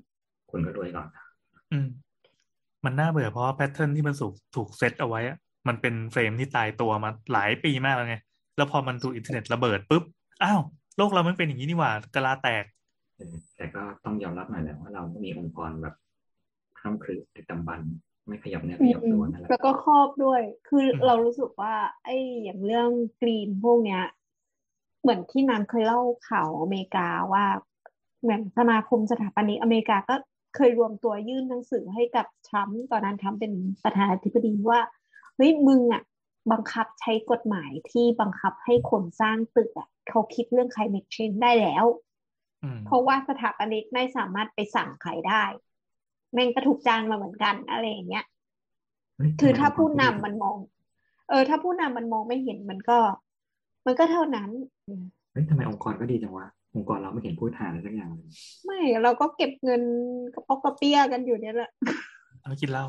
คุณก็รวยก่อน อืม มันน่าเบื่อเพราะว่า pattern ที่มันถูกถูกเซตเอาไว้อะมันเป็น frame ที่ตายตัวมาหลายปีมากแล้วไง แล้วพอมันถูกอินเทอร์เน็ตระเบิดปุ๊บ อ้าว โลกเรามันเป็นอย่างนี้นี่หว่ากะลาแตกเออแต่ก็ต้องยอมรับหน่อยแหละว่าเราไม่มีองค์กรแบบคร่ำครึดึกดำบรรพ์ไม่ขยับเนื้อขยับตัวนั่นแหละแล้วก็ครอบด้วย คืออมเรารู้สึกว่า ไอ้อย่างเรื่อง green พวกเนี้ย เหมือนที่น้ำเคยเล่าข่าวอเมริกาว่าเหมือนสมาคมสถาปนิกอเมริกาก็เคยรวมตัวยื่นหนังสือให้กับทรัมป์ตอนนั้นทรัมป์เป็นประธานาธิบดีว่าเฮ้ยมึงอะบังคับใช้กฎหมายที่บังคับให้คนสร้างตึกอะเขาคิดเรื่อง climate change ได้แล้วอืมเพราะว่าสถาปนิกไม่สามารถไปสั่งใครได้ แม่งก็ถูกจ้างมาเหมือนกันอะไรอย่างเงี้ยเฮ้ยคือถ้าทำไมผู้นำองค์กรมันมอง เออ ถ้าผู้นำมันมองไม่เห็นมันก็ มันก็เท่านั้น เฮ้ยทำไมองค์กรก็ดีจังวะองค์กรเราไม่เห็นพูดทานอะไรสักอย่างเลยไม่เราก็เก็บเงินกระปอกกระเปี้ยกันอยู่เนี่ยแหละเอากินเหล้า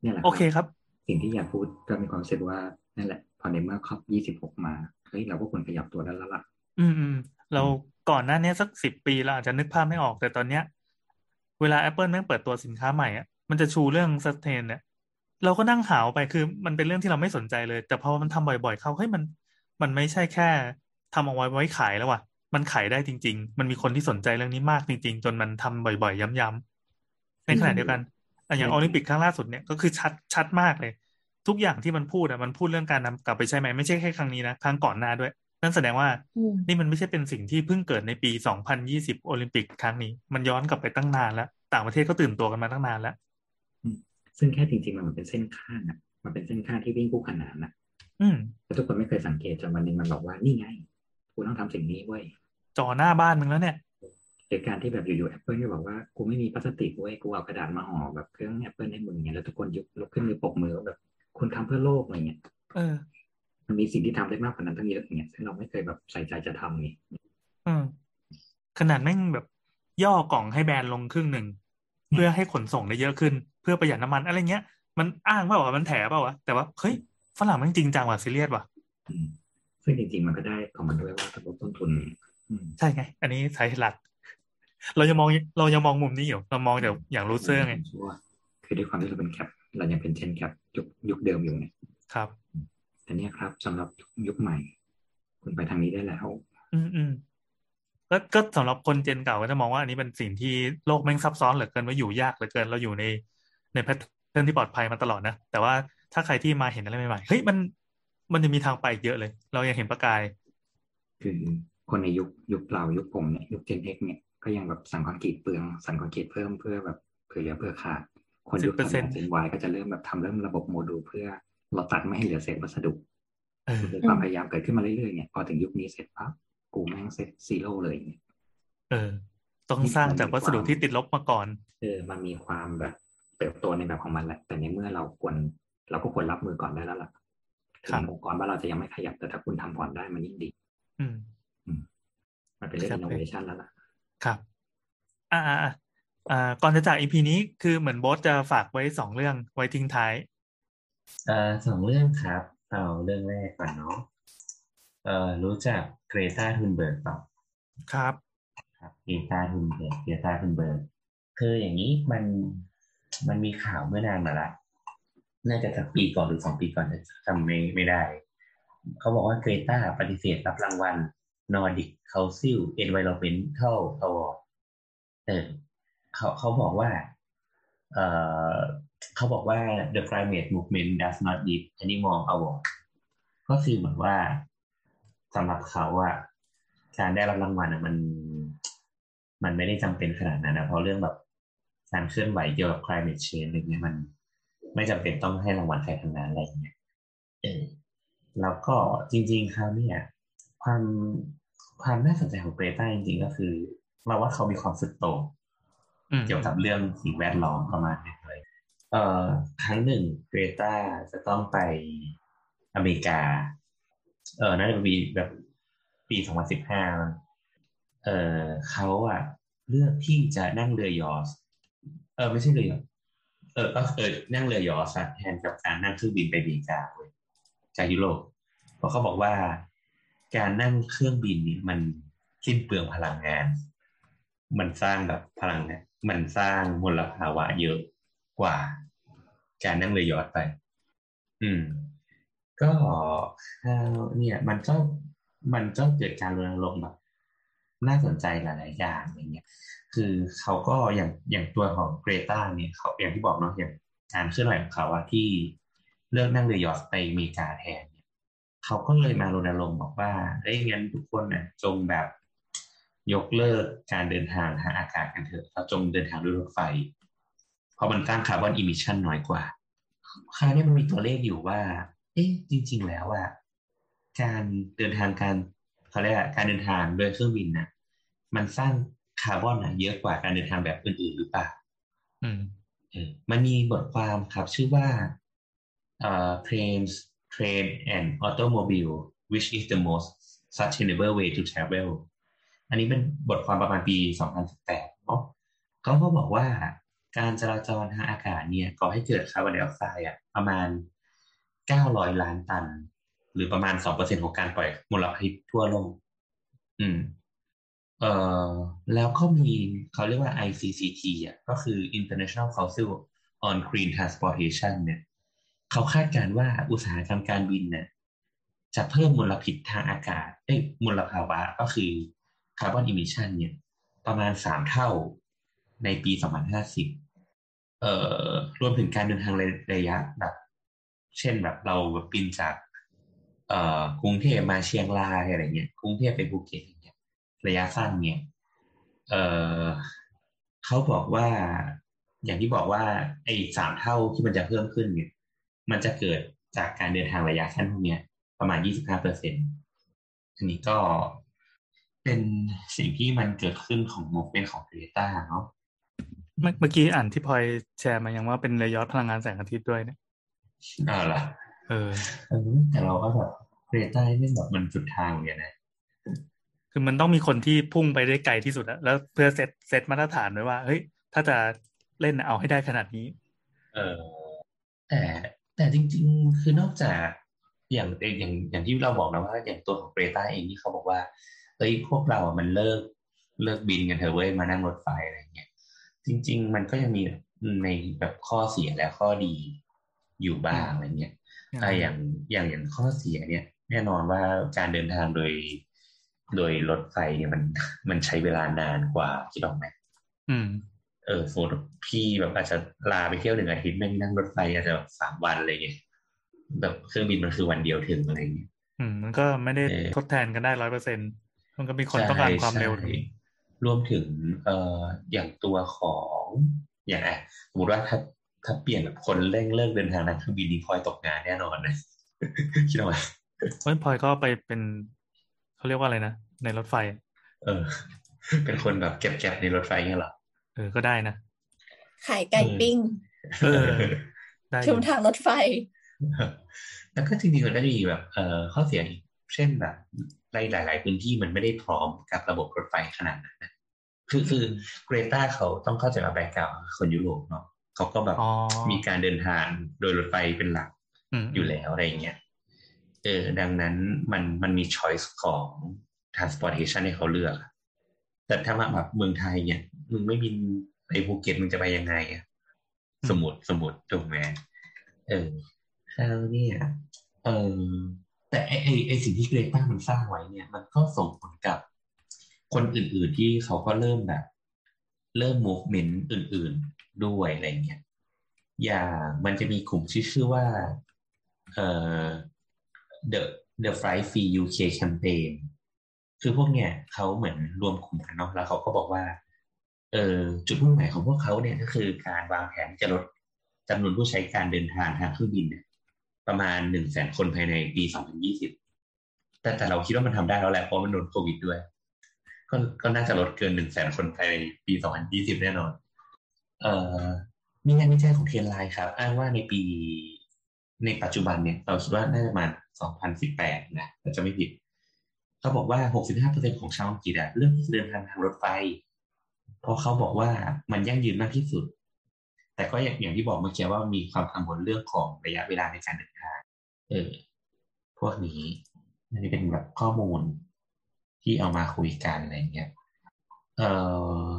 เนี่ยแหละโอเคครับ สิ่งที่อยากพูดก็มีความรู้สึกว่านั่นแหละ พอในเมื่อครอบยี่สิบหกมาเฮ้ยเราก็ควรขยับตัวได้แล้วล่ะ อืมอืมเราก่อนหน้านี้สักสิบปีเราอาจจะนึกภาพไม่ออกแต่ตอนเนี้ย เวลา Apple แม่งเปิดตัวสินค้าใหม่อะมันจะชูเรื่อง sustain เนี่ยเราก็นั่งหาวไปคือมันเป็นเรื่องที่เราไม่สนใจเลย แต่พอมันทำบ่อยๆ เข้าเฮ้ยมัน มันไม่ใช่แค่ทำเอาไว้ไว้ขายแล้วว่ะ มันขายได้จริง ๆ มันมีคนที่สนใจเรื่องนี้มากจริง ๆ จนมันทำบ่อย ๆ ย้ำๆในขณะเดียวกันอะอย่างโอลิมปิกครั้งล่าสุดเนี่ยก็คือชัดชัดมากเลย ทุกอย่างที่มันพูดอะมันพูดเรื่องการนำกลับไปใช้ไหมไม่ใช่แค่ครั้งนี้นะครั้งก่อนหน้าด้วย นั่นแสดงว่าอืมนี่มันไม่ใช่เป็นสิ่งที่เพิ่งเกิดในปี 2020 โอลิมปิกครั้งนี้ มันย้อนกลับไปตั้งนานแล้ว ต่างประเทศก็ตื่นตัวกันมาตั้งนานแล้วซึ่งแค่จริงๆมันเหมือนเป็นเส้นข้างอะมันเป็นเส้นข้างที่วิ่งคู่ขนานอะ อืมแต่ทุกคนไม่เคยสังเกตจนวันหนึ่งมันบอกว่านี่ไงกูต้องทำสิ่งนี้เว้ยจ่อหน้าบ้านมึงแล้วเนี่ยเหตุการณ์ที่แบบอยู่ๆแอปเปิลก็บอกว่ากูไม่มีพลาสติกเว้ยกูเอากระดาษมาห่อแบบเครื่องแอปเปิลให้มึงเนี่ยแล้วทุกคนยกลุกขึ้นมือปรบมือว่าแบบคุณทำเพื่อโลกอะไรเงี้ยเออ มันมีสิ่งที่ทำได้มากกว่านั้นตั้งเยอะอย่างเงี้ยซึ่งเราไม่เคยแบบใส่ใจจะทำไงอืมขนาดแม่งแบบย่อกล่องให้แบรนด์ลงครึ่งหนึ่งเพื่อให้ขนส่งได้เยอะขึ้น เพื่อประหยัดน้ำมันอะไรเงี้ย มันอ้างเปล่าวะมันแถเปล่าวะแต่ว่าเฮ้ย ฝรั่งแม่งจริงจังว่ะซีเรียสว่ะอืมซึ่งจริง ๆ มันก็ได้ของมันด้วยว่าลดต้นทุนอืมใช่ไง อันนี้สาเหตุหลัก เรายังมองเรายังมองมุมนี้อยู่ เรามองแต่อย่างรู้เซอร์ไงชัวร์คือด้วยความที่เราเป็นแคปเรายังเป็นเชนแคปยุคยุคเดิมอยู่เนี่ยครับแต่เนี่ยครับสำหรับยุคใหม่ คุณไปทางนี้ได้แล้ว อืมอืมก็ก็สำหรับคน gen เก่าก็จะมองว่าอันนี้เป็นสิ่งที่โลกแม่งซับซ้อนเหลือเกินว่าอยู่ยากเหลือเกิน เราอยู่ในใน pattern ที่ปลอดภัยมาตลอดนะแต่ว่า ถ้าใครที่มาเห็นอะไรใหม่ๆเฮ้ยมันมันจะมีทางไปอีกเยอะเลย เรายังเห็นประกาย คือคนในยุคยุคเรายุคผมเนี่ยยุค gen X เนี่ยก็ยังแบบสั่งคอนกรีตเปลืองสั่งคอนกรีตเพิ่มเพื่อแบบเผื่อเหลือเผื่อขาด คนยุคต่อมา gen Y ก็จะเริ่มแบบทำเริ่มระบบโมดูลเพื่อเราตัดไม่ให้เหลือเศษวัสดุเออคือความพยายามเกิดขึ้นมาเรื่อยๆเนี่ยพอถึงยุคนี้เสร็จปั๊บกูแม่ง net zero เลยเนี่ยเออ ต้องสร้างจากวัสดุที่ติดลบมาก่อน เออ มันมีความแบบเติบโตในแบบของมันแหละ แต่ในเมื่อเราควร เราก็ควรรับมือก่อนได้แล้วล่ะถึครับงองค์กรว่าเราจะยังไม่ขยับแต่ถ้าคุณทำก่อนได้มันยิ่งดี อืมมันเป็นเรื่องครับอินโนเวชันแล้วล่ะ ครับอ่าอ่าอ่าอ่าก่อนจะจาก EP นี้คือเหมือนโบสจะฝากไว้สองเรื่องไว้ทิ้งท้ายเอ่อสองเรื่องครับ เอาเรื่องแรกก่อนเนาะเอ่อรู้จักเกรตาทุนเบิร์กเปล่าครับครับเกรตาทุนเบิร์กเกรตาทุนเบิร์กคืออย่างนี้มันมันมีข่าวเมื่อนานมาละ น่าจะสักปีก่อนหรือสองปีก่อนจำไม่ไม่ได้ เขาบอกว่าเกรตาปฏิเสธรับรางวัล Nordic Council Environmental Award เออเขาเขาบอกว่า เออเขาบอกว่า the climate movement does not need any more award ก็คือเหมือนว่าสำหรับเขาอะการได้รับรางวัลอะมัน มันไม่ได้จำเป็นขนาดนั้นนะเพราะเรื่องแบบการเคลื่อนไหวเกี่ยวกับ climate change อะไรเงี้ยมัน ไม่จำเป็นต้องให้รางวัลใครทั้งนั้นอะไรเงี้ยเออแล้วก็จริง ๆเขาเนี่ย ความความน่าสนใจของเกรตาจริงๆก็คือเราว่าเขามีความสุดโต่งอืมเกี่ยวกับเรื่องสิ่งแวดล้อมประมาณหนึงเลยเอ่อครั้งหนึ่งเกรตาจะต้องไปอเมริกา เออน่าจะปีแบบปีสองพันสิบห้าเออเขาอะเลือกที่จะนั่งเรือยอชต์เออไม่ใช่เรือยอชต์ เออ ก็เออนั่งเรือยอชต์อะแทนกับการนั่งเครื่องบินไปอเมริกาเว้ยจากยุโรปเพราะเขาบอกว่า การนั่งเครื่องบินนี่ยมันสิ้นเปลืองพลังงาน มันสร้างแบบพลังเนี่ยมันสร้างมลภาวะเยอะกว่า การนั่งเรือยอชไป อืม ก็เนี่ย มันก็มันก็เกิดการรณรงค์แบบน่าสนใจหลาย ๆ อย่างอย่างเงี้ย คือเขาก็อย่างอย่างตัวของเกรตาเนี่ยเขาอย่างที่บอกเนาะอย่างการเคลื่อนไหวของเขาอะที่เลือกนั่งเรือยอชต์ไปอเมริกาแทนเนี่ยเขาก็เลยมารณรงค์บอกว่าเอ้ยงั้นทุกคนน่ะจงแบบยกเลิกการเดินทางทางอากาศกันเถอะเราจงเดินทางด้วยรถไฟ เพราะมันสร้าง carbon emission น้อยกว่าคราวนี้มันมีตัวเลขอยู่ว่า เอ๊ะจริง ๆ แล้วอะการเดินทางการเขาเรียกการเดินทางโดยเครื่องบินนะมันสร้าง คาร์บอนอะเยอะกว่าการเดินทางแบบอื่นๆหรือเปล่าอืมเออมันมีบทความครับชื่อว่าเอ่อ trains train and automobile which is the most sustainable way to travel อันนี้เป็นบทความประมาณปี 2018เนาะเขาก็บอกว่าการจราจรทางอากาศเนี่ยก่อให้เกิดคาร์บอนไดออกไซด์อะประมาณ 900 ล้านตัน หรือประมาณ 2%ของการปล่อยมลพิษทั่วโลก อืม เอ่อแล้วก็มีเขาเรียกว่า ICCT อะก็คือ International Council on Green Transportation เนี่ยเขาคาดการณ์ว่าอุตสาหกรรมการบินเนี่ยจะเพิ่มมลพิษทางอากาศเอ้ยมลภาวะก็คือ carbon emission เนี่ย ประมาณสามเท่าในปี2050เอ่อรวมถึงการเดินทางระยะแบบ เช่นแบบเราบินจาก เอ่อกรุงเทพมาเชียงรายอะไรเงี้ยกรุงเทพไปภูเก็ต ระยะสั้นเนี่ยเอ่อเขาบอกว่าอย่างที่บอกว่าไอ้สามเท่าที่มันจะเพิ่มขึ้นเนี่ย มันจะเกิดจากการเดินทางระยะสั้นพวกเนี้ยประมาณ25เปอร์เซ็นอันนี้ก็เป็นสิ่งที่มันเกิดขึ้นของ moment ของเกรตาเนาะเมื่อเมื่อกี้อ่านที่พลอยแชร์มายังว่าเป็นระยะพลังงานแสงอาทิตย์ด้วยเนี่ยอ่าล่ะเออเออแต่เราก็แบบเกรตานี่แบบมันสุดทางเลยนะ คือมันต้องมีคนที่พุ่งไปได้ไกลที่สุดอะแล้วเพื่อเซตเซตมาตรฐานไว้ว่าเฮ้ยถ้าจะเล่นน่ะเอาให้ได้ขนาดนี้ เออแต่แต่จริง ๆ คือนอกจากอย่างอย่างอย่างที่เราบอกนะว่าอย่างตัวของเกรตาเองที่เขาบอกว่าเอ้ยพวกเราอะมันเลิกเลิกบินกันเถอะเว้ยมานั่งรถไฟอะไรเงี้ยจริง ๆ มันก็ยังมีในแบบข้อเสียและข้อดีอยู่บ้างอะไรเงี้ยอืมอะอย่างอย่างอย่างข้อเสียเนี่ย แน่นอนว่าการเดินทางโดย โดยรถไฟเนี่ยมันมันใช้เวลานานกว่าคิดออกไหมอืม เออสมมติพี่แบบอาจจะลาไปเที่ยวหนึ่งอาทิตย์ไม่นั่งรถไฟอาจจะแบบสามวันอะไรเงี้ยแบบเครื่องบินมันคือวันเดียวถึงอะไรเงี้ยอืม มันก็ไม่ได้เออทดแทนกันได้ร้อยเปอร์เซ็นมันก็มีคนต้องการความเร็วใช่นี้รวมถึง เอ่ออย่างตัวของอย่างอะสมมติว่าถ้าถ้าเปลี่ยนแบบคนเร่งเลิกเดินทางทางเครื่องบินนี่พลอยตกงานแน่นอนนะคิดว่าเพราะพลอยก็ไปเป็น เขาเรียกว่าอะไรนะในรถไฟอะเออ เป็นคนแบบเก็บแก็บในรถไฟเงี้ยเหรอเออก็ได้นะขายไก่ปิ้งเออได้อชุยู่มทางรถไฟ แล้วก็จริงๆมันก็จะมีแบบเอ่อข้อเสียอีกเช่นแบบในหลาย ๆ พื้นที่มันไม่ได้พร้อมกับระบบรถไฟขนาดนั้นนะคือคือเกรตาเขาต้องเข้าใจว่าแบ็กกราวคนยุโรปเนาะเขาก็แบบอ๋อมีการเดินทางโดยรถไฟเป็นหลักอืมอยู่แล้วอะไรอย่างเงี้ย เออดังนั้นมันมันมี choice ของ transportation ให้เขาเลือกอะแต่ถ้ามาแบบเมืองไทยเนี่ย มึงไม่บินไปภูเก็ตมึงจะไปยังไงอะสมมติสมมติถูกไหมเออคราวเนี่ยเออแต่ไอไอไอสิ่งที่เกรต้ามันสร้างไว้เนี่ย มันก็ส่งผลกับคนอื่นๆที่เขาก็เริ่มแบบ เริ่ม movement อื่นๆด้วยอะไรเงี้ยอย่างมันจะมีกลุ่มที่ชื่อว่า เอ่อ the the flight free UK campaign คือพวกเนี่ยเขาเหมือนรวมกลุ่มกันเนาะแล้วเขาก็บอกว่า เออจุดมุ่งหมายของพวกเขาเนี่ยก็คือการวางแผนจะลดจำนวนผู้ใช้การเดินทางทางเครื่องบินเนี่ยประมาณหนึ่งแสนคนภายในปี 2020 แต่แต่เราคิดว่ามันทำได้แล้วแหละเพราะมันโดนโควิดด้วย ก็ก็น่าจะลดเกินหนึ่งแสนคนภายในปี 2020 แน่นอน เอ่อมีงานวิจัยของเทนไลน์ครับ อ้างว่าในปี ในปัจจุบันเนี่ยเราคิดว่าน่าจะประมาณ2018 นะถ้าจะไม่ผิดเขาบอกว่า 65%ของชาวอังกฤษอะเลือกที่จะเดินทางทางรถไฟ เพราะเขาบอกว่ามันยั่งยืนมากที่สุด แต่ก็อย่างที่บอกเมื่อกี้ว่ามีความกังวลเรื่องของระยะเวลาในการเดินทาง เออ พวกนี้อันนี้เป็นแบบข้อมูลที่เอามาคุยกันอะไรเงี้ย เออ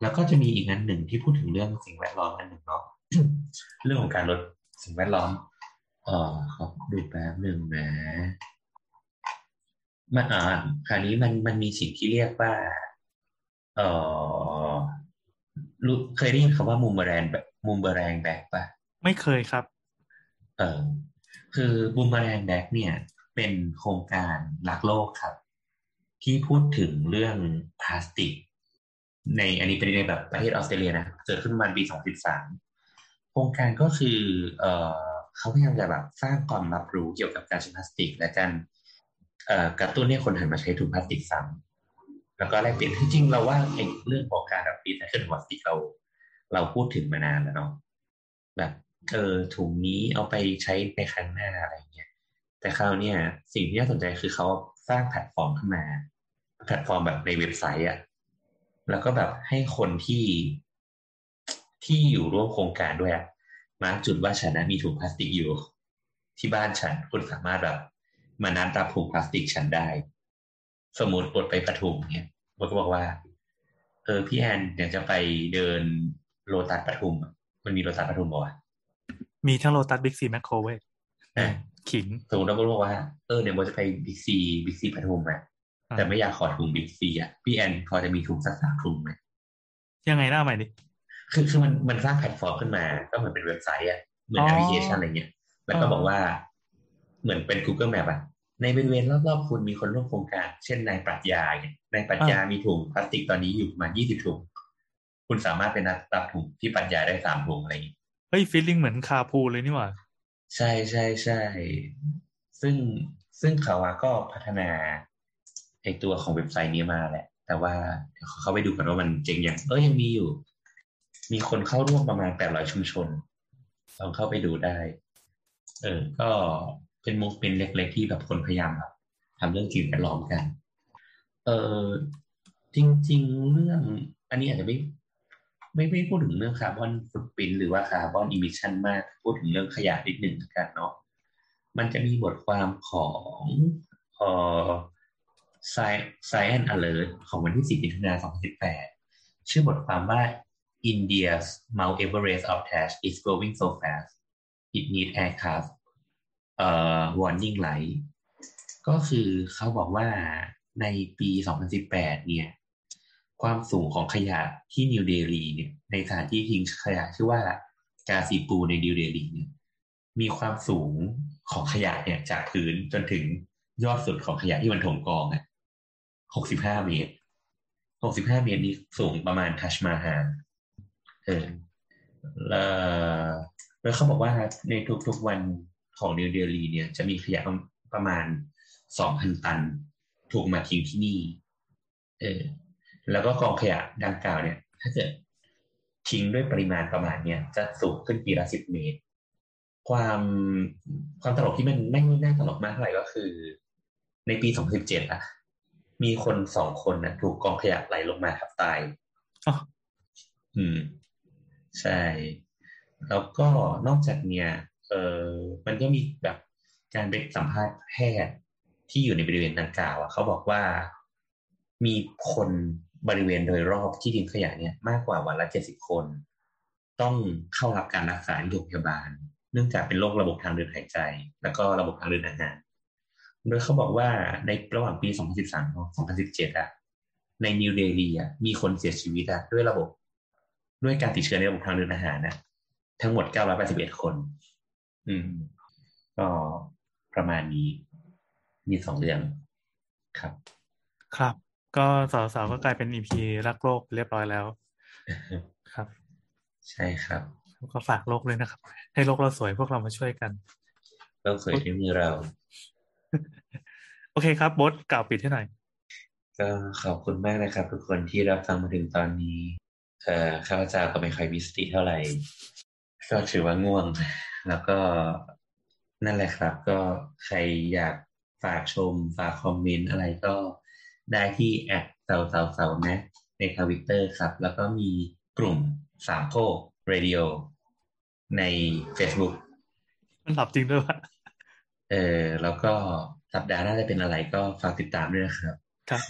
แล้วก็จะมีอีกอันหนึ่งที่พูดถึงเรื่องสิ่งแวดล้อมอันหนึ่งเนาะ เรื่องของการลดสิ่งแวดล้อม เอ่อขอดูแป๊บหนึ่งนะมันอ่าคราวนี้มันมันมีสิ่งที่เรียกว่าเอ่อรู้เคยได้ยินคำว่า Boomerang Bag Boomerang Bag ปะไม่เคยครับ เออคือ Boomerang Bag เนี่ย เป็นโครงการรักโลกครับ ที่พูดถึงเรื่องพลาสติก ในอันนี้เป็นในแบบประเทศออสเตรเลียนะ เกิดขึ้นประมาณปี2013โครงการก็คือ เอ่อ เขาพยายามจะแบบสร้างความรับรู้เกี่ยวกับการใช้พลาสติก และการกระตุ้นให้คนหันมาใช้ถุงพลาสติกซ้ำแล้วก็แลกเปลี่ยนที่จริงเราว่าไอ้เรื่องของการแบบรีไซเคิลพลาสติกเรา เราพูดถึงมานานแล้วเนาะแบบเออถุงนี้เอาไปใช้ในครั้งหน้าอะไรเงี้ยแต่คราวเนี้ยสิ่งที่น่าสนใจคือเขาสร้างแพลตฟอร์มขึ้นมา แพลตฟอร์มแบบในเว็บไซต์อะแล้วก็แบบให้คนที่ที่อยู่ร่วมโครงการด้วยอะ mark จุดว่าฉันนะมีถุงพลาสติกอยู่ ที่บ้านฉันคุณสามารถแบบมานัดรับถุงพลาสติกฉันได้ สมมติปลดไปปทุมเนี่ยมันก็บอกว่า เออพี่แอนอยากจะไปเดินโลตัสปทุมอะมันมีโลตัสปทุมบอกว่ามีทั้งโลตัสบิ๊กซีแมคโครเว้ยอะขิงสมมติเราบอกว่า เออเดี๋ยวโบจะไปบิ๊กซีบิ๊กซีปทุมอะอ่าแต่ไม่อยากขอถุงบิ๊กซีอะพี่แอนพอจะมีถุงสักสามถุงไหมยังไงหน้าใหม่ดิ คือคือมันมันสร้างแพลตฟอร์มขึ้นมา ก็เหมือนเป็นเว็บไซต์อะเหมือนอ๋อแอปพลิเคชันอะไรเงี้ย แล้วก็อ๋อบอกว่าเหมือนเป็น Google Map อะในบริเวณรอบๆคุณมีคนร่วมโครงการ เช่นนายปรัชญาเนี่ยนายปรัชญามีถุงพลาสติกตอนนี้อยู่ประมาณยี่สิบถุง คุณสามารถเป็นนัดรับถุงที่ปรัชญาได้สามถุงอะไรอย่างงี้เฮ้ย feeling เหมือน carpool เลยนี่หว่า ใช่ใช่ใช่ซึ่งซึ่งเขาอะก็พัฒนาไอตัวของเว็บไซต์นี้มาแหละ แต่ว่าเดี๋ยวเขาไปดูกันว่ามันเจ๋งยังเออยังมีอยู่ มีคนเข้าร่วมประมาณแปดร้อยชุมชนลองเข้าไปดูได้ เออ ก็เป็นมูฟเป็นเล็กๆที่แบบคนพยายามแบบทำเรื่องสิ่งแวดล้อมกัน เออจริง ๆ เรื่อง อันนี้อาจจะไม่ไม่ไม่พูดถึงเรื่อง carbon footprint หรือว่า carbon emission มาก พูดถึงเรื่องขยะนิดหนึ่งแล้วกันเนาะมันจะมีบทความของเอ่อ Science Alert ของวันที่ 4 มิถุนายน 2018 ชื่อบทความว่า India's Mount Everest of trash is growing so fast it needs aircraft เอ่อ warning light ก็คือเขาบอกว่าในปี 2018 เนี่ย ความสูงของขยะที่นิวเดลีเนี่ย ในสถานที่ทิ้งขยะชื่อว่ากาซีปูในนิวเดลีเนี่ย มีความสูงของขยะเนี่ย จากพื้นจนถึงยอดสุดของขยะที่มันถมกองอะ 65 เมตร 65 เมตรนี้สูงประมาณทัชมาฮาล เออแล้วแล้วเขาบอกว่าในทุกๆวันของนิวเดลีเนี่ย จะมีขยะประมาณ2,000ตัน ถูกมาทิ้งที่นี่ เออ แล้วก็กองขยะดังกล่าวเนี่ย ถ้าเกิดทิ้งด้วยปริมาณประมาณเนี่ย จะสูงขึ้นปีละสิบเมตร ความความตลกที่มันไม่น่าตลกมากเท่าไหร่ก็คือ ในปี2017อะมีคนสองคนนะถูกกองขยะไหลลงมาทับตายอ๋ออืม ใช่ แล้วก็นอกจากเนี่ยเออมันก็มีแบบการไปสัมภาษณ์แพทย์ที่อยู่ในบริเวณดังกล่าวอะเขาบอกว่ามีคนบริเวณโดยรอบที่ทิ้งขยะเนี่ยมากกว่าวันละเจ็ดสิบคน ต้องเข้ารับการรักษาที่โรงพยาบาล เนื่องจากเป็นโรคระบบทางเดินหายใจ แล้วก็ระบบทางเดินอาหาร โดยเขาบอกว่าในระหว่างปี 2013ถึง2017อะในนิวเดลีอะมีคนเสียชีวิตอะด้วยระบบ ด้วยการติดเชื้อในระบบทางเดินอาหารนะทั้งหมด 981 คน อืม ก็ประมาณนี้มีสองเรื่องครับ ครับ ก็สาวๆก็กลายเป็นอีพีรักโลกเรียบร้อยแล้ว ครับ ใช่ครับ ก็ฝากโลกด้วยนะครับ ให้โลกเราสวยพวกเรามาช่วยกันเราสวยที่มือเรา โอเคครับบทกล่าวปิดให้หน่อยก็ขอบคุณมากนะครับ ทุกคนที่รับฟังมาถึงตอนนี้ เอ่อข้าพเจ้าก็ไม่ค่อยมีสติเท่าไหร่ก็ถือว่าง่วง แล้วก็นั่นแหละครับ ก็ใครอยากฝากชม ฝาก comment อะไรก็ได้ที่ at เสาเสาเสานะในทวิตเตอร์ครับ แล้วก็มีกลุ่มสามโคกเรดิโอใน Facebook มันหลับจริงด้วยวะเออแล้วก็สัปดาห์หน้าจะเป็นอะไรก็ฝากติดตามด้วยนะครับ ครับ